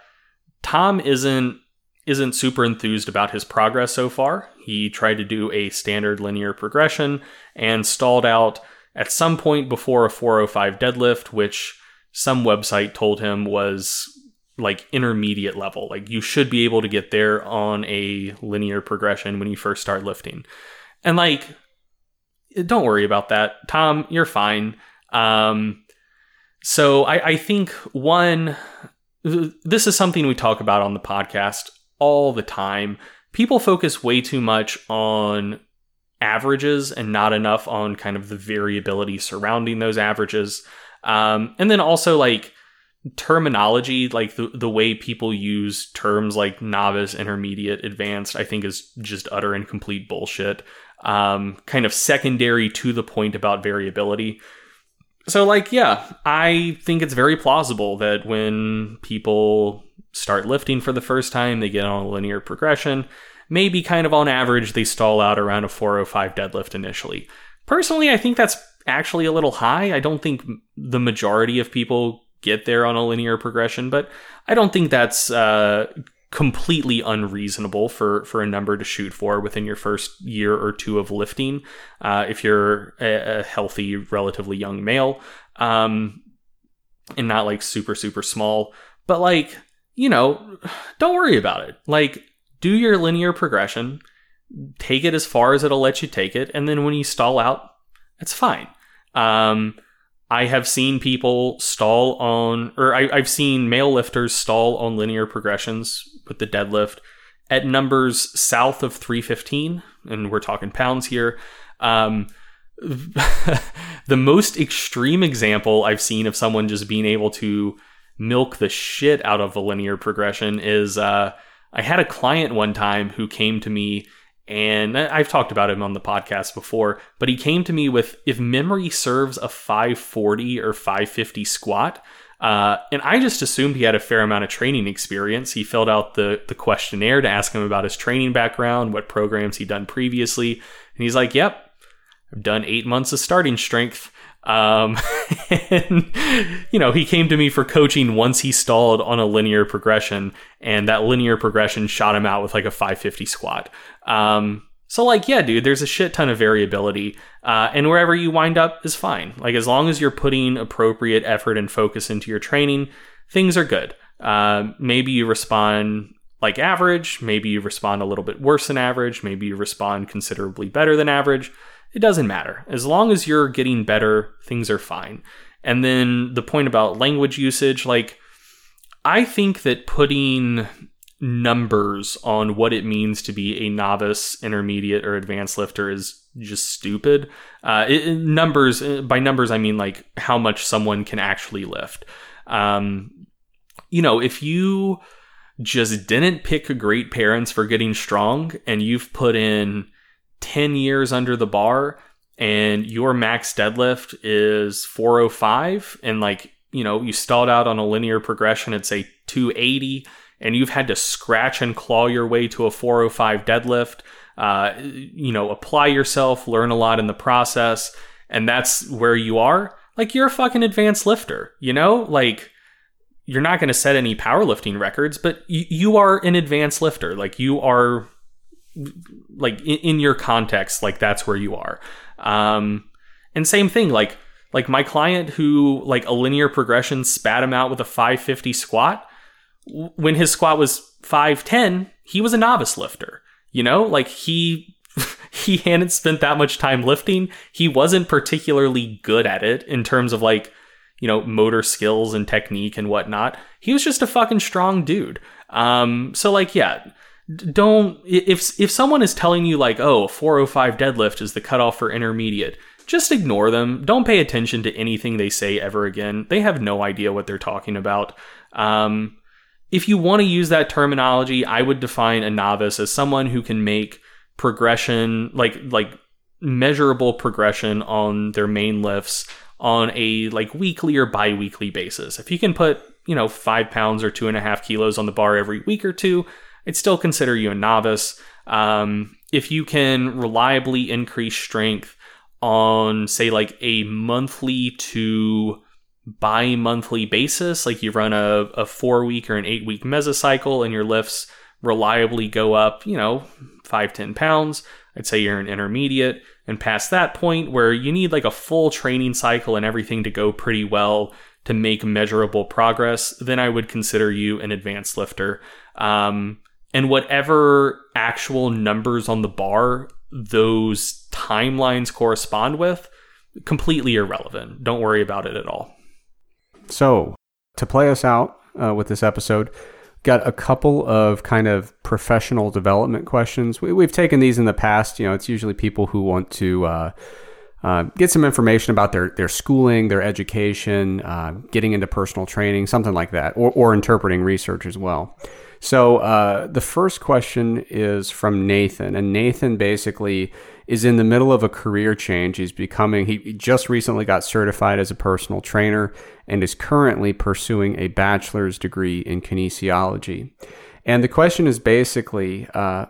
Speaker 2: Tom isn't isn't super enthused about his progress so far. He tried to do a standard linear progression and stalled out at some point before a 405 deadlift, which some website told him was like intermediate level. Like you should be able to get there on a linear progression when you first start lifting. And like don't worry about that. Tom, you're fine. Um so I, I think one this is something we talk about on the podcast all the time. People focus way too much on averages and not enough on kind of the variability surrounding those averages. Um, and then also like terminology, like the, the way people use terms like novice, intermediate, advanced, I think is just utter and complete bullshit. Um, kind of secondary to the point about variability. So, like, yeah, I think it's very plausible that when people start lifting for the first time, they get on a linear progression. Maybe kind of on average, they stall out around a 405 deadlift initially. Personally, I think that's actually a little high. I don't think the majority of people get there on a linear progression, but I don't think that's uh, completely unreasonable for for a number to shoot for within your first year or two of lifting. Uh, if you're a, a, healthy, relatively young male, um, and not like super super small, but like you know, don't worry about it. Like do your linear progression, take it as far as it'll let you take it, and then when you stall out, it's fine. Um, I have seen people stall on, or I, have seen male lifters stall on linear progressions with the deadlift at numbers south of 315, and we're talking pounds here. Um, the most extreme example I've seen of someone just being able to milk the shit out of a linear progression is uh, I had a client one time who came to me and I've talked about him on the podcast before, but he came to me with, if memory serves, a 540 or 550 squat. Uh, and I just assumed he had a fair amount of training experience. He filled out the, the questionnaire to ask him about his training background, what programs he'd done previously. And he's like, Yep, I've done eight months of starting strength. Um, and, you know, he came to me for coaching once he stalled on a linear progression, and that linear progression shot him out with like a 550 squat. Um, so, like, yeah, dude, there's a shit ton of variability, uh, and wherever you wind up is fine. Like, as long as you're putting appropriate effort and focus into your training, things are good. Uh, maybe you respond like average, maybe you respond a little bit worse than average, maybe you respond considerably better than average it doesn't matter. As long as you're getting better, things are fine. And then the point about language usage, like, I think that putting numbers on what it means to be a novice, intermediate, or advanced lifter is just stupid. Uh, it, numbers, by numbers, I mean like how much someone can actually lift. Um, you know, if you just didn't pick great parents for getting strong and you've put in 10 years under the bar and your max deadlift is 405 and like you know you stalled out on a linear progression at say 280 and you've had to scratch and claw your way to a 405 deadlift uh, you know apply yourself learn a lot in the process and that's where you are. Like you're a fucking advanced lifter you know? Like you're not going to set any powerlifting records but you, you are an advanced lifter. Like you are like in, in your context, like that's where you are. Um, and same thing, like like my client who like a linear progression spat him out with a 550 squat. When his squat was 510, he was a novice lifter. You know, like he he hadn't spent that much time lifting. He wasn't particularly good at it in terms of like, you know, motor skills and technique and whatnot. He was just a fucking strong dude. Um, so like, yeah, don't if if someone is telling you like, oh, 405 deadlift is the cutoff for intermediate, just ignore them. Don't pay attention to anything they say ever again. They have no idea what they're talking about. Um, if you want to use that terminology, I would define a novice as someone who can make progression, like like measurable progression on their main lifts on a like weekly or bi-weekly basis. If you can put, you know, five pounds or two and a half kilos on the bar every week or two, I'd still consider you a novice. Um, if you can reliably increase strength on, say, like a monthly to bi monthly basis, like you run a, a four week or an eight week mesocycle and your lifts reliably go up, you know, five, 10 pounds, I'd say you're an intermediate. And past that point where you need like a full training cycle and everything to go pretty well to make measurable progress, then I would consider you an advanced lifter. Um, and whatever actual numbers on the bar those timelines correspond with, completely irrelevant. Don't worry about it at all.
Speaker 1: So, to play us out uh, with this episode, got a couple of kind of professional development questions. We, have taken these in the past. You know, it's usually people who want to uh, uh, get some information about their their schooling, their education, uh, getting into personal training, something like that, or, or interpreting research as well. So uh, the first question is from Nathan, and Nathan basically is in the middle of a career change. He's becoming he just recently got certified as a personal trainer and is currently pursuing a bachelor's degree in kinesiology. And the question is basically. Uh,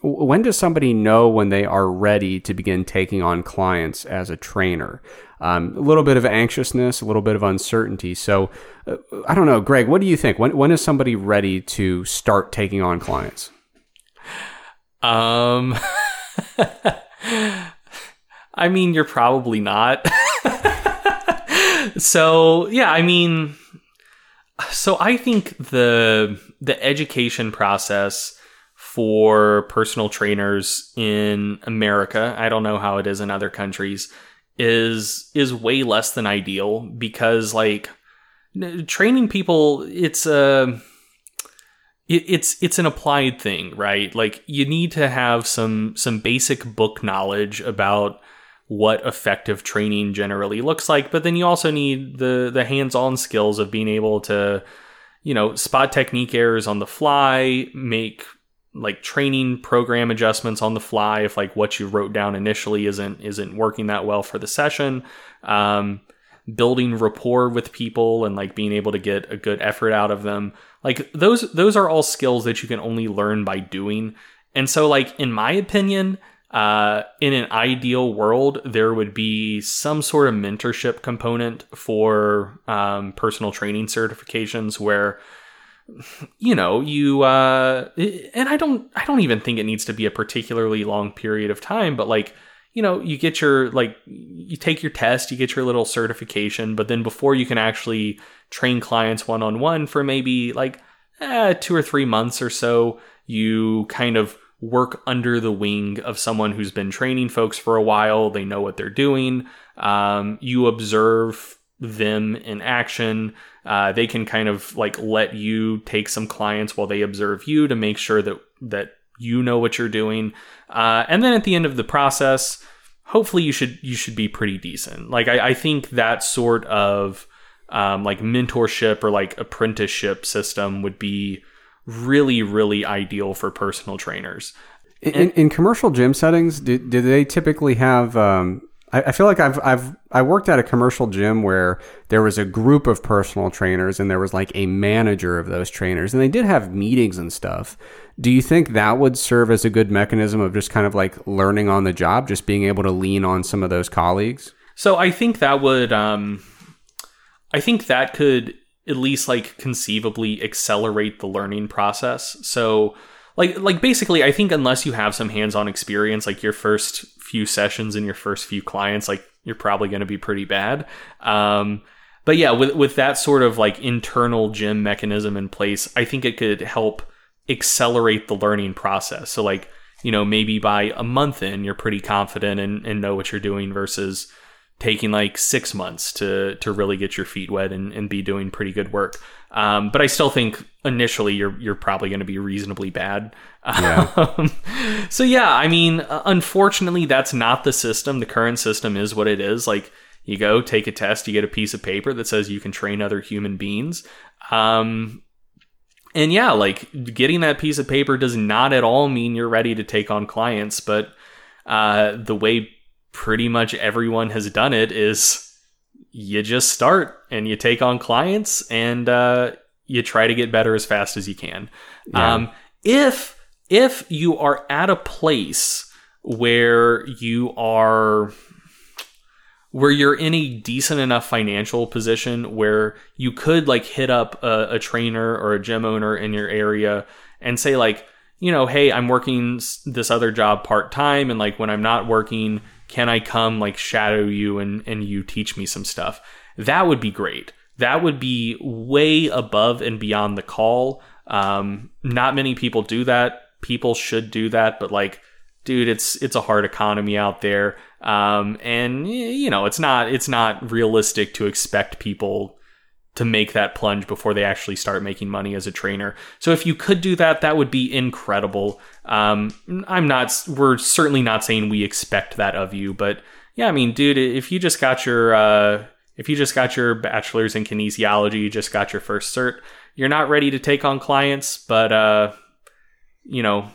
Speaker 1: when does somebody know when they are ready to begin taking on clients as a trainer? Um, a little bit of anxiousness, a little bit of uncertainty. So, I don't know, Greg, what do you think? When when is somebody ready to start taking on clients?
Speaker 2: Um, I mean, you're probably not. so, yeah, I mean, so I think the the education process for personal trainers in America, I don't know how it is in other countries, is is way less than ideal because like training people it's a it, it's it's an applied thing, right? Like you need to have some some basic book knowledge about what effective training generally looks like, but then you also need the the hands-on skills of being able to you know, spot technique errors on the fly, make like training program adjustments on the fly if like what you wrote down initially isn't isn't working that well for the session um, building rapport with people and like being able to get a good effort out of them. Like those those are all skills that you can only learn by doing. And so like in my opinion uh, in an ideal world there would be some sort of mentorship component for um, personal training certifications where you know you uh and i don't i don't even think it needs to be a particularly long period of time but like you know you get your like you take your test you get your little certification but then before you can actually train clients one-on-one for maybe like eh, two or three months or so you kind of work under the wing of someone who's been training folks for a while they know what they're doing um, you observe them in action. Uh, they can kind of like let you take some clients while they observe you to make sure that that you know what you're doing. Uh, and then at the end of the process, hopefully you should you should be pretty decent. Like I, I think that sort of um, like mentorship or like apprenticeship system would be really really ideal for personal trainers.
Speaker 1: In, in commercial gym settings, do, do they typically have um, I, feel like I've I've I worked at a commercial gym where there was a group of personal trainers and there was like a manager of those trainers and they did have meetings and stuff. Do you think that would serve as a good mechanism of just kind of like learning on the job, just being able to lean on some of those colleagues?
Speaker 2: So I think that would um I think that could at least like conceivably accelerate the learning process. So like like basically I think unless you have some hands-on experience like your first few sessions and your first few clients like you're probably going to be pretty bad. Um but yeah, with with that sort of like internal gym mechanism in place, I think it could help accelerate the learning process. So like, you know, maybe by a month in, you're pretty confident and, and know what you're doing versus taking like six months to to really get your feet wet and, and be doing pretty good work. Um, but I still think initially you're you're probably going to be reasonably bad.
Speaker 1: Yeah.
Speaker 2: Um, so yeah, I mean, unfortunately, that's not the system. The current system is what it is. Like you go take a test, you get a piece of paper that says you can train other human beings. Um, and yeah, like getting that piece of paper does not at all mean you're ready to take on clients, but uh, the way pretty much everyone has done it is you just start and you take on clients and uh, you try to get better as fast as you can.
Speaker 1: Yeah.
Speaker 2: Um, if if you are at a place where you are where you're in a decent enough financial position where you could like hit up a, a trainer or a gym owner in your area and say like you know hey i'm working this other job part-time and like when i'm not working can i come like shadow you and and you teach me some stuff? That would be great. That would be way above and beyond the call. Um not many people do that. People should do that but like dude it's it's a hard economy out there. Um, and you know it's not it's not realistic to expect people to make that plunge before they actually start making money as a trainer. So if you could do that that would be incredible. Um, i'm not we're certainly not saying we expect that of you but yeah i mean dude if you just got your uh, if you just got your bachelor's in kinesiology you just got your first cert you're not ready to take on clients but uh, you know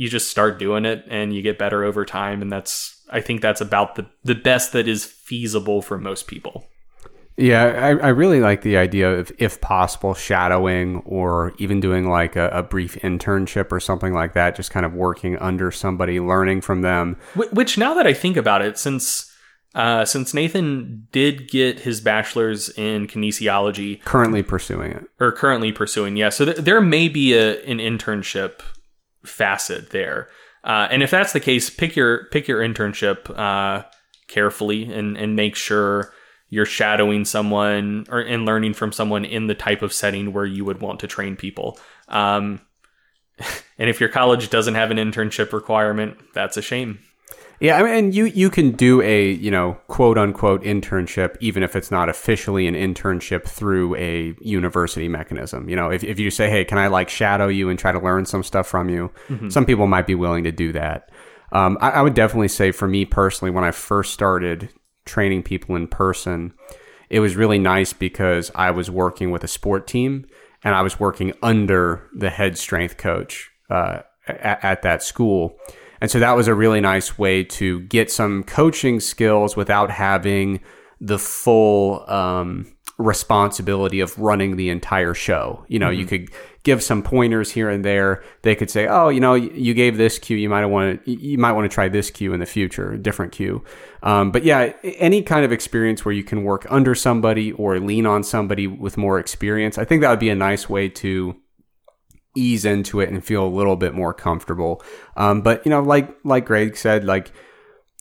Speaker 2: you just start doing it and you get better over time. And that's i think that's about the the best that is feasible for most people
Speaker 1: Yeah, I, I really like the idea of, if possible, shadowing or even doing like a, a brief internship or something like that, just kind of working under somebody, learning from them.
Speaker 2: Which now that i think about it since uh, since nathan did get his bachelor's in kinesiology
Speaker 1: Currently pursuing it.
Speaker 2: or currently pursuing yeah so th- there may be a, an internship facet there uh, and if that's the case pick your pick your internship uh, carefully and and make sure you're shadowing someone or and learning from someone in the type of setting where you would want to train people um, and if your college doesn't have an internship requirement that's a shame
Speaker 1: Yeah, I mean, and you you can do a you know quote unquote internship even if it's not officially an internship through a university mechanism. You know, if if you say, hey, can I like shadow you and try to learn some stuff from you? Some people might be willing to do that. Um, I, I would definitely say for me personally, when I first started training people in person, it was really nice because I was working with a sport team and I was working under the head strength coach uh, at, at that school. And so that was a really nice way to get some coaching skills without having the full um, responsibility of running the entire show. You know, you could give some pointers here and there. They could say, "Oh, you know, you gave this cue. You might want to you might want to try this cue in the future, a different cue." Um, but yeah, any kind of experience where you can work under somebody or lean on somebody with more experience, I think that would be a nice way to ease into it and feel a little bit more comfortable. Um, but you know, like like Greg said, like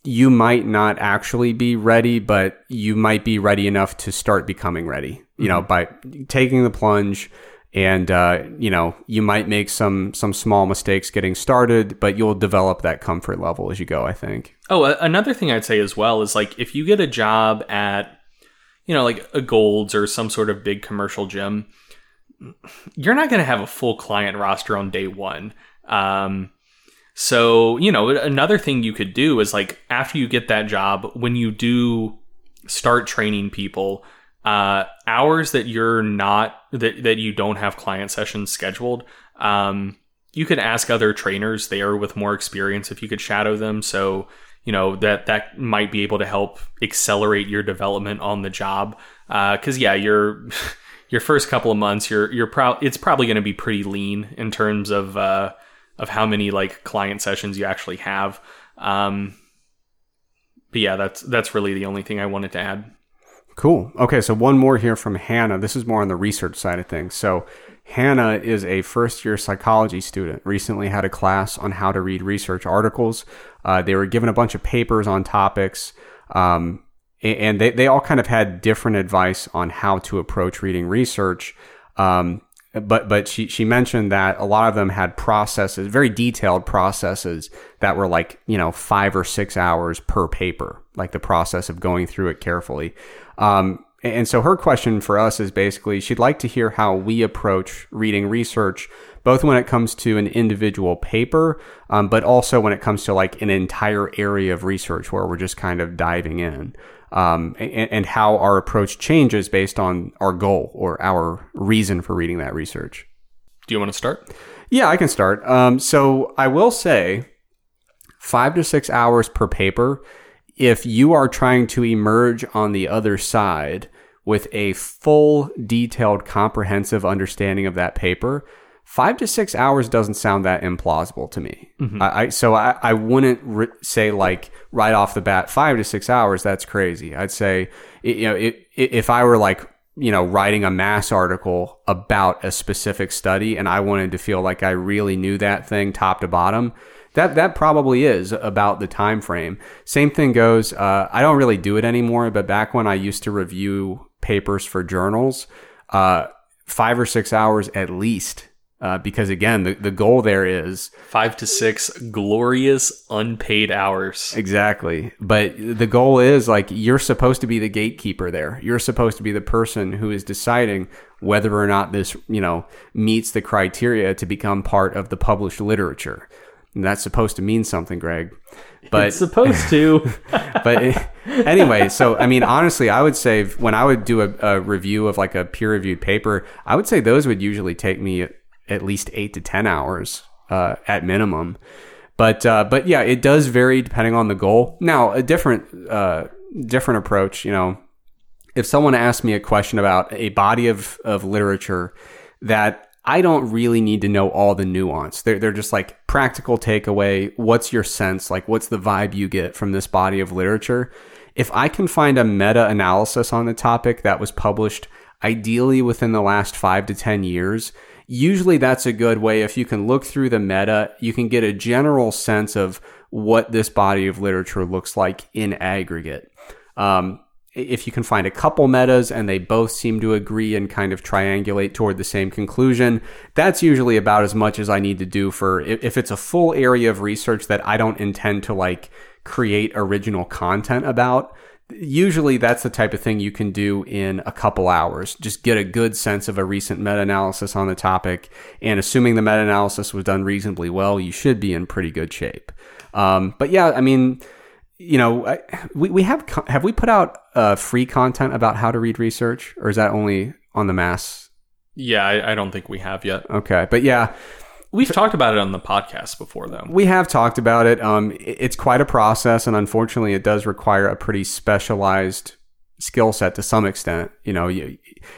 Speaker 1: you might not actually be ready, but you might be ready enough to start becoming ready. You know, by taking the plunge, and uh, you know, you might make some some small mistakes getting started, but you'll develop that comfort level as you go. I think.
Speaker 2: Oh, a- another thing I'd say as well is like if you get a job at, you know, like a Gold's or some sort of big commercial gym, you're not going to have a full client roster on day one. Um, so, you know, another thing you could do is like after you get that job, when you do start training people, uh, hours that you're not that that you don't have client sessions scheduled, um, you could ask other trainers there with more experience if you could shadow them. So, you know that that might be able to help accelerate your development on the job. Because yeah, your your first couple of months, you're you're pro- it's probably going to be pretty lean in terms of uh, of how many like client sessions you actually have. Um, but yeah, that's that's really the only thing I wanted to add.
Speaker 1: Cool. Okay, so one more here from Hannah. This is more on the research side of things. So Hannah is a first year psychology student, recently had a class on how to read research articles. Uh, they were given a bunch of papers on topics, um, and they, they all kind of had different advice on how to approach reading research. Um, but but she she mentioned that a lot of them had processes, very detailed processes that were like you know five or six hours per paper, like the process of going through it carefully. Um, and so her question for us is basically she'd like to hear how we approach reading research, both when it comes to an individual paper, um, but also when it comes to like an entire area of research where we're just kind of diving in. Um, and, and how our approach changes based on our goal or our reason for reading that research.
Speaker 2: Do you want to start?
Speaker 1: Yeah, I can start. Um, so I will say five to six hours per paper if you are trying to emerge on the other side with a full, detailed, comprehensive understanding of that paper, five to six hours doesn't sound that implausible to me. Mm-hmm. I, I, so I, I wouldn't re- say like right off the bat five to six hours. That's crazy. I'd say you know it, if I were like you know writing a MASS article about a specific study and I wanted to feel like I really knew that thing top to bottom that that probably is about the time frame. Same thing goes. Uh, I don't really do it anymore, but back when I used to review papers for journals, uh, five or six hours at least. Uh, because again, the, the goal there is
Speaker 2: five to six glorious unpaid hours.
Speaker 1: Exactly. But the goal is like you're supposed to be the gatekeeper there. You're supposed to be the person who is deciding whether or not this, you know, meets the criteria to become part of the published literature. And that's supposed to mean something, Greg.
Speaker 2: But it's supposed to.
Speaker 1: but anyway, so I mean, honestly, I would say when I would do a, a review of like a peer reviewed paper, I would say those would usually take me at least eight to ten hours uh, at minimum. But uh, but yeah, it does vary depending on the goal. Now, a different uh, different approach. You know, if someone asks me a question about a body of of literature that I don't really need to know all the nuance. They're, they're just like practical takeaway. What's your sense? Like, what's the vibe you get from this body of literature? If I can find a meta analysis on the topic that was published ideally within the last five to 10 years, usually that's a good way. If you can look through the meta, you can get a general sense of what this body of literature looks like in aggregate. Um, if you can find a couple metas and they both seem to agree and kind of triangulate toward the same conclusion, that's usually about as much as I need to do for if it's a full area of research that I don't intend to like create original content about. Usually that's the type of thing you can do in a couple hours. Just get a good sense of a recent meta analysis on the topic. And assuming the meta analysis was done reasonably well, you should be in pretty good shape. Um, but yeah, I mean, you know, we, we have have we put out uh, free content about how to read research, or is that only on the MASS?
Speaker 2: Yeah, I, I don't think we have yet.
Speaker 1: Okay, but yeah,
Speaker 2: we've talked about it on the podcast before, though.
Speaker 1: We have talked about it. Um, it's quite a process, and unfortunately, it does require a pretty specialized skill set to some extent. You know,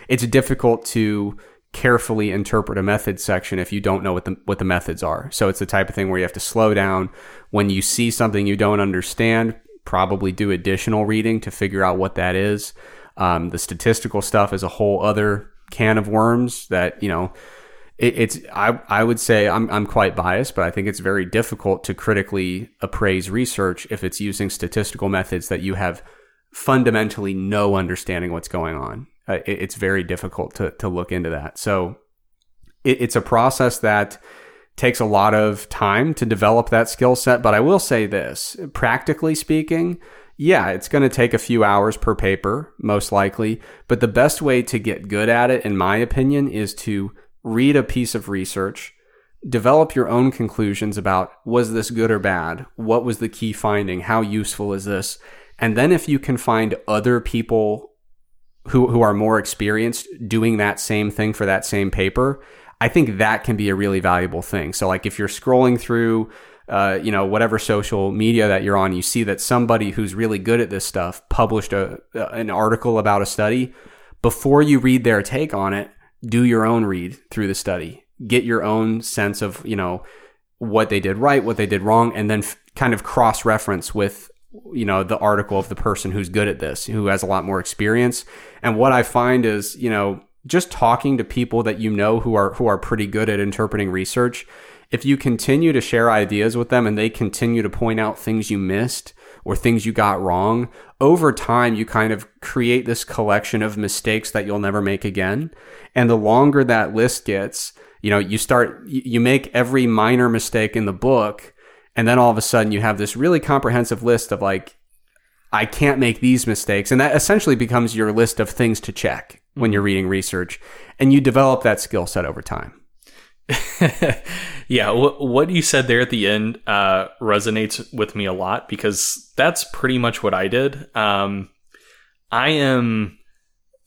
Speaker 1: it's difficult to carefully interpret a methods section if you don't know what the what the methods are. So it's the type of thing where you have to slow down when you see something you don't understand, probably do additional reading to figure out what that is. Um, the statistical stuff is a whole other can of worms that you know. It, it's I I would say I'm I'm quite biased, but I think it's very difficult to critically appraise research if it's using statistical methods that you have fundamentally no understanding what's going on uh, it, it's very difficult to, to look into that. So it, it's a process that takes a lot of time to develop that skill set. But I will say this practically speaking, yeah, it's going to take a few hours per paper, most likely. But the best way to get good at it, in my opinion, is to read a piece of research, develop your own conclusions about was this good or bad? What was the key finding? How useful is this? And then if you can find other people who who are more experienced doing that same thing for that same paper, I think that can be a really valuable thing. So like if you're scrolling through uh, you know whatever social media that you're on, you see that somebody who's really good at this stuff published a an article about a study. Before you read their take on it, do your own read through the study. Get your own sense of you know what they did right, what they did wrong, and then f- kind of cross reference with you know the article of the person who's good at this who has a lot more experience and what i find is you know just talking to people that you know who are who are pretty good at interpreting research, if you continue to share ideas with them and they continue to point out things you missed or things you got wrong, over time you kind of create this collection of mistakes that you'll never make again. And the longer that list gets, you know, you start you make every minor mistake in the book and then all of a sudden you have this really comprehensive list of like I can't make these mistakes. And that essentially becomes your list of things to check when mm-hmm. you're reading research. And you develop that skill set over time.
Speaker 2: yeah, what you said there at the end uh, resonates with me a lot because that's pretty much what I did. Um, I am.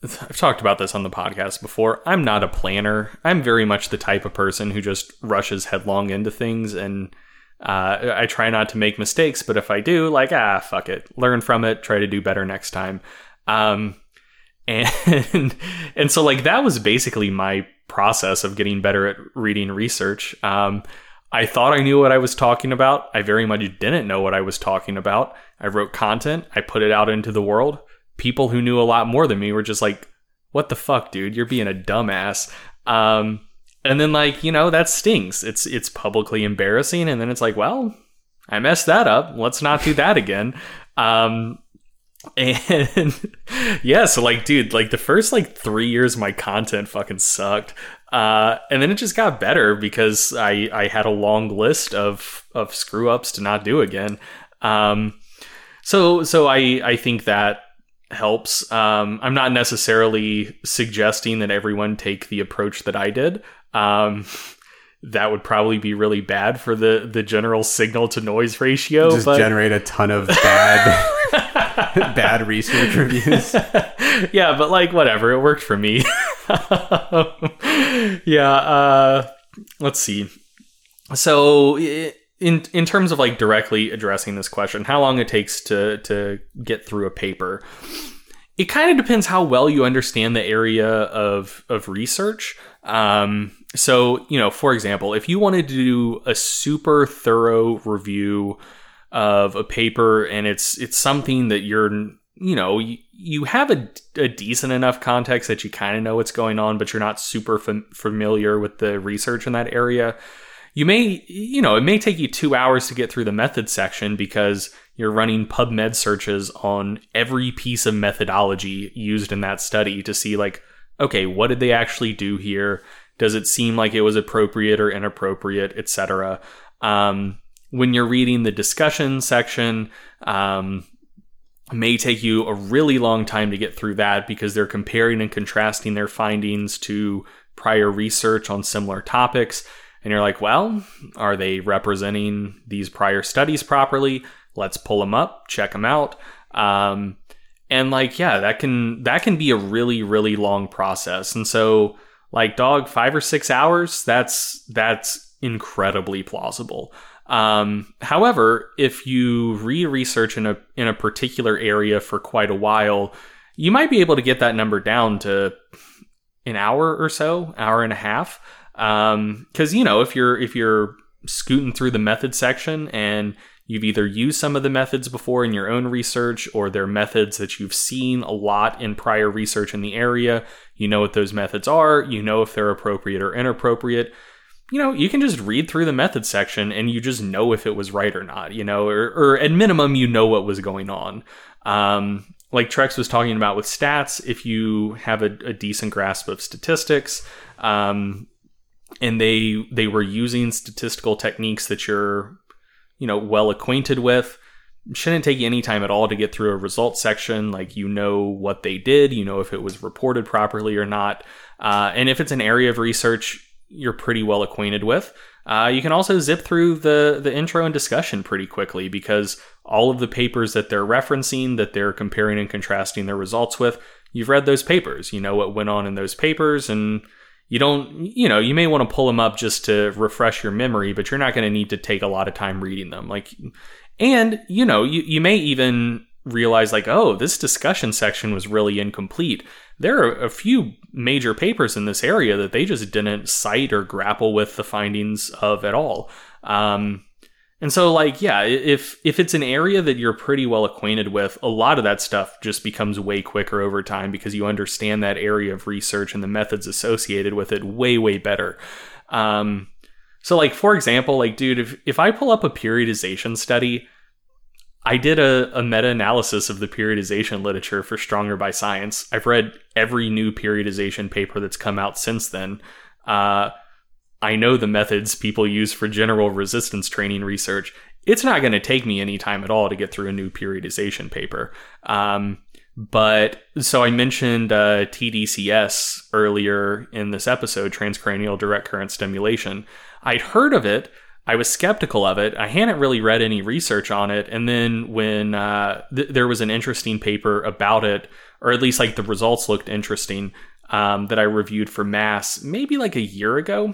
Speaker 2: I've talked about this on the podcast before. I'm not a planner. I'm very much the type of person who just rushes headlong into things and uh, I try not to make mistakes, but if I do, like, ah, fuck it, learn from it, try to do better next time. Um, and and so like that was basically my process of getting better at reading research. Um, I thought I knew what I was talking about. I very much didn't know what I was talking about. I wrote content, I put it out into the world. People who knew a lot more than me were just like, "What the fuck, dude? You're being a dumbass." Um, and then like you know that stings it's it's publicly embarrassing and then it's like well i messed that up let's not do that again um and yeah so like dude like the first like three years my content fucking sucked. Uh and then it just got better because i i had a long list of of screw ups to not do again. Um so so i i think that helps. Um i'm not necessarily suggesting that everyone take the approach that i did. Um, that would probably be really bad for the the general signal to noise ratio.
Speaker 1: Just but... generate a ton of bad bad research reviews.
Speaker 2: yeah, but like whatever, it worked for me. yeah. Uh, let's see. So in in terms of like directly addressing this question, how long it takes to to get through a paper. It kind of depends how well you understand the area of of research. Um, so, you know, for example, if you wanted to do a super thorough review of a paper and it's it's something that you're you know you, you have a, a decent enough context that you kind of know what's going on but you're not super fam- familiar with the research in that area you may you know it may take you two hours to get through the method section because you're running pubmed searches on every piece of methodology used in that study to see like okay what did they actually do here does it seem like it was appropriate or inappropriate, etc. Um, when you're reading the discussion section, um, may take you a really long time to get through that because they're comparing and contrasting their findings to prior research on similar topics. And you're like, well, are they representing these prior studies properly? Let's pull them up, check them out. Um, and like, yeah, that can that can be a really really long process. And so like dog five or six hours that's that's incredibly plausible um, however if you re-research in a in a particular area for quite a while you might be able to get that number down to an hour or so hour and a half because um, you know if you're if you're scooting through the method section and you've either used some of the methods before in your own research or they're methods that you've seen a lot in prior research in the area. You know what those methods are, you know if they're appropriate or inappropriate. You know, you can just read through the method section and you just know if it was right or not, you know, or, or at minimum, you know what was going on. Um, like Trex was talking about with stats, if you have a, a decent grasp of statistics, um, and they they were using statistical techniques that you're you know, well acquainted with. Shouldn't take any time at all to get through a results section. Like, you know what they did, you know if it was reported properly or not. Uh, and if it's an area of research you're pretty well acquainted with, uh, you can also zip through the, the intro and discussion pretty quickly because all of the papers that they're referencing, that they're comparing and contrasting their results with, you've read those papers. You know what went on in those papers and you don't you know you may want to pull them up just to refresh your memory but you're not going to need to take a lot of time reading them like and you know you, you may even realize like oh this discussion section was really incomplete there are a few major papers in this area that they just didn't cite or grapple with the findings of at all um, And so like yeah, if if it's an area that you're pretty well acquainted with, a lot of that stuff just becomes way quicker over time because you understand that area of research and the methods associated with it way way better. Um, so like for example, like dude, if if I pull up a periodization study, I did a, a meta analysis of the periodization literature for Stronger by Science. I've read every new periodization paper that's come out since then. Uh, I know the methods people use for general resistance training research. It's not going to take me any time at all to get through a new periodization paper. Um, but so I mentioned uh, TDCS earlier in this episode, transcranial direct current stimulation. I'd heard of it. I was skeptical of it. I hadn't really read any research on it. And then when uh, th- there was an interesting paper about it, or at least like the results looked interesting, um, that I reviewed for MASS maybe like a year ago.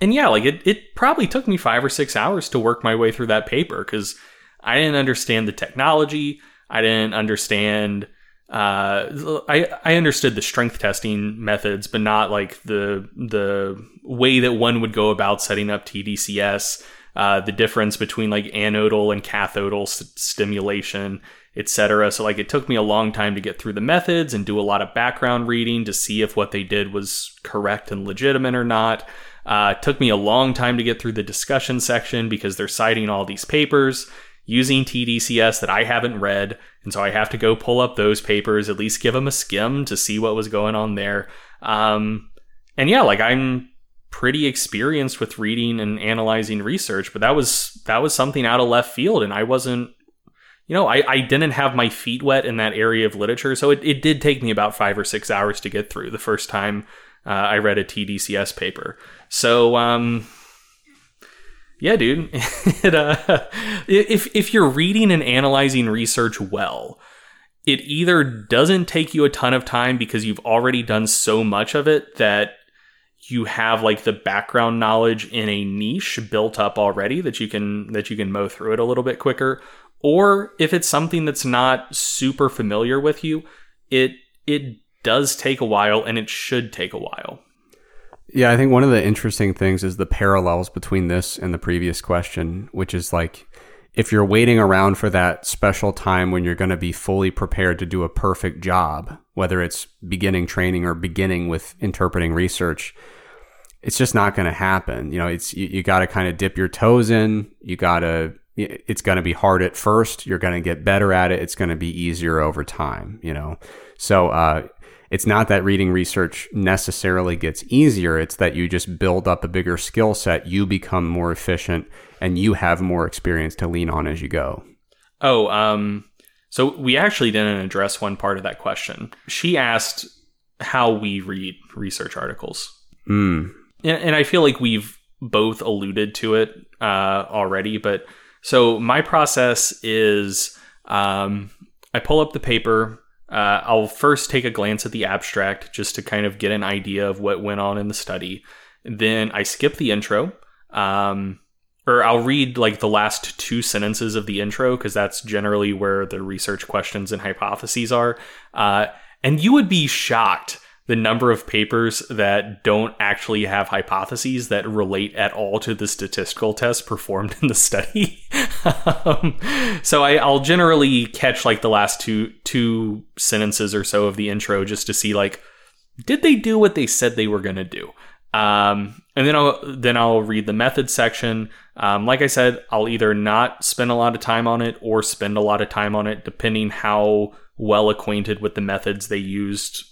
Speaker 2: And yeah, like it, it probably took me five or six hours to work my way through that paper because I didn't understand the technology. I didn't understand uh, I I understood the strength testing methods, but not like the the way that one would go about setting up TDCS. Uh, the difference between like anodal and cathodal st- stimulation, etc. So like it took me a long time to get through the methods and do a lot of background reading to see if what they did was correct and legitimate or not. Uh, it took me a long time to get through the discussion section because they're citing all these papers using TDCS that I haven't read. And so I have to go pull up those papers, at least give them a skim to see what was going on there. Um, and yeah, like I'm pretty experienced with reading and analyzing research, but that was that was something out of left field, and I wasn't. You know, I, I didn't have my feet wet in that area of literature, so it, it did take me about five or six hours to get through the first time uh, I read a TDCS paper. So, um, yeah, dude. it, uh, if if you're reading and analyzing research well, it either doesn't take you a ton of time because you've already done so much of it that you have like the background knowledge in a niche built up already that you can that you can mow through it a little bit quicker or if it's something that's not super familiar with you it it does take a while and it should take a while
Speaker 1: yeah, I think one of the interesting things is the parallels between this and the previous question, which is like if you're waiting around for that special time when you're going to be fully prepared to do a perfect job, whether it's beginning training or beginning with interpreting research, it's just not going to happen. You know, it's you, you got to kind of dip your toes in. You got to it's going to be hard at first. You're going to get better at it. It's going to be easier over time, you know. So uh, it's not that reading research necessarily gets easier. It's that you just build up a bigger skill set, you become more efficient, and you have more experience to lean on as you go.
Speaker 2: Oh, um, so we actually didn't address one part of that question. She asked how we read research articles.
Speaker 1: Mm.
Speaker 2: And, and I feel like we've both alluded to it uh, already, but so my process is um, I pull up the paper, uh, I'll first take a glance at the abstract just to kind of get an idea of what went on in the study. Then I skip the intro, um, or I'll read like the last two sentences of the intro because that's generally where the research questions and hypotheses are. Uh, and you would be shocked the number of papers that don't actually have hypotheses that relate at all to the statistical test performed in the study. um, so I, will generally catch like the last two two sentences or so of the intro just to see like did they do what they said they were going to do. Um, and then I'll then I'll read the method section. Um, like I said, I'll either not spend a lot of time on it or spend a lot of time on it, depending how well acquainted with the methods they used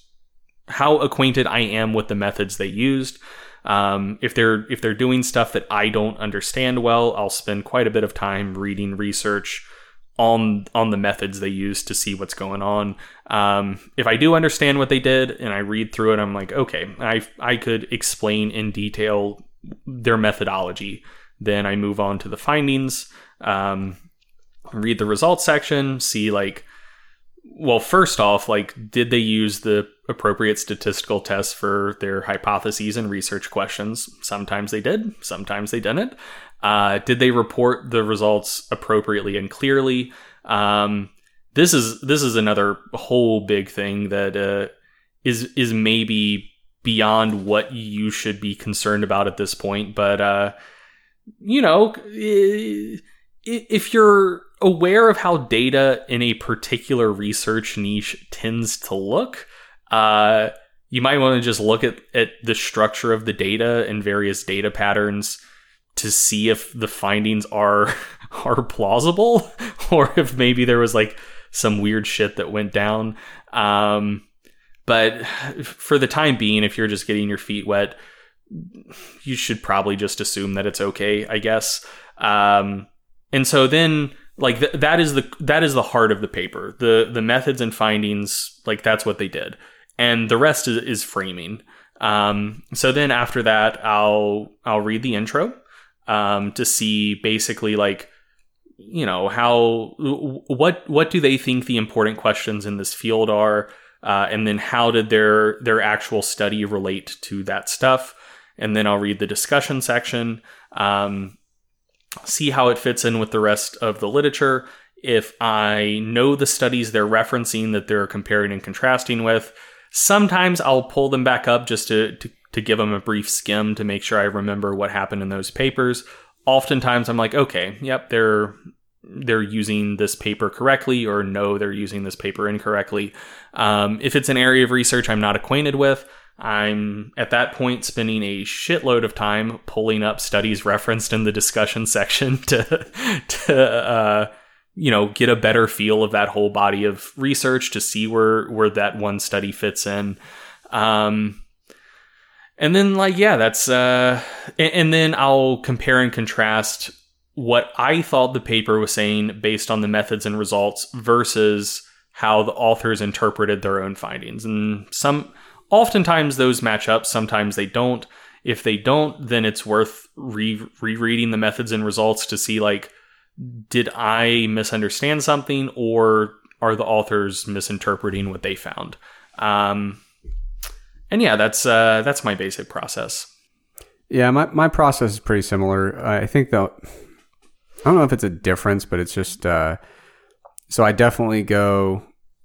Speaker 2: how acquainted I am with the methods they used. Um, if they're if they're doing stuff that I don't understand well, I'll spend quite a bit of time reading research on on the methods they use to see what's going on. Um, if I do understand what they did and I read through it, I'm like, okay, I I could explain in detail their methodology. Then I move on to the findings, um, read the results section, see like, well, first off, like, did they use the appropriate statistical tests for their hypotheses and research questions. Sometimes they did, sometimes they didn't. Uh, did they report the results appropriately and clearly? Um, this is this is another whole big thing that uh, is is maybe beyond what you should be concerned about at this point. But uh, you know, if you're aware of how data in a particular research niche tends to look, uh, you might want to just look at, at the structure of the data and various data patterns to see if the findings are are plausible or if maybe there was like some weird shit that went down. Um, but for the time being, if you're just getting your feet wet, you should probably just assume that it's okay, I guess. Um, and so then like th- that is the that is the heart of the paper. The the methods and findings, like that's what they did. And the rest is, is framing. Um, so then after that, I'll I'll read the intro um, to see basically like you know how what what do they think the important questions in this field are uh, and then how did their their actual study relate to that stuff and then i'll read the discussion section um, see how it fits in with the rest of the literature if i know the studies they're referencing that they're comparing and contrasting with sometimes i'll pull them back up just to, to to give them a brief skim to make sure i remember what happened in those papers oftentimes I'm like, okay, yep, they're they're using this paper correctly, or no, they're using this paper incorrectly. Um, if it's an area of research I'm not acquainted with, I'm at that point spending a shitload of time pulling up studies referenced in the discussion section to to uh, you know get a better feel of that whole body of research to see where where that one study fits in. Um, and then like yeah that's uh and, and, then i'll compare and contrast what i thought the paper was saying based on the methods and results versus how the authors interpreted their own findings and some oftentimes those match up sometimes they don't if they don't then it's worth re- rereading the methods and results to see like did i misunderstand something or are the authors misinterpreting what they found um, and yeah, that's uh, that's my basic process.
Speaker 1: Yeah, my, my process is pretty similar. I think though, I don't know if it's a difference, but it's just uh, so I definitely go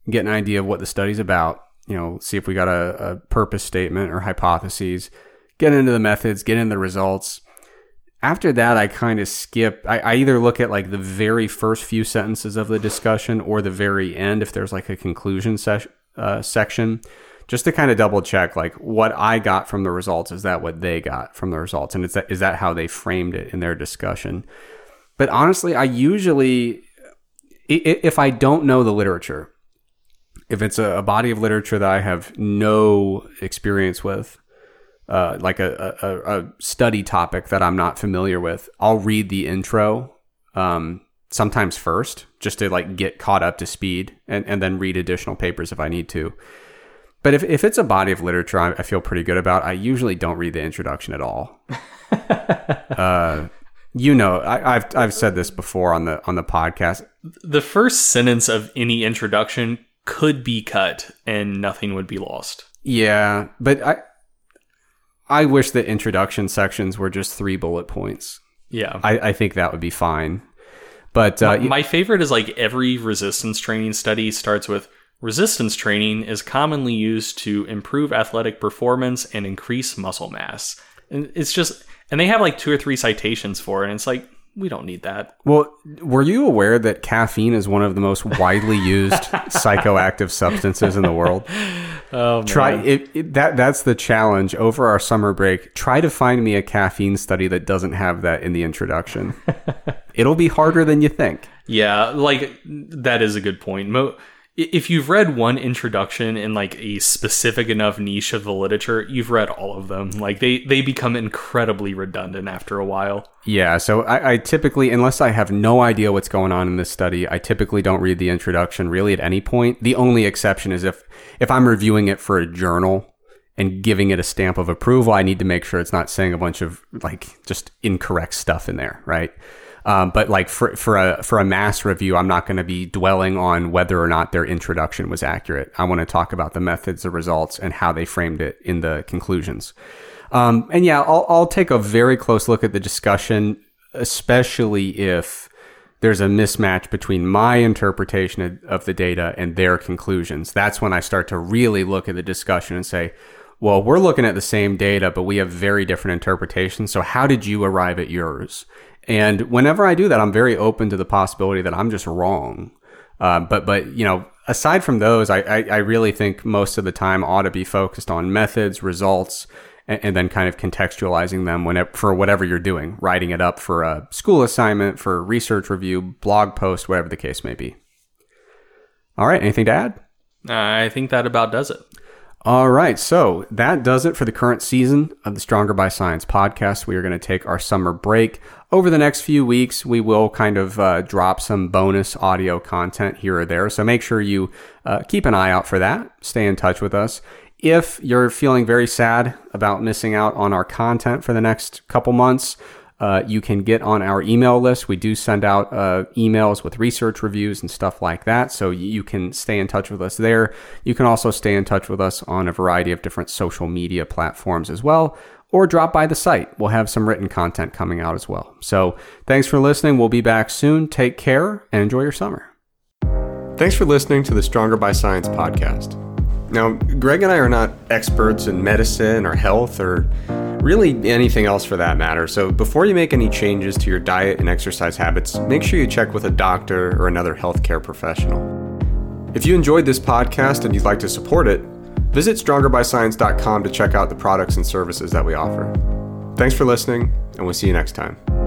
Speaker 1: get an idea of what the study's about. You know, see if we got a, a purpose statement or hypotheses. Get into the methods, get into the results. After that, I kind of skip. I, I either look at like the very first few sentences of the discussion or the very end if there's like a conclusion uh, section just to kind of double check like what I got from the results is that what they got from the results and is that is that how they framed it in their discussion but honestly I usually if I don't know the literature if it's a, body of literature that I have no experience with uh, like a, a, a, study topic that I'm not familiar with I'll read the intro um, sometimes first just to like get caught up to speed and, and then read additional papers if I need to but if, if it's a body of literature I, I feel pretty good about, I usually don't read the introduction at all. uh, you know, I, have I've said this before on the on the podcast.
Speaker 2: The first sentence of any introduction could be cut and nothing would be lost.
Speaker 1: Yeah, but I I wish the introduction sections were just three bullet points.
Speaker 2: Yeah,
Speaker 1: I, I think that would be fine. But uh,
Speaker 2: my, my favorite is like every resistance training study starts with Resistance training is commonly used to improve athletic performance and increase muscle mass. And it's just, and they have like two or three citations for it. And it's like, we don't need that.
Speaker 1: Well, were you aware that caffeine is one of the most widely used psychoactive substances in the world?
Speaker 2: Oh, man.
Speaker 1: Try it, it, that. That's the challenge over our summer break. Try to find me a caffeine study that doesn't have that in the introduction. It'll be harder than you think.
Speaker 2: Yeah, like that is a good point. Mo- if you've read one introduction in like a specific enough niche of the literature, you've read all of them. Like they they become incredibly redundant after a while.
Speaker 1: Yeah, so I, I, typically, unless I have no idea what's going on in this study, I typically don't read the introduction really at any point. The only exception is if if I'm reviewing it for a journal and giving it a stamp of approval, I need to make sure it's not saying a bunch of like just incorrect stuff in there, right? Um, but like for for a for a MASS review, I'm not going to be dwelling on whether or not their introduction was accurate. I want to talk about the methods, the results, and how they framed it in the conclusions. Um, and yeah, I'll, I'll take a very close look at the discussion, especially if there's a mismatch between my interpretation of, of the data and their conclusions. That's when I start to really look at the discussion and say, well, we're looking at the same data, but we have very different interpretations. So, how did you arrive at yours? And whenever I do that, I'm very open to the possibility that I'm just wrong. Uh, but, but you know, aside from those, I, I, I, really think most of the time ought to be focused on methods, results, and, and then kind of contextualizing them whenever, for whatever you're doing, writing it up for a school assignment, for research review, blog post, whatever the case may be. All right, anything to add?
Speaker 2: I think that about does it.
Speaker 1: All right, so that does it for the current season of the Stronger by Science podcast. We are going to take our summer break. Over the next few weeks, we will kind of uh, drop some bonus audio content here or there. So make sure you uh, keep an eye out for that. Stay in touch with us. If you're feeling very sad about missing out on our content for the next couple months, uh, you can get on our email list. We do send out uh, emails with research reviews and stuff like that. So you can stay in touch with us there. You can also stay in touch with us on a variety of different social media platforms as well, or drop by the site. We'll have some written content coming out as well. So thanks for listening. We'll be back soon. Take care and enjoy your summer. Thanks for listening to the Stronger by Science podcast. Now, Greg and I are not experts in medicine or health or really anything else for that matter. So before you make any changes to your diet and exercise habits, make sure you check with a doctor or another healthcare professional. If you enjoyed this podcast and you'd like to support it, visit strongerbyscience.com to check out the products and services that we offer. Thanks for listening, and we'll see you next time.